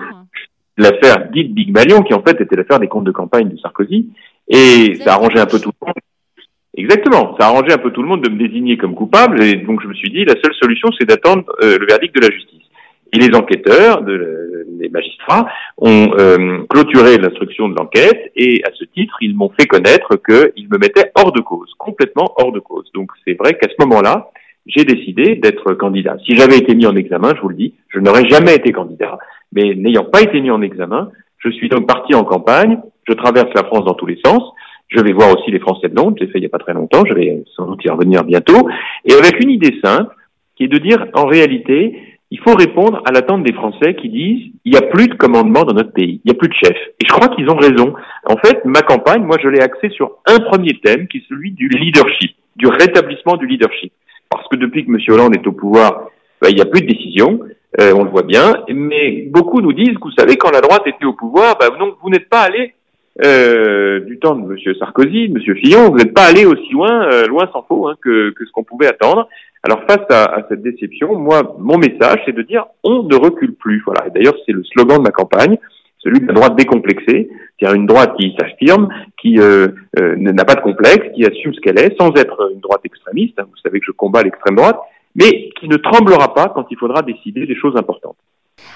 l'affaire dite Big Malion, qui en fait était l'affaire des comptes de campagne de Sarkozy, et ça a arrangé un peu tout le monde. Exactement, ça a arrangé un peu tout le monde de me désigner comme coupable, et donc je me suis dit la seule solution c'est d'attendre euh, le verdict de la justice. Et les enquêteurs, de, les magistrats, ont euh, clôturé l'instruction de l'enquête, et à ce titre, ils m'ont fait connaître qu'ils me mettaient hors de cause, complètement hors de cause. Donc c'est vrai qu'à ce moment-là, j'ai décidé d'être candidat. Si j'avais été mis en examen, je vous le dis, je n'aurais jamais été candidat. Mais n'ayant pas été mis en examen, je suis donc parti en campagne, je traverse la France dans tous les sens, je vais voir aussi les Français de Londres, j'ai fait il n'y a pas très longtemps, je vais sans doute y revenir bientôt, et avec une idée simple, qui est de dire, en réalité, il faut répondre à l'attente des Français qui disent il n'y a plus de commandement dans notre pays, il n'y a plus de chef. Et je crois qu'ils ont raison. En fait, ma campagne, moi, je l'ai axée sur un premier thème qui est celui du leadership, du rétablissement du leadership. Parce que depuis que M. Hollande est au pouvoir, ben, il n'y a plus de décision, euh, on le voit bien, mais beaucoup nous disent, vous savez, quand la droite était au pouvoir, ben, non, vous n'êtes pas allé euh, du temps de M. Sarkozy, de M. Fillon, vous n'êtes pas allé aussi loin, euh, loin s'en faut, hein, que, que ce qu'on pouvait attendre. Alors face à, cette déception, moi, mon message, c'est de dire on ne recule plus. Voilà. Et d'ailleurs, c'est le slogan de ma campagne, celui de la droite décomplexée, c'est-à-dire une droite qui s'affirme, qui euh, n'a pas de complexe, qui assume ce qu'elle est, sans être une droite extrémiste. Hein. vous savez que je combats l'extrême droite, mais qui ne tremblera pas quand il faudra décider des choses importantes.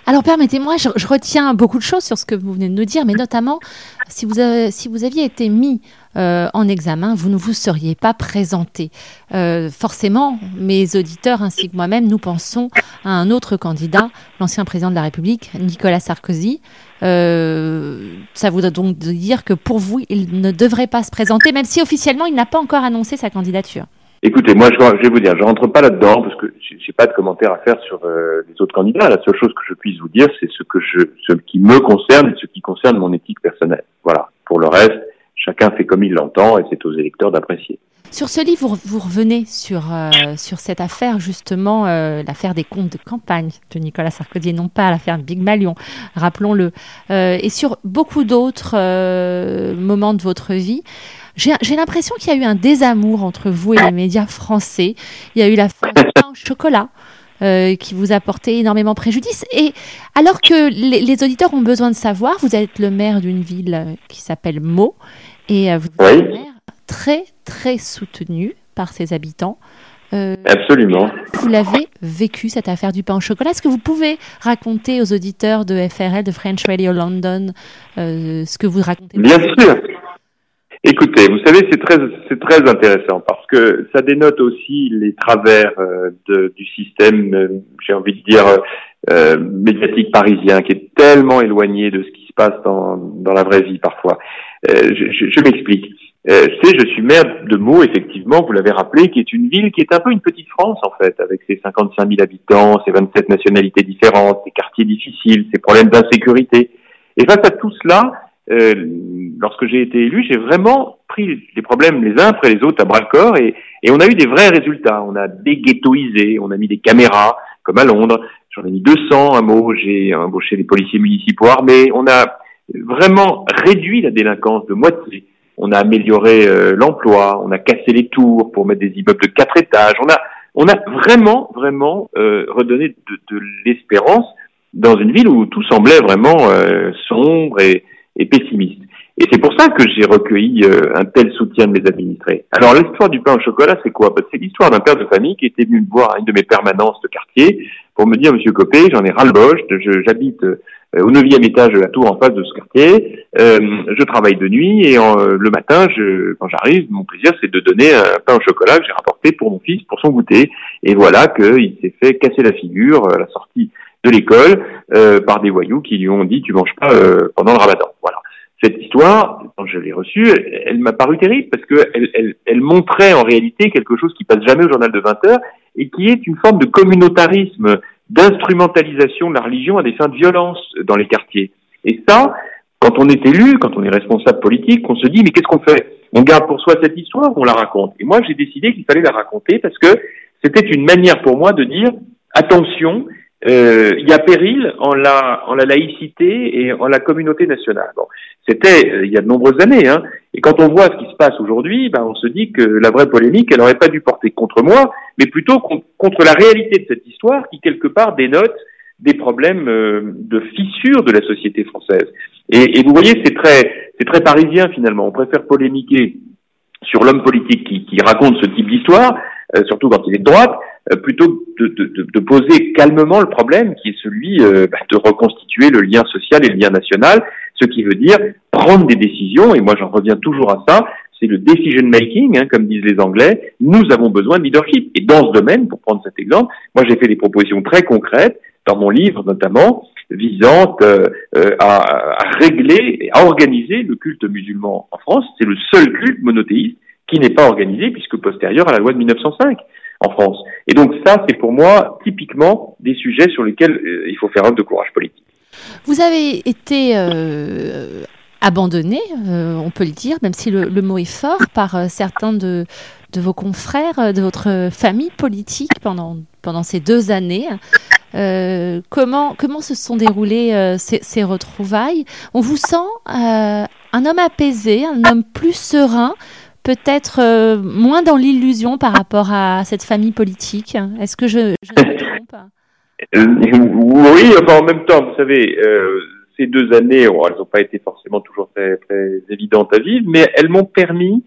Alors permettez-moi, je, retiens beaucoup de choses sur ce que vous venez de nous dire, mais notamment si vous, avez, si vous aviez été mis euh, en examen, vous ne vous seriez pas présenté. Euh, forcément, mes auditeurs ainsi que moi-même, nous pensons à un autre candidat, l'ancien président de la République, Nicolas Sarkozy. Euh, ça voudrait donc dire que pour vous, il ne devrait pas se présenter, même si officiellement, il n'a pas encore annoncé sa candidature. Écoutez, moi, je, vais vous dire, je rentre pas là-dedans parce que j'ai pas de commentaires à faire sur euh, les autres candidats. La seule chose que je puisse vous dire, c'est ce que je, ce qui me concerne et ce qui concerne mon éthique personnelle. Voilà. Pour le reste, chacun fait comme il l'entend et c'est aux électeurs d'apprécier. Sur ce livre, vous revenez sur, euh, sur cette affaire, justement, euh, l'affaire des comptes de campagne de Nicolas Sarkozy, non pas l'affaire Big Malion, rappelons-le, euh, et sur beaucoup d'autres euh, moments de votre vie. J'ai l'impression qu'il y a eu un désamour entre vous et les médias français. Il y a eu du pain au chocolat. Euh, qui vous a porté énormément préjudice. Et alors que les, les, auditeurs ont besoin de savoir, vous êtes le maire d'une ville qui s'appelle Meaux, et vous êtes oui. un maire très, très soutenu par ses habitants. Euh, Absolument. Vous l'avez vécu, cette affaire du pain au chocolat. Est-ce que vous pouvez raconter aux auditeurs de FRL, de French Radio London, euh, ce que vous racontez? Bien sûr. Écoutez, vous savez, c'est très, c'est très intéressant parce que ça dénote aussi les travers euh, du système, euh, j'ai envie de dire, euh, médiatique parisien, qui est tellement éloigné de ce qui se passe dans, dans la vraie vie parfois. je, je, je m'explique. c'est, je suis maire de Meaux, effectivement, vous l'avez rappelé, qui est une ville qui est un peu une petite France en fait, avec ses 55 000 habitants, ses 27 nationalités différentes, ses quartiers difficiles, ses problèmes d'insécurité. Et face à tout cela, euh, lorsque j'ai été élu, j'ai vraiment pris les problèmes les uns après les autres à bras le corps et, et, on a eu des vrais résultats. On a déghettoisé, on a mis des caméras, comme à Londres. J'en ai mis 200 à Meaux, j'ai embauché des policiers municipaux armés. On a vraiment réduit la délinquance de moitié. On a amélioré euh, l'emploi, on a cassé les tours pour mettre des immeubles de quatre étages. On a, on a vraiment, vraiment euh, redonné de, de l'espérance dans une ville où tout semblait vraiment euh, sombre et, et pessimiste. Et c'est pour ça que j'ai recueilli euh, un tel soutien de mes administrés. Alors l'histoire du pain au chocolat, c'est quoi? Bah, C'est l'histoire d'un père de famille qui était venu me voir à une de mes permanences de quartier pour me dire, Monsieur Copé, j'en ai ras-le-bol, j'habite euh, au neuvième étage de la tour en face de ce quartier, euh, je travaille de nuit et en, le matin, je, quand j'arrive, mon plaisir c'est de donner un pain au chocolat que j'ai rapporté pour mon fils pour son goûter. Et voilà qu'il s'est fait casser la figure à la sortie de l'école euh, par des voyous qui lui ont dit tu manges pas euh, pendant le ramadan. Voilà. Cette histoire, quand je l'ai reçue, elle, elle m'a paru terrible parce que elle, elle, elle, montrait en réalité quelque chose qui passe jamais au journal de 20 heures et qui est une forme de communautarisme, d'instrumentalisation de la religion à des fins de violence dans les quartiers. Et ça, quand on est élu, quand on est responsable politique, on se dit mais qu'est-ce qu'on fait? On garde pour soi cette histoire ou on la raconte? Et moi, j'ai décidé qu'il fallait la raconter parce que c'était une manière pour moi de dire attention, euh, il y a péril en la, en la laïcité et en la communauté nationale. Bon, c'était euh, il y a de nombreuses années, hein, et quand on voit ce qui se passe aujourd'hui, ben, on se dit que la vraie polémique, elle n'aurait pas dû porter contre moi, mais plutôt contre la réalité de cette histoire qui quelque part dénote des problèmes euh, de fissure de la société française. Et, et vous voyez, c'est très, très parisien finalement. On préfère polémiquer sur l'homme politique qui, qui raconte ce type d'histoire, euh, surtout quand il est de droite, euh, plutôt de, de, poser calmement le problème qui est celui euh, bah, de reconstituer le lien social et le lien national, ce qui veut dire prendre des décisions, et moi j'en reviens toujours à ça, c'est le decision making, hein, comme disent les Anglais, nous avons besoin de leadership. Et dans ce domaine, pour prendre cet exemple, moi j'ai fait des propositions très concrètes, dans mon livre notamment, visant euh, à, régler et à organiser le culte musulman en France. C'est le seul culte monothéiste qui n'est pas organisé puisque postérieur à la loi de 1905. en France. Et donc ça, c'est pour moi typiquement des sujets sur lesquels euh, il faut faire œuvre de courage politique. Vous avez été euh, abandonné, euh, on peut le dire, même si le, mot est fort, par euh, certains de, vos confrères, de votre famille politique pendant, ces deux années. Comment, se sont déroulées ces, retrouvailles? On vous sent un homme apaisé, un homme plus serein, peut-être euh, moins dans l'illusion par rapport à cette famille politique. Est-ce que je, me trompe? Euh, oui, enfin en même temps, vous savez, euh, ces deux années, elles n'ont pas été forcément toujours très, évidentes à vivre, mais elles m'ont permis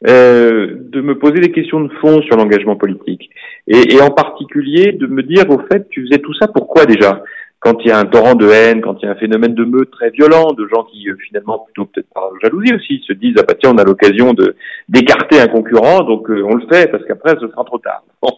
de me poser des questions de fond sur l'engagement politique. Et en particulier de me dire, au fait, tu faisais tout ça pourquoi déjà? Quand il y a un torrent de haine, quand il y a un phénomène de meute très violent, de gens qui euh, finalement, plutôt peut-être par jalousie aussi, se disent ah bah tiens on a l'occasion de d'écarter un concurrent, donc euh, on le fait parce qu'après ce sera trop tard. Bon.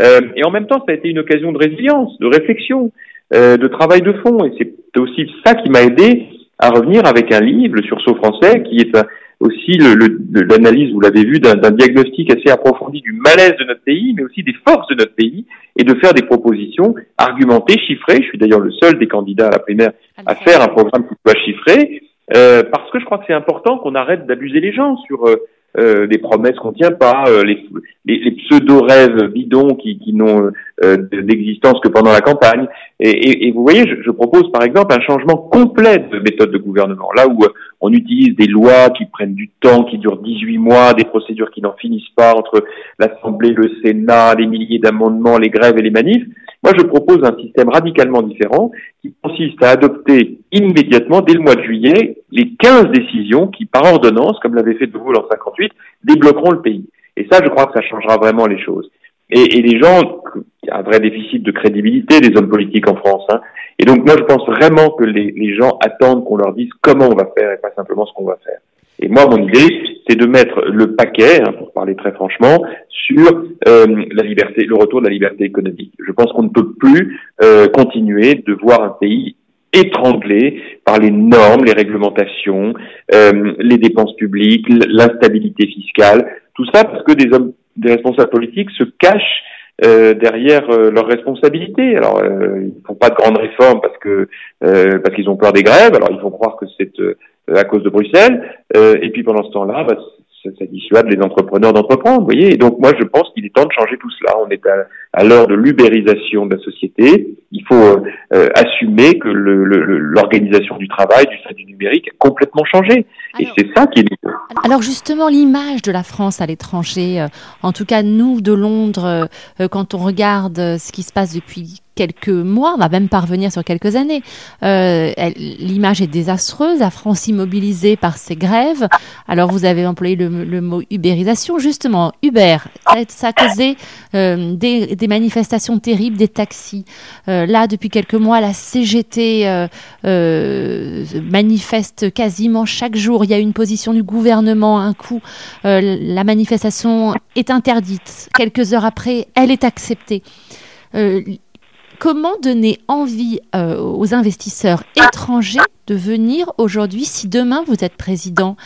Euh, et en même temps, ça a été une occasion de résilience, de réflexion, euh, de travail de fond, et c'est aussi ça qui m'a aidé à revenir avec un livre, le sursaut français, qui est un- aussi le- le- l'analyse, vous l'avez vu, d'un diagnostic assez approfondi du malaise de notre pays, mais aussi des forces de notre pays, et de faire des propositions argumentées, chiffrées. Je suis d'ailleurs le seul des candidats à la primaire à faire un programme qui soit chiffré, euh, parce que je crois que c'est important qu'on arrête d'abuser les gens sur euh, euh, des promesses qu'on tient pas, euh, les, les, pseudo-rêves bidons qui, n'ont euh, d'existence que pendant la campagne. Et vous voyez, je, je propose par exemple un changement complet de méthode de gouvernement. Là où euh, on utilise des lois qui prennent du temps, qui durent 18 mois, des procédures qui n'en finissent pas entre l'Assemblée, le Sénat, les milliers d'amendements, les grèves et les manifs, moi je propose un système radicalement différent qui consiste à adopter immédiatement, dès le mois de juillet, les 15 décisions qui, par ordonnance, comme l'avait fait De Gaulle en 58, débloqueront le pays. Et ça, je crois que ça changera vraiment les choses. Et, et les gens, il y a un vrai déficit de crédibilité des hommes politiques en France. Hein. Et donc moi, je pense vraiment que les, les gens attendent qu'on leur dise comment on va faire et pas simplement ce qu'on va faire. Et moi, mon idée, c'est de mettre le paquet, hein, pour parler très franchement, sur euh, la liberté, le retour de la liberté économique. Je pense qu'on ne peut plus euh, continuer de voir un pays étranglé par les normes, les réglementations, euh, les dépenses publiques, l'instabilité fiscale, tout ça parce que des hommes, des responsables politiques se cachent euh, derrière euh, leurs responsabilités. Alors, euh, ils font pas de grandes réformes parce que euh, parce qu'ils ont peur des grèves. Alors, ils font croire que c'est euh, à cause de Bruxelles. Euh, et puis pendant ce temps-là, bah, ça, ça dissuade les entrepreneurs d'entreprendre. Vous voyez. Et donc, moi, je pense qu'il est temps de changer tout cela. On est à, à l'heure de l'ubérisation de la société. Il faut euh, assumer que le- le- le- l'organisation du travail, du du numérique, a complètement changé. Et c'est ça qui est. Alors justement, l'image de la France à l'étranger, euh, en tout cas nous de Londres, euh, quand on regarde ce qui se passe depuis quelques mois, on va même parvenir sur quelques années, euh, l'image est désastreuse, la France immobilisée par ces grèves. Alors vous avez employé le, le mot ubérisation, justement, Uber, ça, ça a causé euh, des, des manifestations terribles, des taxis. Euh, là, depuis quelques mois, la CGT euh, euh, manifeste quasiment chaque jour. Il y a une position du gouvernement. Un coup, euh, la manifestation est interdite. Quelques heures après, elle est acceptée. Comment donner envie euh, aux investisseurs étrangers de venir aujourd'hui si demain vous êtes président?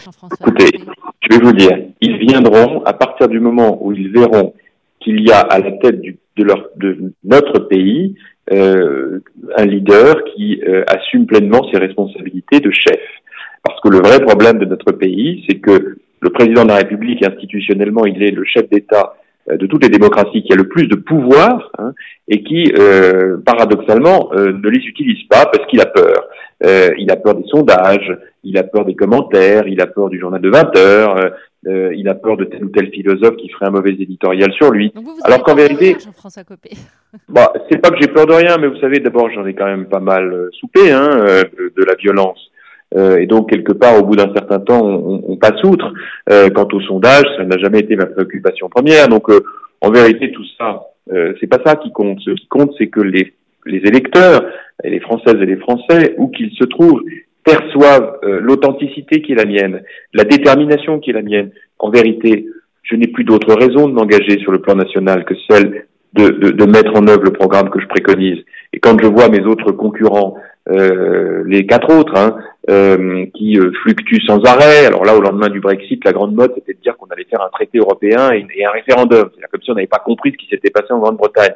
Écoutez, je vais vous dire, ils viendront à partir du moment où ils verront qu'il y a à la tête du- de, leur, de notre pays euh, un leader qui euh, assume pleinement ses responsabilités de chef. Parce que le vrai problème de notre pays, c'est que le président de la République, institutionnellement, il est le chef d'État euh, de toutes les démocraties qui a le plus de pouvoir hein, et qui, euh, paradoxalement, euh, ne les utilise pas parce qu'il a peur. Euh, il a peur des sondages, il a peur des commentaires, il a peur du journal de 20 heures, euh, il a peur de tel ou tel philosophe qui ferait un mauvais éditorial sur lui. Alors qu'en vérité, Jean-François Copé. bah, c'est pas que j'ai peur de rien, mais vous savez, d'abord, j'en ai quand même pas mal euh, soupé hein, euh, de, de la violence. Euh, et donc, quelque part, au bout d'un certain temps, on, on passe outre. Euh, quant au sondage, ça n'a jamais été ma préoccupation première. Donc, euh, en vérité, tout ça, c'est pas ça qui compte. Ce qui compte, c'est que les, les électeurs, et les Françaises et les Français, où qu'ils se trouvent, perçoivent euh, l'authenticité qui est la mienne, la détermination qui est la mienne. En vérité, je n'ai plus d'autre raison de m'engager sur le plan national que celle de, mettre en œuvre le programme que je préconise. Et quand je vois mes autres concurrents, euh, les quatre autres, hein, euh, qui euh, fluctue sans arrêt. Alors là, au lendemain du Brexit, la grande mode, c'était de dire qu'on allait faire un traité européen et, et un référendum. C'est comme si on n'avait pas compris ce qui s'était passé en Grande-Bretagne.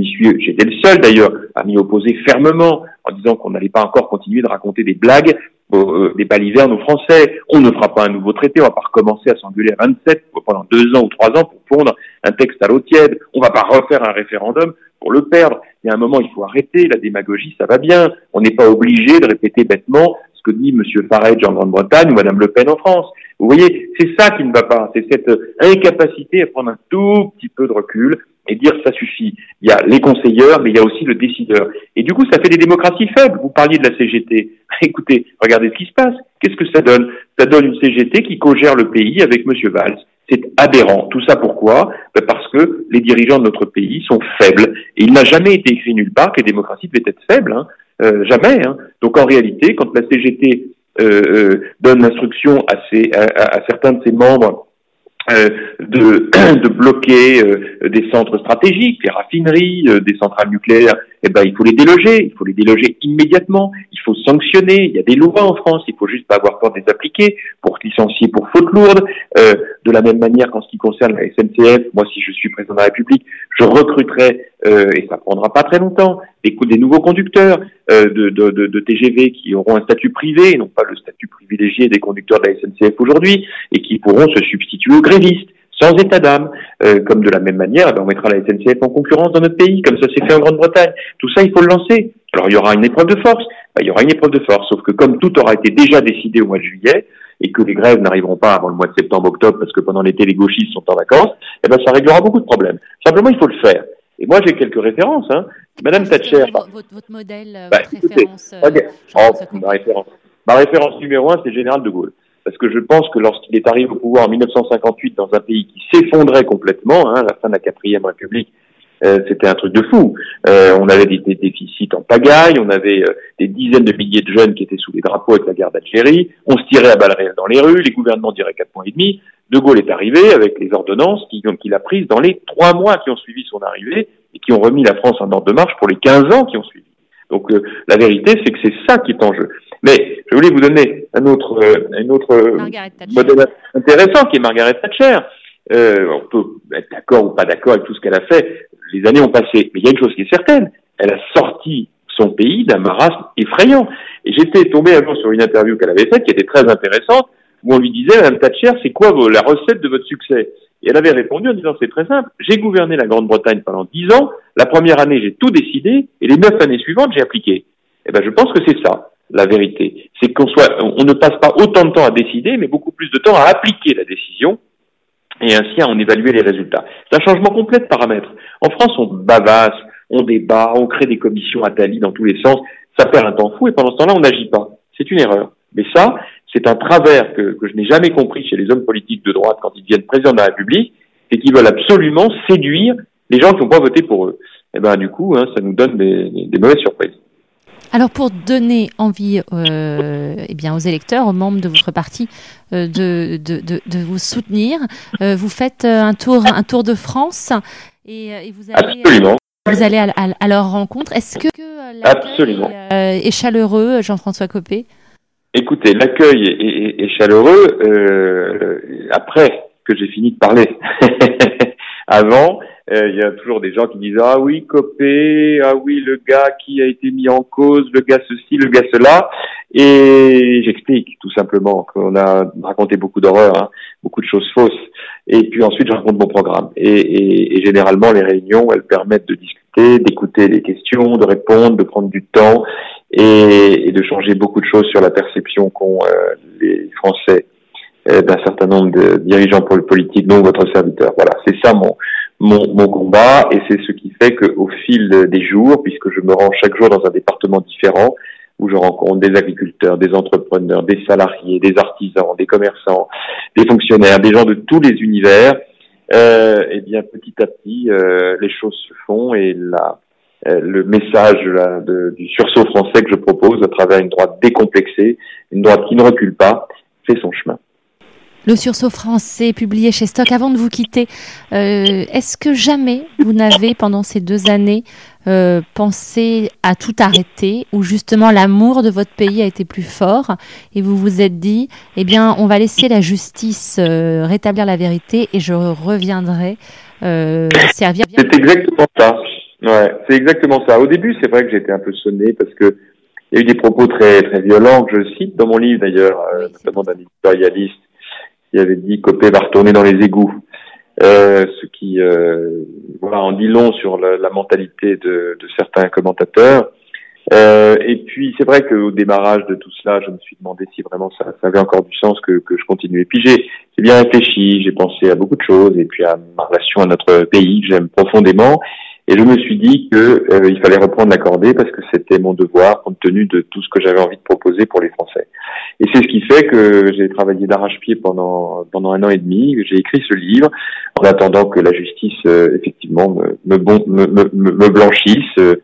J'étais le seul d'ailleurs à m'y opposer fermement en disant qu'on n'allait pas encore continuer de raconter des blagues, euh, des balivernes aux Français. On ne fera pas un nouveau traité, on va pas recommencer à s'engueuler à 27 pendant deux ans ou trois ans pour pondre un texte à l'eau tiède. On va pas refaire un référendum pour le perdre. Il y a un moment, il faut arrêter la démagogie, ça va bien. On n'est pas obligé de répéter bêtement que dit M. Farage en Grande-Bretagne ou Mme Le Pen en France. Vous voyez, c'est ça qui ne va pas. C'est cette incapacité à prendre un tout petit peu de recul et dire ça suffit. Il y a les conseilleurs, mais il y a aussi le décideur. Et du coup, ça fait des démocraties faibles. Vous parliez de la CGT. Écoutez, regardez ce qui se passe. Qu'est-ce que ça donne? Ça donne une CGT qui co-gère le pays avec M. Valls. C'est aberrant. Tout ça pourquoi? Ben Parce que les dirigeants de notre pays sont faibles. Et il n'a jamais été écrit nulle part que les démocraties devaient être faibles. Hein. Euh, jamais. Hein. Donc en réalité, quand la CGT euh, euh, donne l'instruction à, certains de ses membres de, bloquer des centres stratégiques, des raffineries, des centrales nucléaires, eh ben il faut les déloger, il faut les déloger immédiatement, il faut sanctionner, il y a des lois en France, il faut juste pas avoir peur de les appliquer pour licencier pour faute lourde. de la même manière qu'en ce qui concerne la SNCF, moi si je suis président de la République, je recruterai, et ça prendra pas très longtemps, des, nouveaux conducteurs de, de, TGV qui auront un statut privé, et non pas le statut privilégié des conducteurs de la SNCF aujourd'hui, et qui pourront se substituer aux grévistes sans état d'âme. Euh, comme de la même manière, eh ben, on mettra la SNCF en concurrence dans notre pays, comme ça s'est fait en Grande-Bretagne. Tout ça, il faut le lancer. Alors il y aura une épreuve de force. Ben, il y aura une épreuve de force, sauf que comme tout aura été déjà décidé au mois de juillet, et que les grèves n'arriveront pas avant le mois de septembre-octobre, parce que pendant l'été, les gauchistes sont en vacances, eh ben, ça réglera beaucoup de problèmes. Simplement, il faut le faire. Et moi, j'ai quelques références. Hein. Madame Thatcher... Votre, votre, modèle, euh, bah, votre référence, euh, oh, ma référence. Ma référence numéro un, c'est Général de Gaulle parce que je pense que lorsqu'il est arrivé au pouvoir en 1958 dans un pays qui s'effondrait complètement, hein, la fin de la quatrième République, euh, c'était un truc de fou. Euh, on avait des, déficits en pagaille, on avait euh, des dizaines de milliers de jeunes qui étaient sous les drapeaux avec la guerre d'Algérie, on se tirait à balles réelles dans les rues, les gouvernements diraient quatre points et demi. De Gaulle est arrivé avec les ordonnances qu'il a prises dans les trois mois qui ont suivi son arrivée et qui ont remis la France en ordre de marche pour les 15 ans qui ont suivi. Donc la vérité, c'est que c'est ça qui est en jeu. Mais je voulais vous donner un autre, euh, un autre modèle intéressant qui est Margaret Thatcher. Euh, on peut être d'accord ou pas d'accord avec tout ce qu'elle a fait. Les années ont passé, mais il y a une chose qui est certaine. Elle a sorti son pays d'un marasme effrayant. Et j'étais tombé un jour sur une interview qu'elle avait faite qui était très intéressante, où on lui disait, Madame Thatcher, c'est quoi la recette de votre succès? Et elle avait répondu en disant, c'est très simple, j'ai gouverné la Grande-Bretagne pendant dix ans, la première année j'ai tout décidé, et les neuf années suivantes j'ai appliqué. Eh ben, je pense que c'est ça la vérité. C'est qu'on soit, on ne passe pas autant de temps à décider, mais beaucoup plus de temps à appliquer la décision et ainsi à en évaluer les résultats. C'est un changement complet de paramètres. En France, on bavasse, on débat, on crée des commissions à tali dans tous les sens. Ça perd un temps fou et pendant ce temps-là, on n'agit pas. C'est une erreur. Mais ça, c'est un travers que, que je n'ai jamais compris chez les hommes politiques de droite quand ils deviennent président de la République, c'est qu'ils veulent absolument séduire les gens qui n'ont pas voté pour eux. Et eh ben du coup, hein, ça nous donne des, des mauvaises surprises. Alors pour donner envie euh, eh bien, aux électeurs, aux membres de votre parti euh, de, de, de, vous soutenir, euh, vous faites un tour, un tour de France et, et vous allez, vous allez à, à, leur rencontre. Est-ce que, Absolument. Est, est, chaleureux, Jean-François Copé? Écoutez, l'accueil est, est, est, chaleureux après que j'ai fini de parler. Avant, il y a toujours des gens qui disent ah oui Copé, ah oui le gars qui a été mis en cause, le gars ceci, le gars cela, et j'explique tout simplement qu'on a raconté beaucoup d'horreurs, hein, beaucoup de choses fausses, et puis ensuite je raconte mon programme. Et, et, et, généralement les réunions elles permettent de discuter, d'écouter les questions, de répondre, de prendre du temps et, et de changer beaucoup de choses sur la perception qu'ont euh, les Français euh, d'un certain nombre de dirigeants politiques, dont votre serviteur. Voilà, c'est ça mon mon, combat et c'est ce qui fait qu'au fil des jours, puisque je me rends chaque jour dans un département différent, où je rencontre des agriculteurs, des entrepreneurs, des salariés, des artisans, des commerçants, des fonctionnaires, des gens de tous les univers, euh, et bien petit à petit, euh, les choses se font et la, euh, le message du sursaut français que je propose à travers une droite décomplexée, une droite qui ne recule pas, fait son chemin. Le sursaut français publié chez Stock. Avant de vous quitter, euh, est-ce que jamais vous n'avez, pendant ces deux années, euh, pensé à tout arrêter, où justement l'amour de votre pays a été plus fort, et vous vous êtes dit, eh bien, on va laisser la justice euh, rétablir la vérité, et je reviendrai euh, servir. C'est exactement ça. Ouais, c'est exactement ça. Au début, c'est vrai que j'étais un peu sonné parce que il y a eu des propos très très violents que je cite dans mon livre d'ailleurs, euh, notamment d'un éditorialiste qui avait dit Copé va retourner dans les égouts. Euh, ce qui euh, voilà, en dit long sur la, mentalité de, de, certains commentateurs. Euh, et puis c'est vrai qu'au démarrage de tout cela, je me suis demandé si vraiment ça, avait encore du sens que, que je continue. Et puis j'ai bien réfléchi, j'ai pensé à beaucoup de choses, et puis à ma relation à notre pays que j'aime profondément. Et je me suis dit que euh, fallait reprendre l'accordé parce que c'était mon devoir compte tenu de tout ce que j'avais envie de proposer pour les Français. Et c'est ce qui fait que j'ai travaillé d'arrache-pied pendant pendant un an et demi. J'ai écrit ce livre en attendant que la justice euh, effectivement me me, me, me, blanchisse. Euh,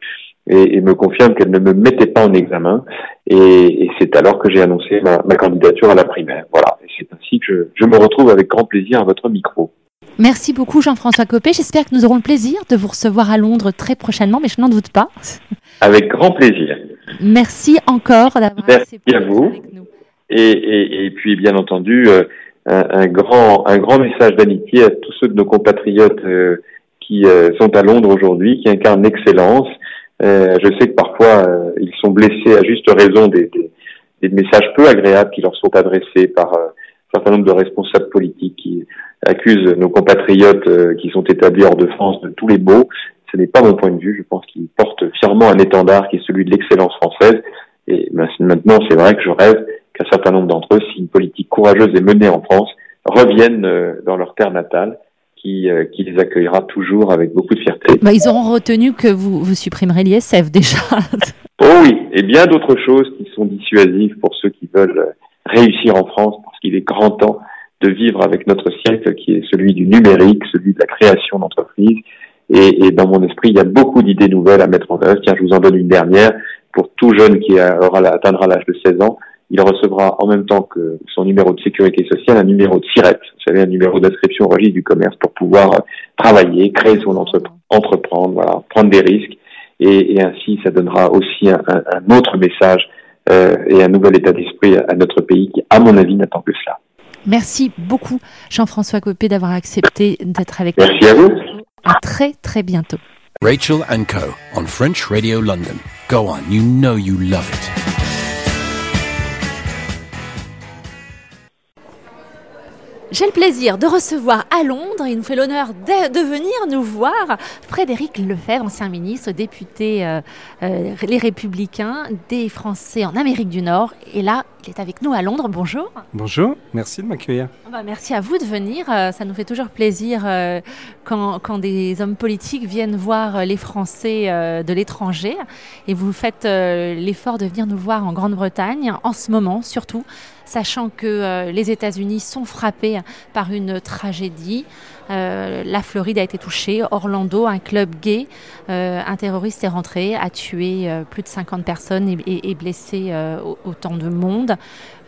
et, et, me confirme qu'elle ne me mettait pas en examen. Et, et c'est alors que j'ai annoncé ma, ma, candidature à la primaire. Voilà. Et c'est ainsi que je, je me retrouve avec grand plaisir à votre micro. Merci beaucoup Jean-François Copé. J'espère que nous aurons le plaisir de vous recevoir à Londres très prochainement, mais je n'en doute pas. Avec grand plaisir. Merci encore d'avoir Merci à vous. Avec nous. Et, et, et, puis bien entendu euh, un, un, grand un grand message d'amitié à tous ceux de nos compatriotes euh, qui euh, sont à Londres aujourd'hui, qui incarnent l'excellence. Je sais que parfois ils sont blessés à juste raison des, des, des, messages peu agréables qui leur sont adressés par un certain nombre de responsables politiques qui accuse nos compatriotes euh, qui sont établis hors de France de tous les maux. Ce n'est pas mon point de vue. Je pense qu'ils portent fièrement un étendard qui est celui de l'excellence française. Et maintenant, c'est vrai que je rêve qu'un certain nombre d'entre eux, si une politique courageuse est menée en France, reviennent euh, dans leur terre natale, qui, euh, qui les accueillera toujours avec beaucoup de fierté. Bah, ils auront retenu que vous, vous supprimerez l'ISF déjà. oh oui, et bien d'autres choses qui sont dissuasives pour ceux qui veulent réussir en France, parce qu'il est grand temps de vivre avec notre siècle qui est celui du numérique, celui de la création d'entreprises. Et, et, dans mon esprit, il y a beaucoup d'idées nouvelles à mettre en œuvre. Tiens, je vous en donne une dernière. Pour tout jeune qui aura, atteindra l'âge de 16 ans, il recevra en même temps que son numéro de sécurité sociale un numéro de SIRET, vous savez, un numéro d'inscription au registre du commerce pour pouvoir travailler, créer son entreprise, entreprendre, voilà, prendre des risques. Et, et, ainsi, ça donnera aussi un, un, autre message euh, et un nouvel état d'esprit à notre pays qui, à mon avis, n'attend que cela. Merci beaucoup, Jean-François Copé, d'avoir accepté d'être avec nous. Merci à vous. À très, très bientôt. Rachel and Co. on French Radio London. Go on, you know you love it. J'ai le plaisir de recevoir à Londres, il nous fait l'honneur de, de, venir nous voir, Frédéric Lefebvre, ancien ministre, député euh, euh, Les Républicains, des Français en Amérique du Nord. Et là, il est avec nous à Londres. Bonjour. Bonjour, merci de m'accueillir. Bah, merci à vous de venir. Euh, ça nous fait toujours plaisir euh, quand, quand, des hommes politiques viennent voir les Français euh, de l'étranger. Et vous faites l'effort de venir nous voir en Grande-Bretagne, en ce moment surtout sachant que euh, les États-Unis sont frappés par une tragédie. Euh, la Floride a été touchée, Orlando, un club gay, euh, un terroriste est rentré, a tué plus de 50 personnes et, blessé autant de monde.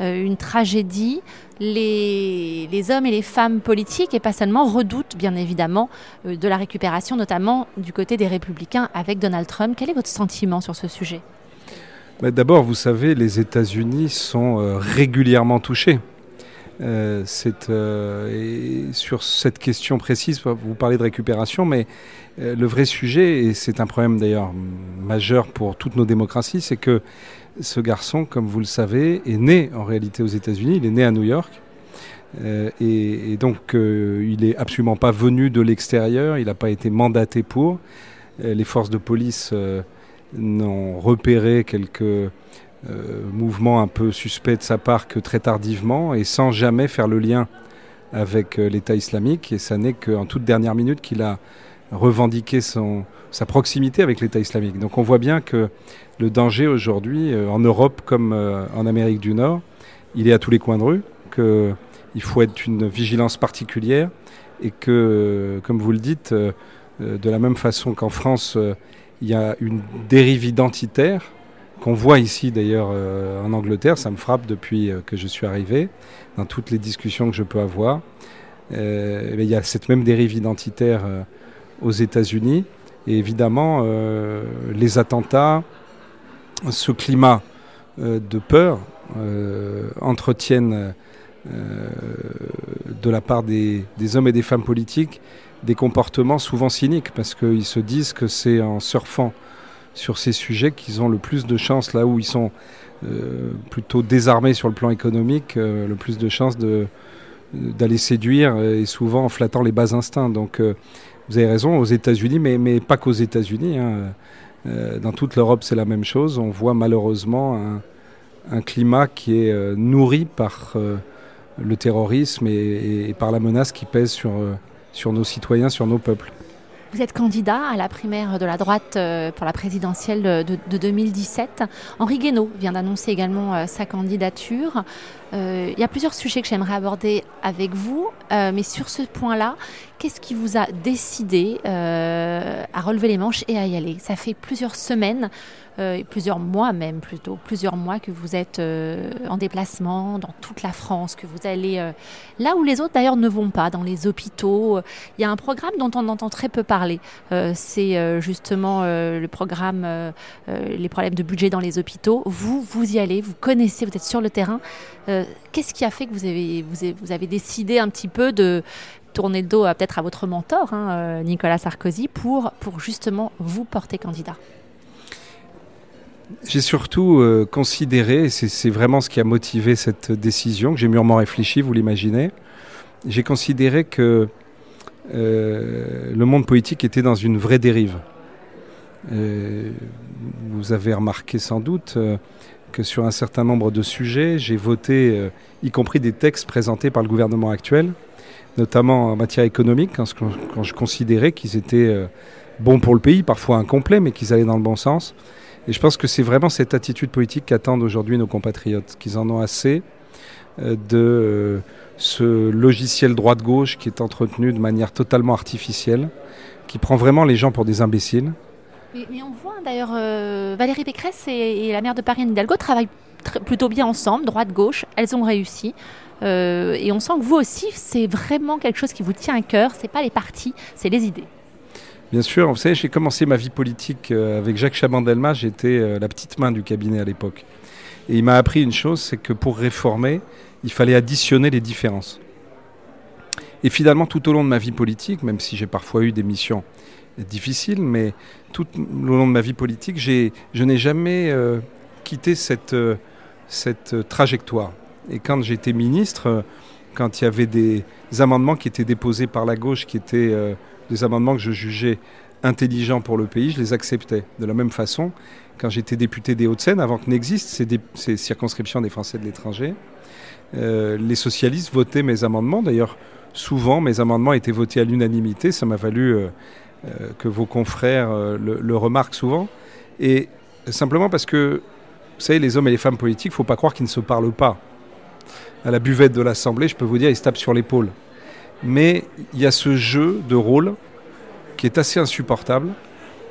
Une tragédie. Les, hommes et les femmes politiques, et pas seulement, redoutent bien évidemment de la récupération, notamment du côté des républicains avec Donald Trump. Quel est votre sentiment sur ce sujet? D'abord, vous savez, les États-Unis sont euh, régulièrement touchés. Euh, euh, sur cette question précise, vous parlez de récupération, mais le vrai sujet, et c'est un problème d'ailleurs majeur pour toutes nos démocraties, c'est que ce garçon, comme vous le savez, est né en réalité aux États-Unis, il est né à New York. Et, donc, il n'est absolument pas venu de l'extérieur, il n'a pas été mandaté pour. les forces de police n'ont repéré quelques euh, mouvements un peu suspects de sa part que très tardivement et sans jamais faire le lien avec euh, l'État islamique. Et ça n'est qu'en toute dernière minute qu'il a revendiqué sa proximité avec l'État islamique. Donc on voit bien que le danger aujourd'hui, euh, en Europe comme en Amérique du Nord, il est à tous les coins de rue, qu'il faut être une vigilance particulière et que, comme vous le dites, de la même façon qu'en France, il y a une dérive identitaire qu'on voit ici d'ailleurs euh, en Angleterre, ça me frappe depuis euh, que je suis arrivé, dans toutes les discussions que je peux avoir. Euh, il y a cette même dérive identitaire aux États-Unis. Et évidemment, les attentats, ce climat de peur entretiennent de la part des, des, hommes et des femmes politiques des comportements souvent cyniques parce qu'ils se disent que c'est en surfant sur ces sujets qu'ils ont le plus de chances là où ils sont euh, plutôt désarmés sur le plan économique, euh, le plus de chances de, d'aller séduire et souvent en flattant les bas instincts. Donc euh, vous avez raison, aux États-Unis, mais, mais pas qu'aux États-Unis. Hein. dans toute l'Europe, c'est la même chose. On voit malheureusement un, climat qui est nourri par le terrorisme et, par la menace qui pèse sur, sur nos citoyens, sur nos peuples. Vous êtes candidat à la primaire de la droite euh, pour la présidentielle de, 2017. Henri Guénaud vient d'annoncer également euh, sa candidature. Euh, il y a plusieurs sujets que j'aimerais aborder avec vous, mais sur ce point-là, qu'est-ce qui vous a décidé à relever les manches et à y aller? Ça fait plusieurs semaines euh, plusieurs mois même plutôt, plusieurs mois que vous êtes euh, en déplacement dans toute la France, que vous allez euh, là où les autres d'ailleurs ne vont pas, dans les hôpitaux. Il y a un programme dont on entend très peu parler. C'est justement le programme Les problèmes de budget dans les hôpitaux. Vous, vous y allez, vous connaissez, vous êtes sur le terrain. Qu'est-ce qui a fait que vous avez, décidé un petit peu de tourner le dos peut-être à votre mentor, hein, Nicolas Sarkozy, pour justement vous porter candidat? J'ai surtout euh, considéré, et c'est vraiment ce qui a motivé cette décision, que j'ai mûrement réfléchi, vous l'imaginez, j'ai considéré que euh, le monde politique était dans une vraie dérive. Euh, vous avez remarqué sans doute que sur un certain nombre de sujets, j'ai voté, y compris des textes présentés par le gouvernement actuel, notamment en matière économique, quand, quand je considérais qu'ils étaient bons pour le pays, parfois incomplets, mais qu'ils allaient dans le bon sens. Et je pense que c'est vraiment cette attitude politique qu'attendent aujourd'hui nos compatriotes, qu'ils en ont assez euh, de euh, ce logiciel droite-gauche qui est entretenu de manière totalement artificielle, qui prend vraiment les gens pour des imbéciles. Mais, on voit d'ailleurs euh, Valérie Pécresse et, la maire de Paris, Anne Hidalgo, travaillent plutôt bien ensemble, droite-gauche, elles ont réussi. et on sent que vous aussi, c'est vraiment quelque chose qui vous tient à cœur, c'est pas les partis, c'est les idées. Bien sûr, vous savez, j'ai commencé ma vie politique euh, avec Jacques Chaban-Delmas, j'étais euh, la petite main du cabinet à l'époque. Et il m'a appris une chose, c'est que pour réformer, il fallait additionner les différences. Et finalement, tout au long de ma vie politique, même si j'ai parfois eu des missions difficiles, mais tout au long de ma vie politique, je n'ai jamais euh, quitté cette, cette trajectoire. Et quand j'étais ministre, quand il y avait des amendements qui étaient déposés par la gauche, qui étaient des amendements que je jugeais intelligents pour le pays, je les acceptais. De la même façon, quand j'étais député des Hauts-de-Seine, avant que n'existent ces, circonscriptions des Français de l'étranger, euh, les socialistes votaient mes amendements. D'ailleurs, souvent, mes amendements étaient votés à l'unanimité. Ça m'a valu euh, euh, que vos confrères le, le, remarquent souvent. Et simplement parce que, vous savez, les hommes et les femmes politiques, il ne faut pas croire qu'ils ne se parlent pas. À la buvette de l'Assemblée, je peux vous dire, ils se tapent sur l'épaule mais il y a ce jeu de rôle qui est assez insupportable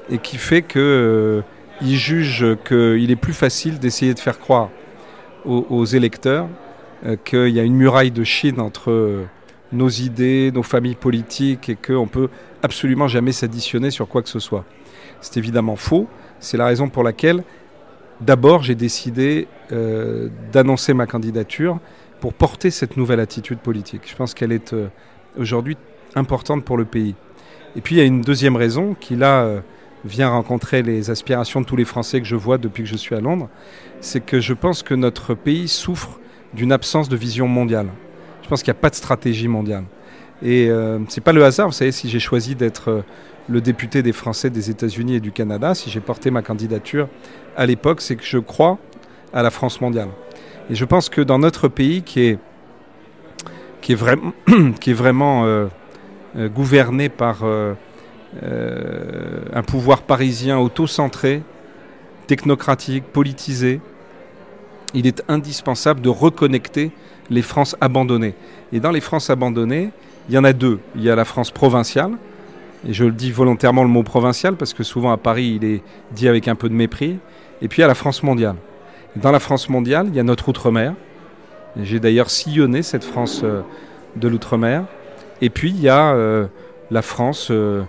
et qui fait qu'ils euh, jugent qu'il est plus facile d'essayer de faire croire aux, électeurs euh, qu'il y a une muraille de Chine entre euh, nos idées, nos familles politiques et qu'on peut absolument jamais s'additionner sur quoi que ce soit. C'est évidemment faux. C'est la raison pour laquelle, d'abord, j'ai décidé d'annoncer ma candidature pour porter cette nouvelle attitude politique. Je pense qu'elle est aujourd'hui importante pour le pays. Et puis il y a une deuxième raison qui là euh, vient rencontrer les aspirations de tous les Français que je vois depuis que je suis à Londres, c'est que je pense que notre pays souffre d'une absence de vision mondiale. Je pense qu'il n'y a pas de stratégie mondiale. Et euh, c'est pas le hasard, vous savez, si j'ai choisi d'être euh, le député des Français des États-Unis et du Canada, si j'ai porté ma candidature à l'époque, c'est que je crois à la France mondiale. Et je pense que dans notre pays qui est qui est, vraiment, euh, euh, gouverné par euh, un pouvoir parisien auto-centré, technocratique, politisé, il est indispensable de reconnecter les France abandonnées. Et dans les France abandonnées, il y en a deux. Il y a la France provinciale, et je le dis volontairement le mot provincial parce que souvent à Paris il est dit avec un peu de mépris, et puis il y a la France mondiale. dans la France mondiale, il y a notre outre-mer, j'ai d'ailleurs sillonné cette France euh, de l'outre-mer. Et puis il y a euh, la France euh,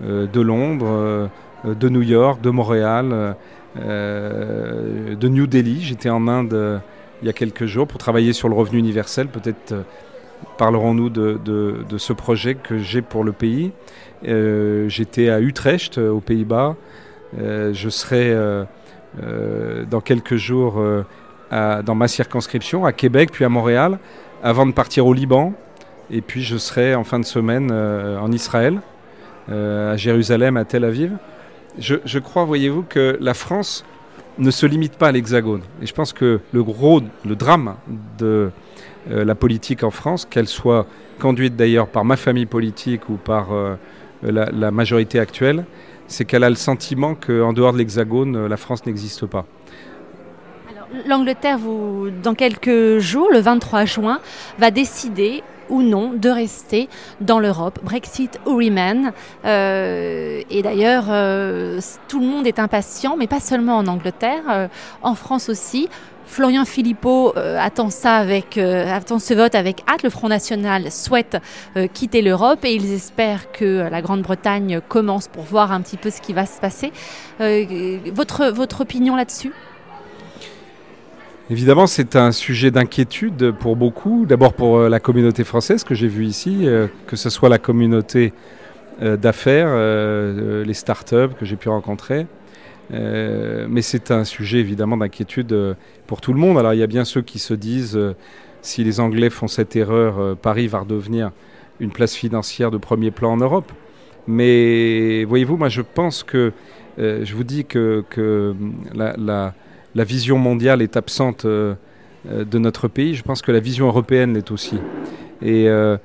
de Londres, de New York, de Montréal, de New Delhi. J'étais en Inde il y a quelques jours pour travailler sur le revenu universel. Peut-être parlerons-nous de, de, ce projet que j'ai pour le pays. J'étais à Utrecht, aux Pays-Bas. je serai dans quelques jours dans ma circonscription, à Québec, puis à Montréal, avant de partir au Liban. Et puis je serai en fin de semaine euh, en Israël, euh, à Jérusalem, à Tel Aviv. Je, crois, voyez-vous, que la France ne se limite pas à l'Hexagone. Et je pense que le gros, le drame de euh, la politique en France, qu'elle soit conduite d'ailleurs par ma famille politique ou par la, la majorité actuelle, c'est qu'elle a le sentiment qu'en dehors de l'Hexagone, la France n'existe pas. L'Angleterre, dans quelques jours, le 23 juin, va décider ou non de rester dans l'Europe, Brexit ou Remain. Euh, et d'ailleurs, euh, tout le monde est impatient, mais pas seulement en Angleterre, euh, en France aussi. Florian Philippot attend ça avec attend ce vote avec hâte. Le Front National souhaite quitter l'Europe et ils espèrent que la Grande-Bretagne commence pour voir un petit peu ce qui va se passer. votre votre opinion là-dessus? Évidemment, c'est un sujet d'inquiétude pour beaucoup. D'abord pour euh, la communauté française que j'ai vue ici, euh, que ce soit la communauté euh, d'affaires, les start-up que j'ai pu rencontrer. mais c'est un sujet évidemment d'inquiétude pour tout le monde. Alors il y a bien ceux qui se disent si les Anglais font cette erreur, Paris va redevenir une place financière de premier plan en Europe. Mais voyez-vous, moi je pense que, je vous dis que, que la, la la vision mondiale est absente euh, euh, de notre pays, je pense que la vision européenne l'est aussi. Et euh,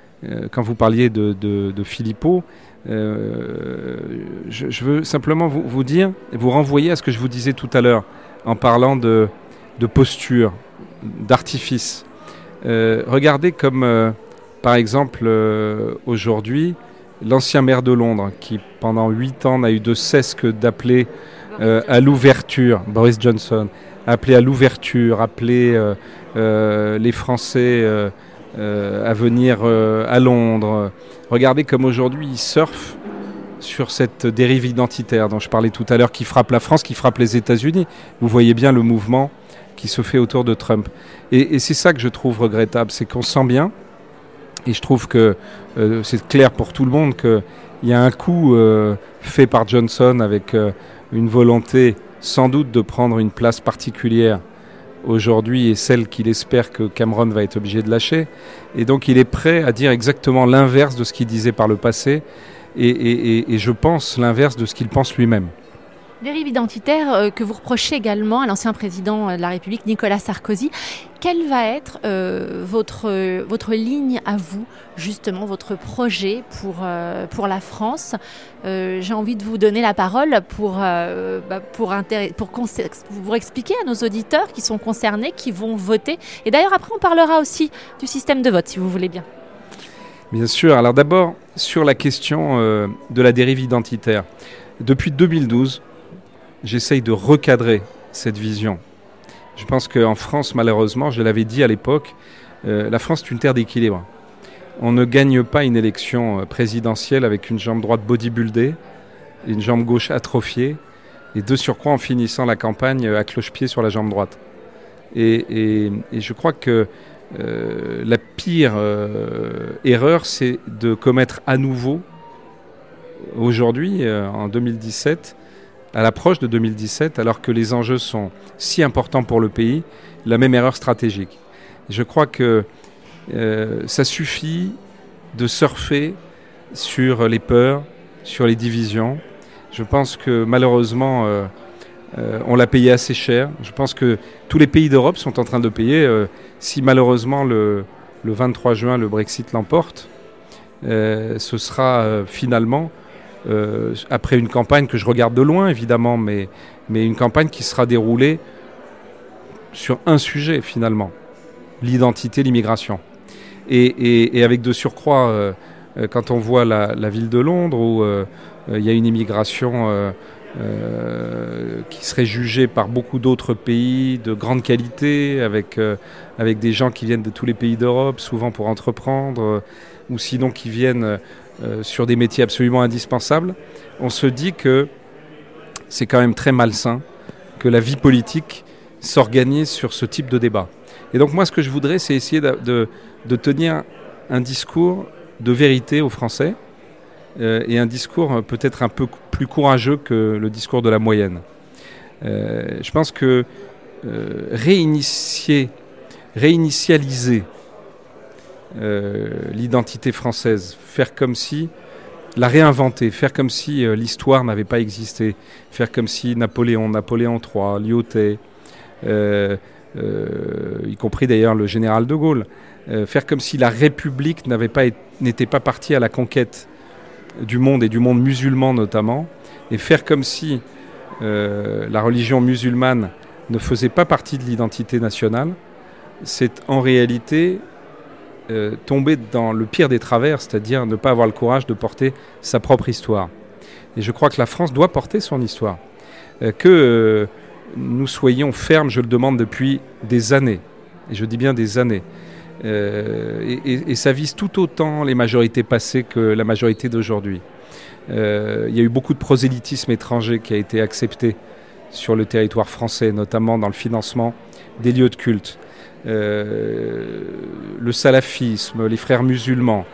quand vous parliez de, Philippot, je, veux simplement vous, dire, vous renvoyer à ce que je vous disais tout à l'heure en parlant de, de posture, d'artifice. regardez comme, par exemple, aujourd'hui, l'ancien maire de Londres, qui pendant huit ans n'a eu de cesse que d'appeler euh, à l'ouverture, Boris Johnson, appelé à l'ouverture, appelé euh, euh, les Français à venir à Londres. Regardez comme aujourd'hui ils surfent sur cette dérive identitaire dont je parlais tout à l'heure, qui frappe la France, qui frappe les États-Unis. Vous voyez bien le mouvement qui se fait autour de Trump. Et, c'est ça que je trouve regrettable, c'est qu'on sent bien, et je trouve que c'est clair pour tout le monde qu'il y a un coup fait par Johnson avec une volonté sans doute de prendre une place particulière aujourd'hui et celle qu'il espère que Cameron va être obligé de lâcher. Et donc il est prêt à dire exactement l'inverse de ce qu'il disait par le passé et, je pense l'inverse de ce qu'il pense lui-même. Dérive identitaire euh, que vous reprochez également à l'ancien président de la République Nicolas Sarkozy. Quelle va être euh, votre, votre ligne à vous, justement, votre projet pour, euh, pour la France? J'ai envie de vous donner la parole pour, bah, pour, pour, pour expliquer à nos auditeurs qui sont concernés, qui vont voter. Et d'ailleurs, après, on parlera aussi du système de vote, si vous voulez bien. Bien sûr. Alors d'abord, sur la question de la dérive identitaire. Depuis 2012, j'essaye de recadrer cette vision. Je pense qu'en France, malheureusement, je l'avais dit à l'époque, euh, la France est une terre d'équilibre. On ne gagne pas une élection euh, présidentielle avec une jambe droite bodybuildée, une jambe gauche atrophiée, et de surcroît en finissant la campagne euh, à cloche-pied sur la jambe droite. Et, je crois que la pire erreur, c'est de commettre à nouveau, aujourd'hui, en 2017, à l'approche de 2017, alors que les enjeux sont si importants pour le pays, la même erreur stratégique. Je crois que euh, ça suffit de surfer sur les peurs, sur les divisions. Je pense que malheureusement, euh, euh, on l'a payé assez cher. Je pense que tous les pays d'Europe sont en train de payer. si malheureusement le, le, 23 juin le Brexit l'emporte, ce sera finalement euh, après une campagne que je regarde de loin, évidemment, mais, mais une campagne qui sera déroulée sur un sujet, finalement, l'identité, l'immigration. Et, et, avec de surcroît, euh, euh, quand on voit la, ville de Londres, où il y a une immigration qui serait jugée par beaucoup d'autres pays de grande qualité, avec, avec des gens qui viennent de tous les pays d'Europe, souvent pour entreprendre, ou sinon qui viennent sur des métiers absolument indispensables, on se dit que c'est quand même très malsain que la vie politique s'organise sur ce type de débat. Et donc moi, ce que je voudrais, c'est essayer de, tenir un discours de vérité aux Français euh, et un discours peut-être un peu plus courageux que le discours de la moyenne. Euh, je pense que euh, réinitier, réinitialiser l'identité française, faire comme si la réinventer, faire comme si l'histoire n'avait pas existé, faire comme si Napoléon, Napoléon III, Lyotet, y compris d'ailleurs le général de Gaulle, faire comme si la République n'avait pas n'était pas partie à la conquête du monde et du monde musulman notamment, et faire comme si euh, la religion musulmane ne faisait pas partie de l'identité nationale, c'est en réalité euh, tomber dans le pire des travers, c'est-à-dire ne pas avoir le courage de porter sa propre histoire. Et je crois que la France doit porter son histoire. Euh, que nous soyons fermes, je le demande depuis des années, et je dis bien des années, euh, et, ça vise tout autant les majorités passées que la majorité d'aujourd'hui. Euh, il y a eu beaucoup de prosélytisme étranger qui a été accepté sur le territoire français, notamment dans le financement des lieux de culte. Euh, le salafisme, les frères musulmans.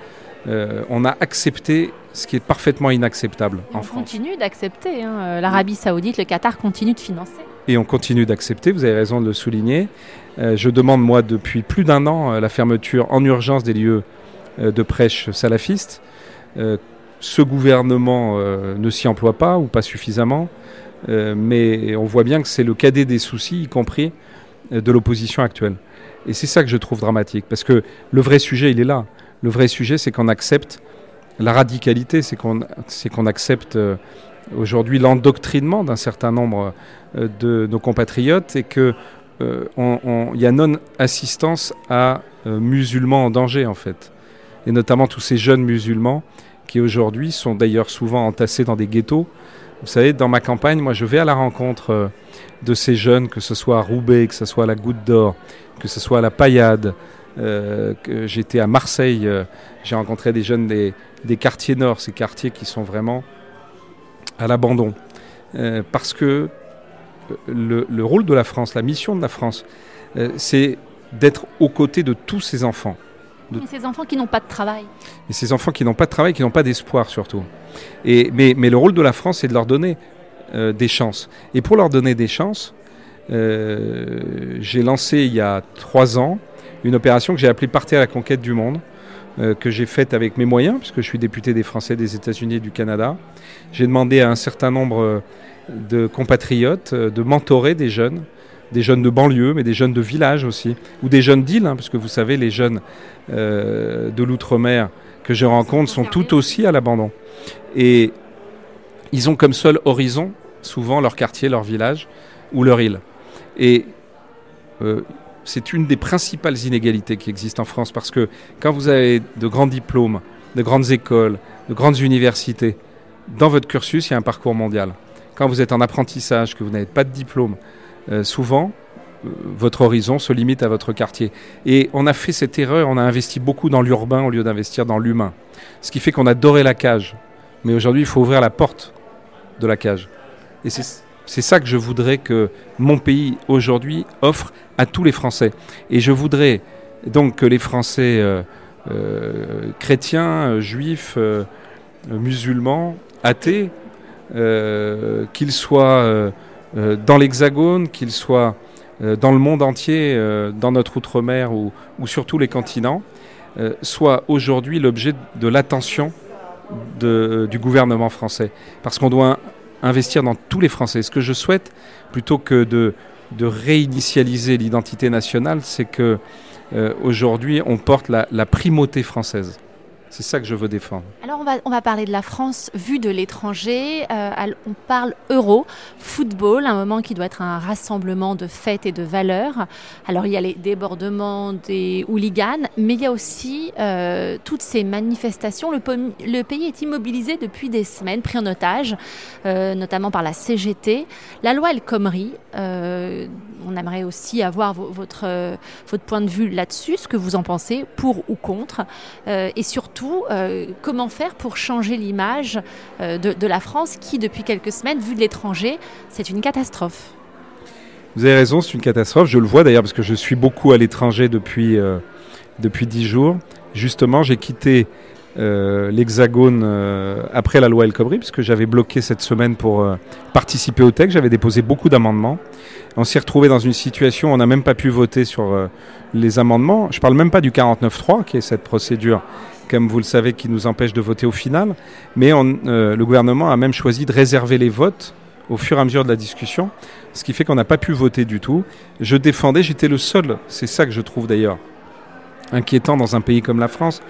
on a accepté ce qui est parfaitement inacceptable en France. On continue d'accepter. Hein. L'Arabie saoudite, le Qatar continue de financer. Et on continue d'accepter, vous avez raison de le souligner. Euh, je demande, moi, depuis plus d'un an, euh, la fermeture en urgence des lieux euh, de prêche salafistes. ce gouvernement ne s'y emploie pas ou pas suffisamment, mais on voit bien que c'est le cadet des soucis, y compris de l'opposition actuelle. Et c'est ça que je trouve dramatique, parce que le vrai sujet, il est là. Le vrai sujet, c'est qu'on accepte la radicalité, c'est qu'on accepte aujourd'hui l'endoctrinement d'un certain nombre de nos compatriotes et que il euh, y a non-assistance à euh, musulmans en danger, en fait. Et notamment tous ces jeunes musulmans qui aujourd'hui sont d'ailleurs souvent entassés dans des ghettos. Vous savez, dans ma campagne, moi, je vais à la rencontre euh, de ces jeunes, que ce soit à Roubaix, que ce soit à la Goutte d'Or, que ce soit à la Paillade. J'étais à Marseille, j'ai rencontré des jeunes des, quartiers nord, ces quartiers qui sont vraiment à l'abandon. parce que le, rôle de la France, la mission de la France, euh, c'est d'être aux côtés de tous ces enfants. De... ces enfants qui n'ont pas de travail. Et ces enfants qui n'ont pas de travail, qui n'ont pas d'espoir surtout. Et, mais, mais, le rôle de la France, c'est de leur donner euh, des chances. Et pour leur donner des chances, euh, j'ai lancé il y a trois ans une opération que j'ai appelée Partez à la conquête du monde, que j'ai faite avec mes moyens, puisque je suis député des Français des États-Unis et du Canada. J'ai demandé à un certain nombre de compatriotes, euh, de mentorer des jeunes, des jeunes de banlieue, mais des jeunes de village aussi, ou des jeunes d'île, hein, parce que vous savez, les jeunes euh, de l'outre-mer que je rencontre sont tout aussi à l'abandon. Et ils ont comme seul horizon souvent leur quartier, leur village ou leur île. Et euh, c'est une des principales inégalités qui existent en France, parce que quand vous avez de grands diplômes, de grandes écoles, de grandes universités, dans votre cursus, il y a un parcours mondial quand vous êtes en apprentissage, que vous n'avez pas de diplôme, souvent, euh, votre horizon se limite à votre quartier. Et on a fait cette erreur, on a investi beaucoup dans l'urbain au lieu d'investir dans l'humain. Ce qui fait qu'on a doré la cage. Mais aujourd'hui, il faut ouvrir la porte de la cage. Et c'est ça que je voudrais que mon pays aujourd'hui offre à tous les Français. Et je voudrais donc que les Français euh, chrétiens, juifs, musulmans, athées, euh, qu'il soit euh, euh, dans l'Hexagone, qu'il soit dans le monde entier, dans notre outre-mer ou, sur tous les continents, soit aujourd'hui l'objet de l'attention du gouvernement français. Parce qu'on doit investir dans tous les Français. Ce que je souhaite, plutôt que de, réinitialiser l'identité nationale, c'est que aujourd'hui on porte la primauté française. C'est ça que je veux défendre. Alors on va, on va parler de la France vue de l'étranger. Euh, on parle euro, football, un moment qui doit être un rassemblement de fêtes et de valeurs. Alors il y a les débordements des hooligans, mais il y a aussi euh, toutes ces manifestations. Le, pays est immobilisé depuis des semaines, pris en otage, euh, notamment par la CGT. La loi El Khomri, on aimerait aussi avoir votre, votre point de vue là-dessus, ce que vous en pensez, pour ou contre. et surtout, surtout, comment faire pour changer l'image de, la France qui, depuis quelques semaines, vu de l'étranger, c'est une catastrophe Vous avez raison, c'est une catastrophe. Je le vois d'ailleurs parce que je suis beaucoup à l'étranger depuis, depuis 10 jours. Justement, j'ai quitté euh, l'Hexagone euh, après la loi El Khomri, puisque j'avais bloqué cette semaine pour euh, participer au texte. J'avais déposé beaucoup d'amendements. On s'est retrouvé dans une situation où on n'a même pas pu voter sur les amendements. Je ne parle même pas du 49.3, qui est cette procédure, comme vous le savez, qui nous empêche de voter au final. Mais le gouvernement a même choisi de réserver les votes au fur et à mesure de la discussion, ce qui fait qu'on n'a pas pu voter du tout. Je défendais, j'étais le seul, c'est ça que je trouve d'ailleurs inquiétant dans un pays comme la France,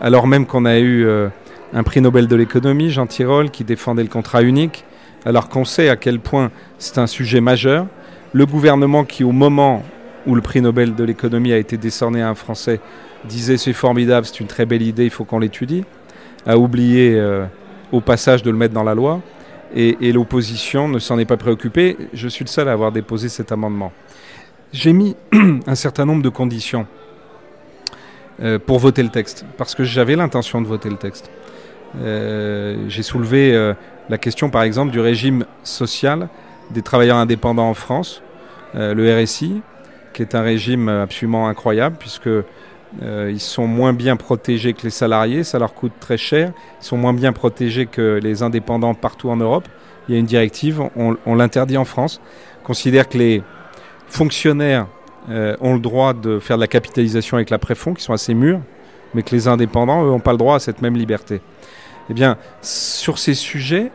alors même qu'on a eu euh, un prix Nobel de l'économie, Jean Tirole, qui défendait le contrat unique, alors qu'on sait à quel point c'est un sujet majeur. Le gouvernement qui, au moment où le prix Nobel de l'économie a été décerné à un Français, disait c'est formidable, c'est une très belle idée, il faut qu'on l'étudie, a oublié euh, au passage de le mettre dans la loi, et, l'opposition ne s'en est pas préoccupée. Je suis le seul à avoir déposé cet amendement. J'ai mis un certain nombre de conditions euh, pour voter le texte, parce que j'avais l'intention de voter le texte. Euh, j'ai soulevé la question, par exemple, du régime social des travailleurs indépendants en France, le RSI, qui est un régime absolument incroyable, puisque ils sont moins bien protégés que les salariés, ça leur coûte très cher, ils sont moins bien protégés que les indépendants partout en Europe. Il y a une directive, on, on l'interdit en France, considère que les fonctionnaires euh, ont le droit de faire de la capitalisation avec la préfond, qui sont assez mûrs, mais que les indépendants, eux, n'ont pas le droit à cette même liberté. Eh bien, sur ces sujets,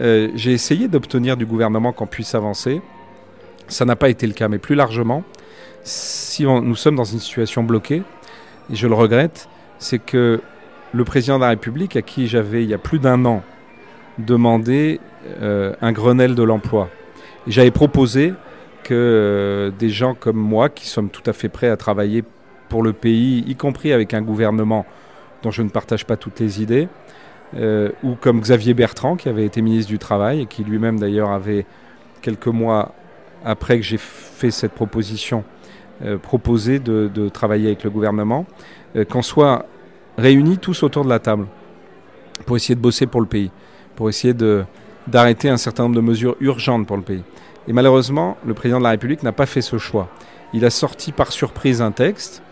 euh, j'ai essayé d'obtenir du gouvernement qu'on puisse avancer. Ça n'a pas été le cas, mais plus largement, si nous sommes dans une situation bloquée, et je le regrette, c'est que le président de la République, à qui j'avais il y a plus d'un an demandé euh, un Grenelle de l'emploi, j'avais proposé que euh, des gens comme moi, qui sommes tout à fait prêts à travailler pour le pays, y compris avec un gouvernement dont je ne partage pas toutes les idées, euh, ou comme Xavier Bertrand, qui avait été ministre du Travail et qui lui-même d'ailleurs avait, quelques mois après que j'ai fait cette proposition, proposé de, travailler avec le gouvernement, qu'on soit réunis tous autour de la table pour essayer de bosser pour le pays, pour essayer d'arrêter un certain nombre de mesures urgentes pour le pays. Et malheureusement, le président de la République n'a pas fait ce choix. Il a sorti par surprise un texte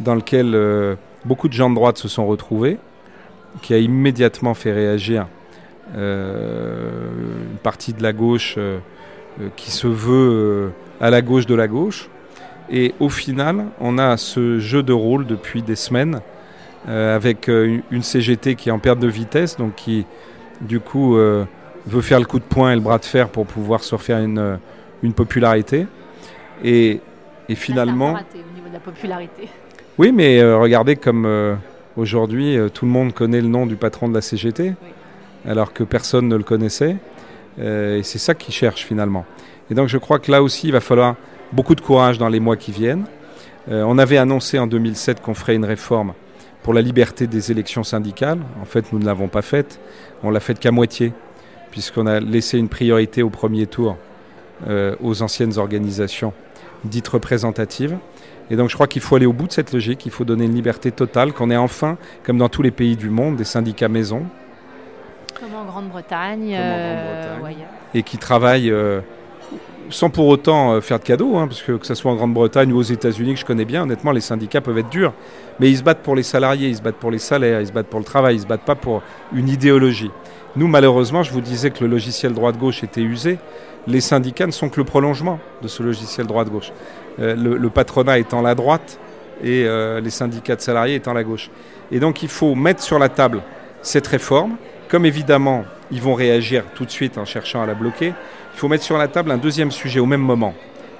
dans lequel euh, beaucoup de gens de droite se sont retrouvés, qui a immédiatement fait réagir euh, une partie de la gauche euh, qui se veut à la gauche de la gauche. Et au final, on a ce jeu de rôle depuis des semaines avec une CGT qui est en perte de vitesse, donc qui du coup veut faire le coup de poing et le bras de fer pour pouvoir se refaire une, euh, une popularité. Et, et finalement. Raté au niveau de la popularité. Oui, mais euh, regardez comme euh, aujourd'hui, tout le monde connaît le nom du patron de la CGT, alors que personne ne le connaissait. et c'est ça qu'ils cherchent finalement. Et donc je crois que là aussi, il va falloir beaucoup de courage dans les mois qui viennent. on avait annoncé en 2007 qu'on ferait une réforme pour la liberté des élections syndicales. En fait, nous ne l'avons pas faite. On l'a faite qu'à moitié puisqu'on a laissé une priorité au premier tour euh, aux anciennes organisations dites représentatives. Et donc je crois qu'il faut aller au bout de cette logique, il faut donner une liberté totale, qu'on ait enfin, comme dans tous les pays du monde, des syndicats maison. Comme en Grande-Bretagne. Euh, et qui travaillent euh, sans pour autant faire de cadeaux, hein, parce que que ce soit en Grande-Bretagne ou aux États-Unis, que je connais bien, honnêtement, les syndicats peuvent être durs. Mais ils se battent pour les salariés, ils se battent pour les salaires, ils se battent pour le travail, ils se battent pas pour une idéologie. Nous, malheureusement, je vous disais que le logiciel droite-gauche était usé. Les syndicats ne sont que le prolongement de ce logiciel droite-gauche. Euh, le, patronat étant la droite et euh, les syndicats de salariés étant la gauche. Et donc, il faut mettre sur la table cette réforme. Comme évidemment, ils vont réagir tout de suite en cherchant à la bloquer, il faut mettre sur la table un deuxième sujet au même moment,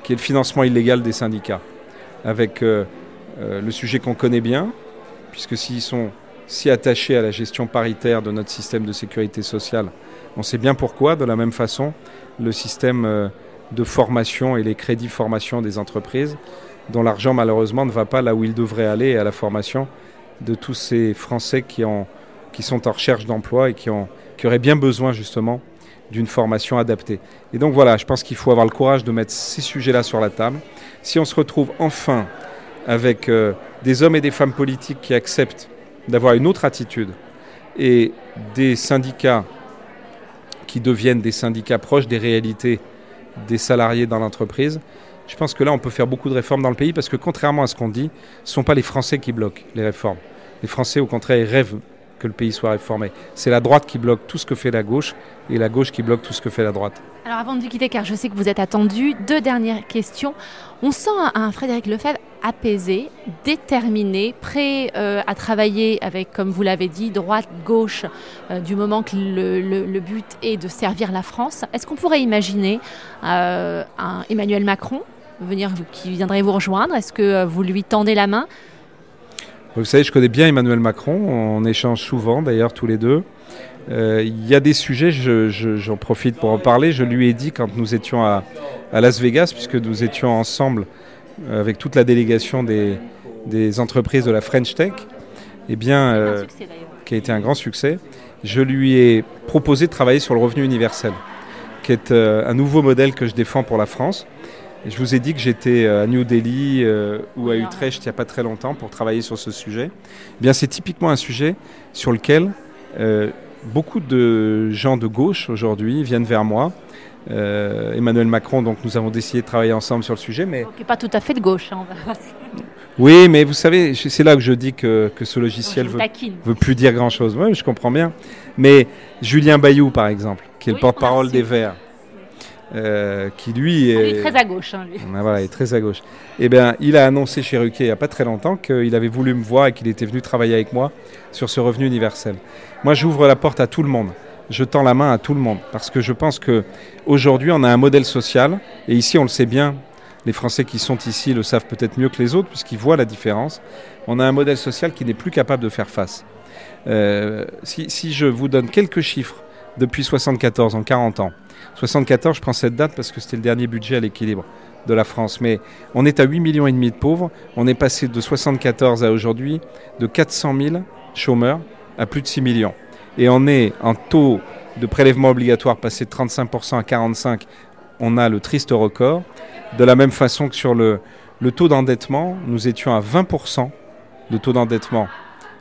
qui est le financement illégal des syndicats. Avec euh, le sujet qu'on connaît bien, puisque s'ils sont si attaché à la gestion paritaire de notre système de sécurité sociale. On sait bien pourquoi, de la même façon, le système euh, de formation et les crédits formation des entreprises, dont l'argent malheureusement ne va pas là où il devrait aller, à la formation de tous ces Français qui, ont, qui sont en recherche d'emploi et qui auraient bien besoin justement d'une formation adaptée. Et donc voilà, je pense qu'il faut avoir le courage de mettre ces sujets-là sur la table. Si on se retrouve enfin avec euh, des hommes et des femmes politiques qui acceptent d'avoir une autre attitude et des syndicats qui deviennent des syndicats proches des réalités des salariés dans l'entreprise, je pense que là, on peut faire beaucoup de réformes dans le pays parce que contrairement à ce qu'on dit, ce ne sont pas les Français qui bloquent les réformes. Les Français, au contraire, rêvent que le pays soit réformé. C'est la droite qui bloque tout ce que fait la gauche et la gauche qui bloque tout ce que fait la droite. Alors avant de vous quitter, car je sais que vous êtes attendu, deux dernières questions. On sent un Frédéric Lefebvre apaisé, déterminé, prêt euh, à travailler avec, comme vous l'avez dit, droite, gauche, euh, du moment que le, but est de servir la France. Est-ce qu'on pourrait imaginer euh, un Emmanuel Macron venir, qui viendrait vous rejoindre? Est-ce que vous lui tendez la main? Vous savez, je connais bien Emmanuel Macron, on échange souvent d'ailleurs tous les deux. Il y a des sujets, j'en profite pour en parler. Je lui ai dit quand nous étions à, à Las Vegas, puisque nous étions ensemble avec toute la délégation des, des entreprises de la French Tech, eh bien, euh, qui a été un grand succès, je lui ai proposé de travailler sur le revenu universel, qui est euh, un nouveau modèle que je défends pour la France. Et je vous ai dit que j'étais euh, à New Delhi ou à Utrecht il n'y a pas très longtemps pour travailler sur ce sujet. Eh bien, c'est typiquement un sujet sur lequel beaucoup de gens de gauche aujourd'hui viennent vers moi euh, Emmanuel Macron, donc nous avons décidé de travailler ensemble sur le sujet. Mais... Donc, pas tout à fait de gauche. Hein, oui, mais vous savez, c'est là que je dis que, que ce logiciel ne veut, veut, plus dire grand-chose. Oui, je comprends bien. Mais Julien Bayou, par exemple, qui est le porte-parole des Verts, euh, qui lui est... est... très à gauche. Hein, lui. Ah, voilà, il est très à gauche. Eh bien, il a annoncé chez Ruquier il n'y a pas très longtemps qu'il avait voulu me voir et qu'il était venu travailler avec moi sur ce revenu universel. Moi, j'ouvre la porte à tout le monde je tends la main à tout le monde parce que je pense que aujourd'hui on a un modèle social et ici on le sait bien, les Français qui sont ici le savent peut-être mieux que les autres puisqu'ils voient la différence. On a un modèle social qui n'est plus capable de faire face. Euh, si, si, je vous donne quelques chiffres depuis 74 en 40 ans, 74 je prends cette date parce que c'était le dernier budget à l'équilibre de la France, mais on est à 8 millions de pauvres, on est passé de 74 à aujourd'hui de 400 000 chômeurs à plus de 6 millions. Et on est en taux de prélèvement obligatoire passé de 35% à 45%, on a le triste record. De la même façon que sur le, le taux d'endettement, nous étions à 20% de taux d'endettement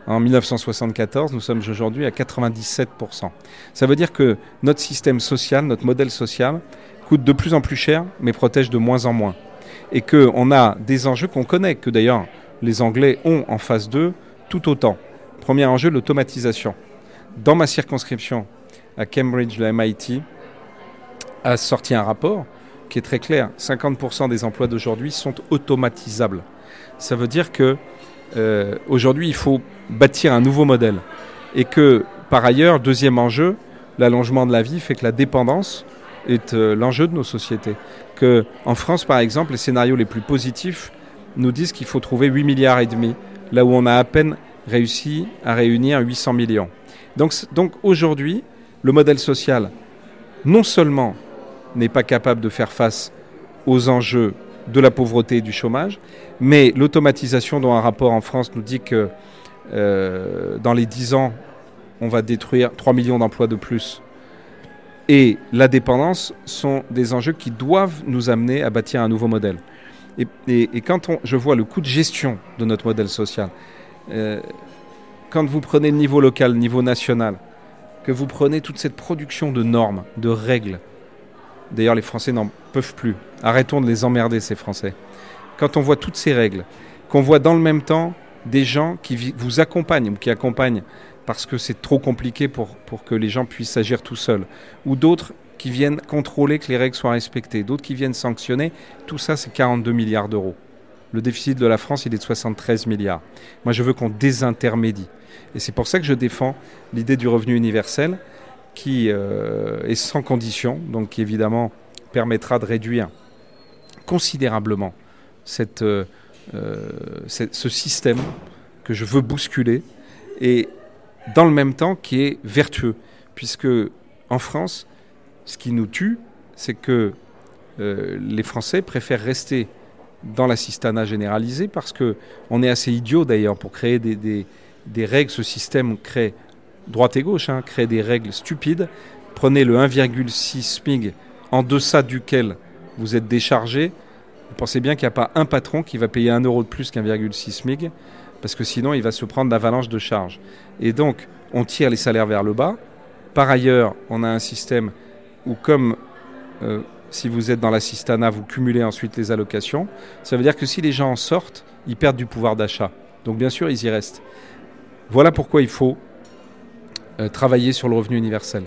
en 1974, nous sommes aujourd'hui à 97%. Ça veut dire que notre système social, notre modèle social, coûte de plus en plus cher, mais protège de moins en moins. Et qu'on a des enjeux qu'on connaît, que d'ailleurs les Anglais ont en face d'eux tout autant. Premier enjeu, l'automatisation dans ma circonscription à Cambridge, le MIT a sorti un rapport qui est très clair. 50% des emplois d'aujourd'hui sont automatisables. Ça veut dire que euh, aujourd'hui, il faut bâtir un nouveau modèle. Et que, par ailleurs, deuxième enjeu, l'allongement de la vie fait que la dépendance est euh, l'enjeu de nos sociétés. Que, en France, par exemple, les scénarios les plus positifs nous disent qu'il faut trouver 8 milliards et demi, là où on a à peine réussi à réunir 800 millions. Donc, donc aujourd'hui, le modèle social, non seulement n'est pas capable de faire face aux enjeux de la pauvreté et du chômage, mais l'automatisation dont un rapport en France nous dit que euh, dans les 10 ans, on va détruire 3 millions d'emplois de plus, et la dépendance sont des enjeux qui doivent nous amener à bâtir un nouveau modèle. Et, quand je vois le coût de gestion de notre modèle social, euh, quand vous prenez le niveau local, le niveau national, que vous prenez toute cette production de normes, de règles, d'ailleurs les Français n'en peuvent plus, arrêtons de les emmerder ces Français, quand on voit toutes ces règles, qu'on voit dans le même temps des gens qui vous accompagnent ou qui accompagnent parce que c'est trop compliqué pour, que les gens puissent agir tout seuls, ou d'autres qui viennent contrôler que les règles soient respectées, d'autres qui viennent sanctionner, tout ça c'est 42 milliards d'euros. Le déficit de la France, il est de 73 milliards. Moi, je veux qu'on désintermédie. Et c'est pour ça que je défends l'idée du revenu universel qui euh, est sans condition, donc qui évidemment permettra de réduire considérablement cette, euh, euh, ce système que je veux bousculer et dans le même temps qui est vertueux. Puisque en France, ce qui nous tue, c'est que les Français préfèrent rester dans l'assistanat généralisé parce que on est assez idiot d'ailleurs pour créer des, des, des, règles. Ce système crée droite et gauche, hein, crée des règles stupides. Prenez le 1,6 SMIG en deçà duquel vous êtes déchargé. Vous pensez bien qu'il n'y a pas un patron qui va payer un euro de plus qu'un 1,6 SMIG. parce que sinon il va se prendre d'avalanche de charges. Et donc, on tire les salaires vers le bas. Par ailleurs, on a un système où, comme euh, si vous êtes dans l'assistanat, vous cumulez ensuite les allocations, ça veut dire que si les gens en sortent, ils perdent du pouvoir d'achat. Donc bien sûr, ils y restent. Voilà pourquoi il faut euh, travailler sur le revenu universel.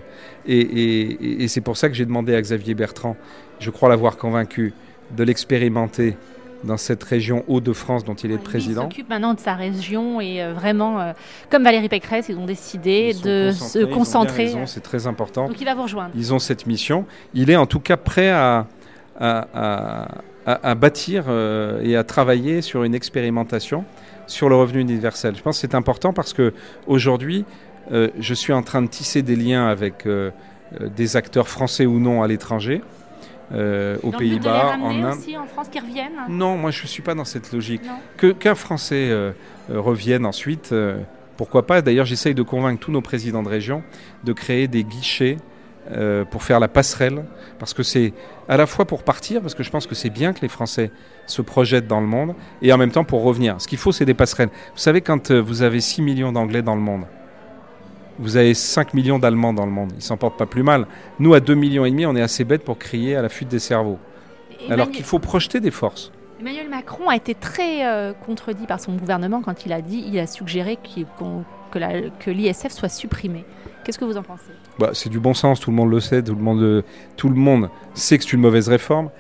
Et, et c'est pour ça que j'ai demandé à Xavier Bertrand, je crois l'avoir convaincu, de l'expérimenter dans cette région Hauts-de-France dont il est président. Il s'occupe maintenant de sa région et euh, vraiment, euh, comme Valérie Pécresse, ils ont décidé de se concentrer. C'est très important. Donc il va vous rejoindre. Ils ont cette mission. Il est en tout cas prêt à, à, à, bâtir euh, et à travailler sur une expérimentation sur le revenu universel. Je pense que c'est important parce que aujourd'hui, je suis en train de tisser des liens avec des acteurs français ou non à l'étranger. Euh, aux Pays-Bas, en Inde. aussi en France qui reviennent Non, moi je ne suis pas dans cette logique. Que qu'un Français euh, euh, revienne ensuite, pourquoi pas D'ailleurs, j'essaye de convaincre tous nos présidents de région de créer des guichets pour faire la passerelle, parce que c'est à la fois pour partir, parce que je pense que c'est bien que les Français se projettent dans le monde, et en même temps pour revenir. Ce qu'il faut, c'est des passerelles. Vous savez, quand vous avez 6 millions d'Anglais dans le monde, vous avez 5 millions d'Allemands dans le monde. Ils s'en portent pas plus mal. Nous, à 2 millions et demi, on est assez bêtes pour crier à la fuite des cerveaux. Alors qu'il faut projeter des forces. Emmanuel Macron a été très euh, contredit par son gouvernement quand il a dit, il a suggéré que l'ISF soit supprimé. Qu'est-ce que vous en pensez? Bah, C'est du bon sens, tout le monde le sait, tout le monde, tout le monde sait que c'est une mauvaise réforme.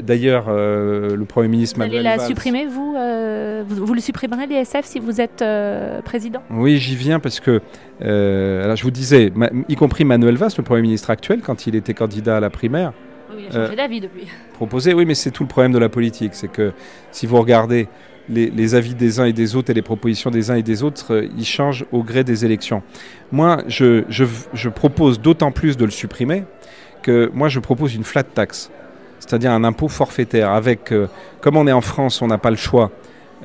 D'ailleurs, euh, le Premier ministre vous allez la supprimer, euh, vous, vous, le supprimerez l'ISF si vous êtes euh, président? Oui, j'y viens parce que, alors je vous disais, y compris Manuel Valls, le Premier ministre actuel, quand il était candidat à la primaire, oui, il a changé d'avis depuis. Proposé, oui, mais c'est tout le problème de la politique. C'est que si vous regardez les, avis des uns et des autres et les propositions des uns et des autres, euh, ils changent au gré des élections. Moi, je, je, propose d'autant plus de le supprimer que moi, je propose une flat tax, c'est-à-dire un impôt forfaitaire. Avec, euh, comme on est en France, on n'a pas le choix.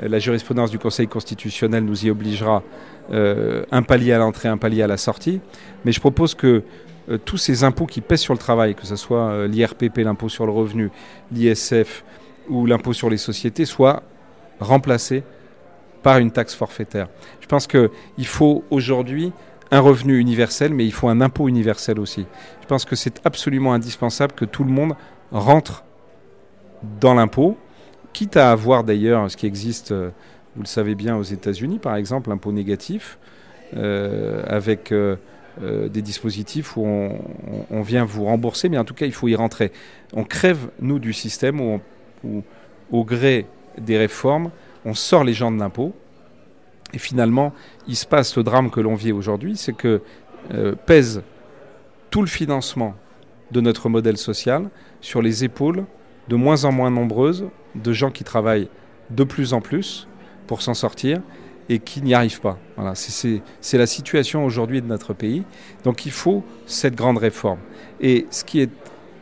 Euh, la jurisprudence du Conseil constitutionnel nous y obligera un palier à l'entrée, un palier à la sortie. Mais je propose que tous ces impôts qui pèsent sur le travail, que ce soit l'IRPP, l'impôt sur le revenu, l'ISF ou l'impôt sur les sociétés, soient remplacé par une taxe forfaitaire. Je pense qu'il faut aujourd'hui un revenu universel, mais il faut un impôt universel aussi. Je pense que c'est absolument indispensable que tout le monde rentre dans l'impôt, quitte à avoir d'ailleurs ce qui existe, euh, vous le savez bien, aux États-Unis, par exemple, l'impôt négatif, euh, avec euh, des dispositifs où on, vient vous rembourser, mais en tout cas, il faut y rentrer. On crève, nous, du système où, où au gré des réformes, on sort les gens de l'impôt. Et finalement, il se passe le drame que l'on vit aujourd'hui, c'est que pèse tout le financement de notre modèle social sur les épaules de moins en moins nombreuses de gens qui travaillent de plus en plus pour s'en sortir et qui n'y arrivent pas. Voilà, c'est la situation aujourd'hui de notre pays. Donc il faut cette grande réforme. Et ce qui est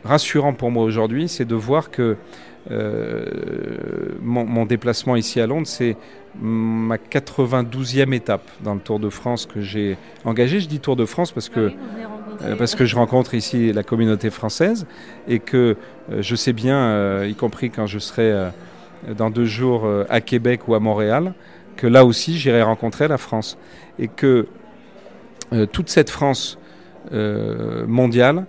rassurant pour moi aujourd'hui, c'est de voir que euh, mon, déplacement ici à Londres, c'est ma 92e étape dans le Tour de France que j'ai engagé. Je dis Tour de France parce que, euh, parce que je rencontre ici la communauté française et que euh, je sais bien, y compris quand je serai dans deux jours à Québec ou à Montréal, que là aussi j'irai rencontrer la France. Et que toute cette France mondiale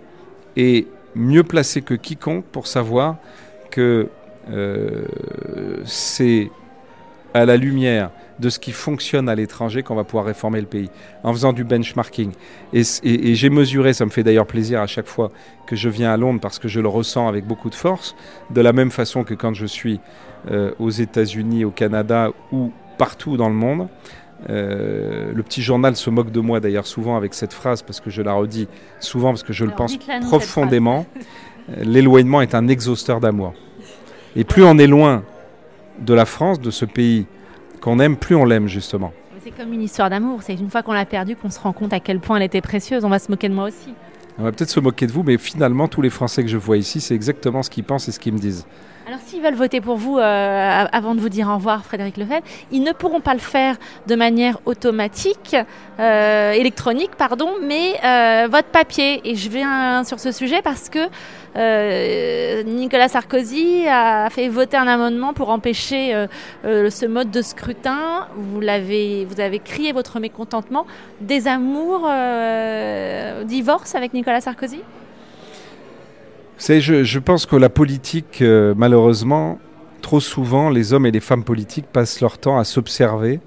est mieux placée que quiconque pour savoir que euh, c'est à la lumière de ce qui fonctionne à l'étranger qu'on va pouvoir réformer le pays, en faisant du benchmarking. Et, j'ai mesuré, ça me fait d'ailleurs plaisir à chaque fois que je viens à Londres parce que je le ressens avec beaucoup de force, de la même façon que quand je suis euh, aux États-Unis, au Canada ou partout dans le monde. Euh, le petit journal se moque de moi d'ailleurs souvent avec cette phrase parce que je la redis souvent parce que je le pense profondément. L'éloignement est un exhausteur d'amour. Et plus on est loin de la France, de ce pays qu'on aime, plus on l'aime justement. C'est comme une histoire d'amour. C'est une fois qu'on l'a perdue qu'on se rend compte à quel point elle était précieuse. On va se moquer de moi aussi. On va peut-être se moquer de vous, mais finalement, tous les Français que je vois ici, c'est exactement ce qu'ils pensent et ce qu'ils me disent. Alors s'ils veulent voter pour vous, euh, avant de vous dire au revoir, Frédéric Lefebvre, ils ne pourront pas le faire de manière automatique, euh, électronique, pardon, mais euh, votre papier. Et je viens sur ce sujet parce que Nicolas Sarkozy a fait voter un amendement pour empêcher ce mode de scrutin. Vous, avez crié votre mécontentement. Des amours, divorce avec Nicolas Sarkozy? Savez, je, pense que la politique, euh, malheureusement, trop souvent, les hommes et les femmes politiques passent leur temps à s'observer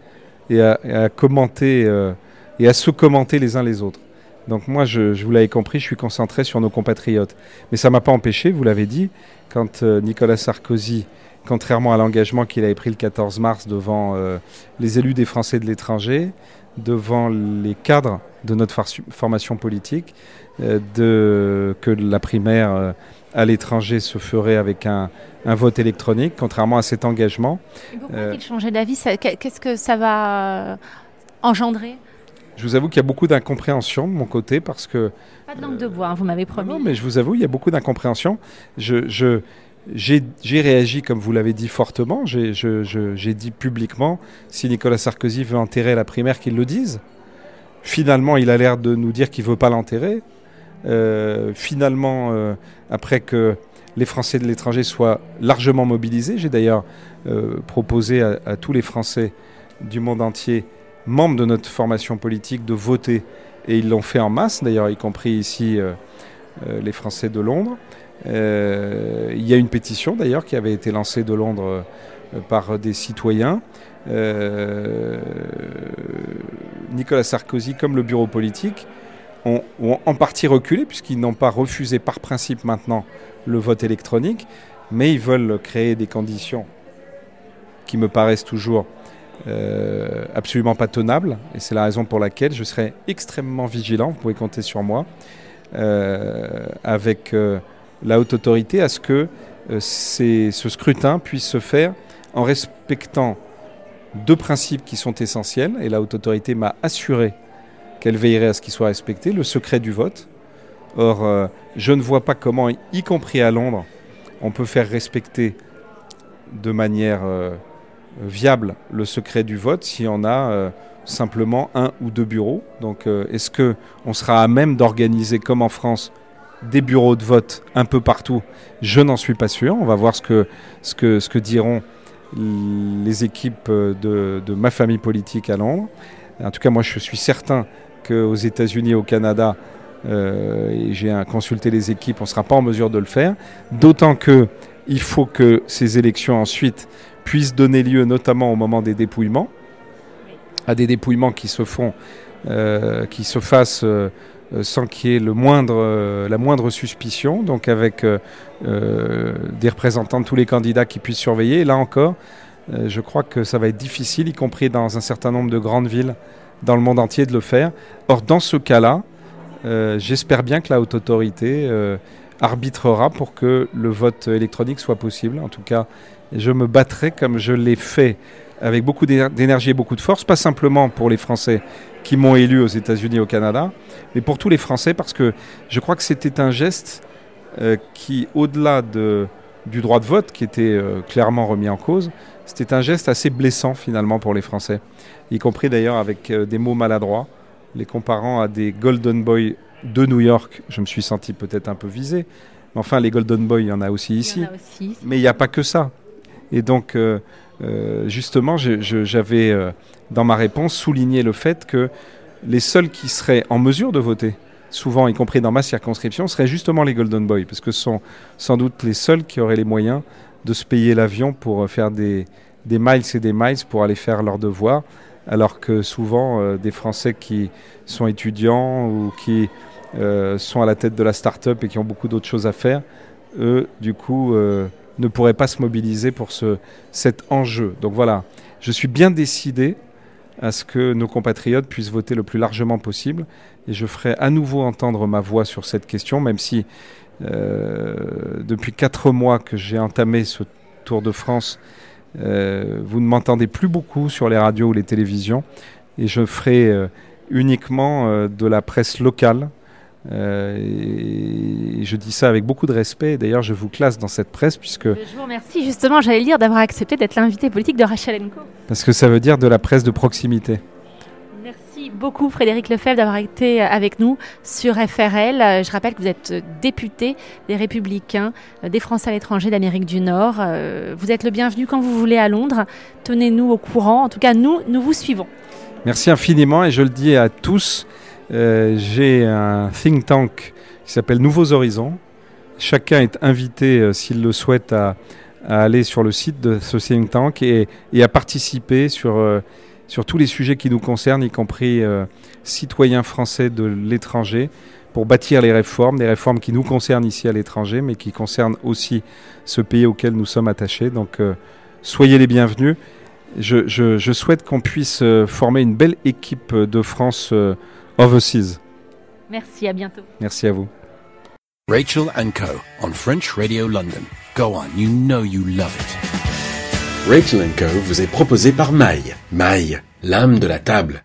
et à, commenter euh, et à se commenter les uns les autres. Donc moi, je, vous l'avez compris, je suis concentré sur nos compatriotes. Mais ça m'a pas empêché, vous l'avez dit, quand euh, Nicolas Sarkozy, contrairement à l'engagement qu'il avait pris le 14 mars devant les élus des Français de l'étranger, devant les cadres de notre formation politique, de, que la primaire euh, à l'étranger se ferait avec un, un vote électronique, contrairement à cet engagement. Et Pourquoi Euh, a-t-il changé d'avis? Qu'est-ce que ça va euh, engendrer? Je vous avoue qu'il y a beaucoup d'incompréhension de mon côté parce que Pas de langue de bois, hein, vous m'avez promis. Non, mais je vous avoue, il y a beaucoup d'incompréhension. Je, je, j'ai, réagi, comme vous l'avez dit, fortement. J'ai dit publiquement, si Nicolas Sarkozy veut enterrer la primaire, qu'il le dise. Finalement, il a l'air de nous dire qu'il ne veut pas l'enterrer. Euh, finalement, euh, après que les Français de l'étranger soient largement mobilisés, j'ai d'ailleurs euh, proposé à, tous les Français du monde entier, membres de notre formation politique, de voter. Et ils l'ont fait en masse, d'ailleurs, y compris ici les Français de Londres. Il y a une pétition d'ailleurs qui avait été lancée de Londres par des citoyens. Nicolas Sarkozy, comme le bureau politique, ont, en partie reculé puisqu'ils n'ont pas refusé par principe maintenant le vote électronique, mais ils veulent créer des conditions qui me paraissent toujours euh, absolument pas tenables. Et c'est la raison pour laquelle je serai extrêmement vigilant, vous pouvez compter sur moi, euh, avec euh, la haute autorité, à ce que ce scrutin puisse se faire en respectant deux principes qui sont essentiels. Et la haute autorité m'a assuré qu'elle veillerait à ce qu'ils soient respectés, le secret du vote. Or, euh, je ne vois pas comment, y compris à Londres, on peut faire respecter de manière euh, viable le secret du vote si on a euh, simplement un ou deux bureaux. Donc, est-ce que on sera à même d'organiser, comme en France, des bureaux de vote un peu partout? Je n'en suis pas sûr. On va voir ce que, ce que, ce que diront les équipes de ma famille politique à Londres. En tout cas, moi, je suis certain qu'aux États-Unis, au Canada, euh, et j'ai consulté les équipes, on ne sera pas en mesure de le faire. D'autant que il faut que ces élections ensuite puissent donner lieu, notamment au moment des dépouillements, à des dépouillements qui se font, euh, qui se fassent euh, sans qu'il y ait le moindre, la moindre suspicion, donc avec des représentants de tous les candidats qui puissent surveiller. Et là encore, je crois que ça va être difficile, y compris dans un certain nombre de grandes villes dans le monde entier, de le faire. Or, dans ce cas-là, euh, j'espère bien que la haute autorité euh, arbitrera pour que le vote électronique soit possible. En tout cas, je me battrai comme je l'ai fait avec beaucoup d'éner- d'énergie et beaucoup de force, pas simplement pour les Français qui m'ont élu aux États-Unis et au Canada, mais pour tous les Français parce que je crois que c'était un geste euh, qui, au-delà de, du droit de vote qui était clairement remis en cause, c'était un geste assez blessant finalement pour les Français, y compris d'ailleurs avec euh, des mots maladroits, les comparant à des Golden Boys de New York. Je me suis senti peut-être un peu visé, mais enfin les Golden Boys, il y en a aussi ici. A aussi. Mais il n'y a pas que ça. Et donc, euh, euh, justement, j'avais euh, dans ma réponse souligné le fait que les seuls qui seraient en mesure de voter, souvent y compris dans ma circonscription, seraient justement les Golden Boys, parce que ce sont sans doute les seuls qui auraient les moyens de se payer l'avion pour euh, faire des, miles et des miles pour aller faire leurs devoirs, alors que souvent euh, des Français qui sont étudiants ou qui euh, sont à la tête de la start-up et qui ont beaucoup d'autres choses à faire, eux, du coup, ne pourraient pas se mobiliser pour ce, cet enjeu. Donc voilà, je suis bien décidé à ce que nos compatriotes puissent voter le plus largement possible et je ferai à nouveau entendre ma voix sur cette question, même si depuis quatre mois que j'ai entamé ce Tour de France, euh, vous ne m'entendez plus beaucoup sur les radios ou les télévisions et je ferai euh, uniquement euh, de la presse locale Euh, et je dis ça avec beaucoup de respect. D'ailleurs, je vous classe dans cette presse puisque. Je vous remercie justement, j'allais lire, d'avoir accepté d'être l'invité politique de Rachel Co. Parce que ça veut dire de la presse de proximité. Beaucoup Frédéric Lefebvre d'avoir été avec nous sur FRL. Je rappelle que vous êtes député des Républicains, des Français à l'étranger d'Amérique du Nord. Vous êtes le bienvenu quand vous voulez à Londres. Tenez-nous au courant. En tout cas, nous, nous vous suivons. Merci infiniment et je le dis à tous. Euh, j'ai un think tank qui s'appelle Nouveaux Horizons. Chacun est invité, euh, s'il le souhaite, à, aller sur le site de ce think tank et, à participer sur, euh, sur tous les sujets qui nous concernent, y compris euh, citoyens français de l'étranger, pour bâtir les réformes, des réformes qui nous concernent ici à l'étranger, mais qui concernent aussi ce pays auquel nous sommes attachés. Donc euh, soyez les bienvenus. Je, je, je souhaite qu'on puisse euh, former une belle équipe de France Overseas. Merci, à bientôt. Merci à vous. Rachel and Co. on French Radio London. Go on, you know you love it. Rachel Co. vous est proposé par Maille. Maille, l'âme de la table.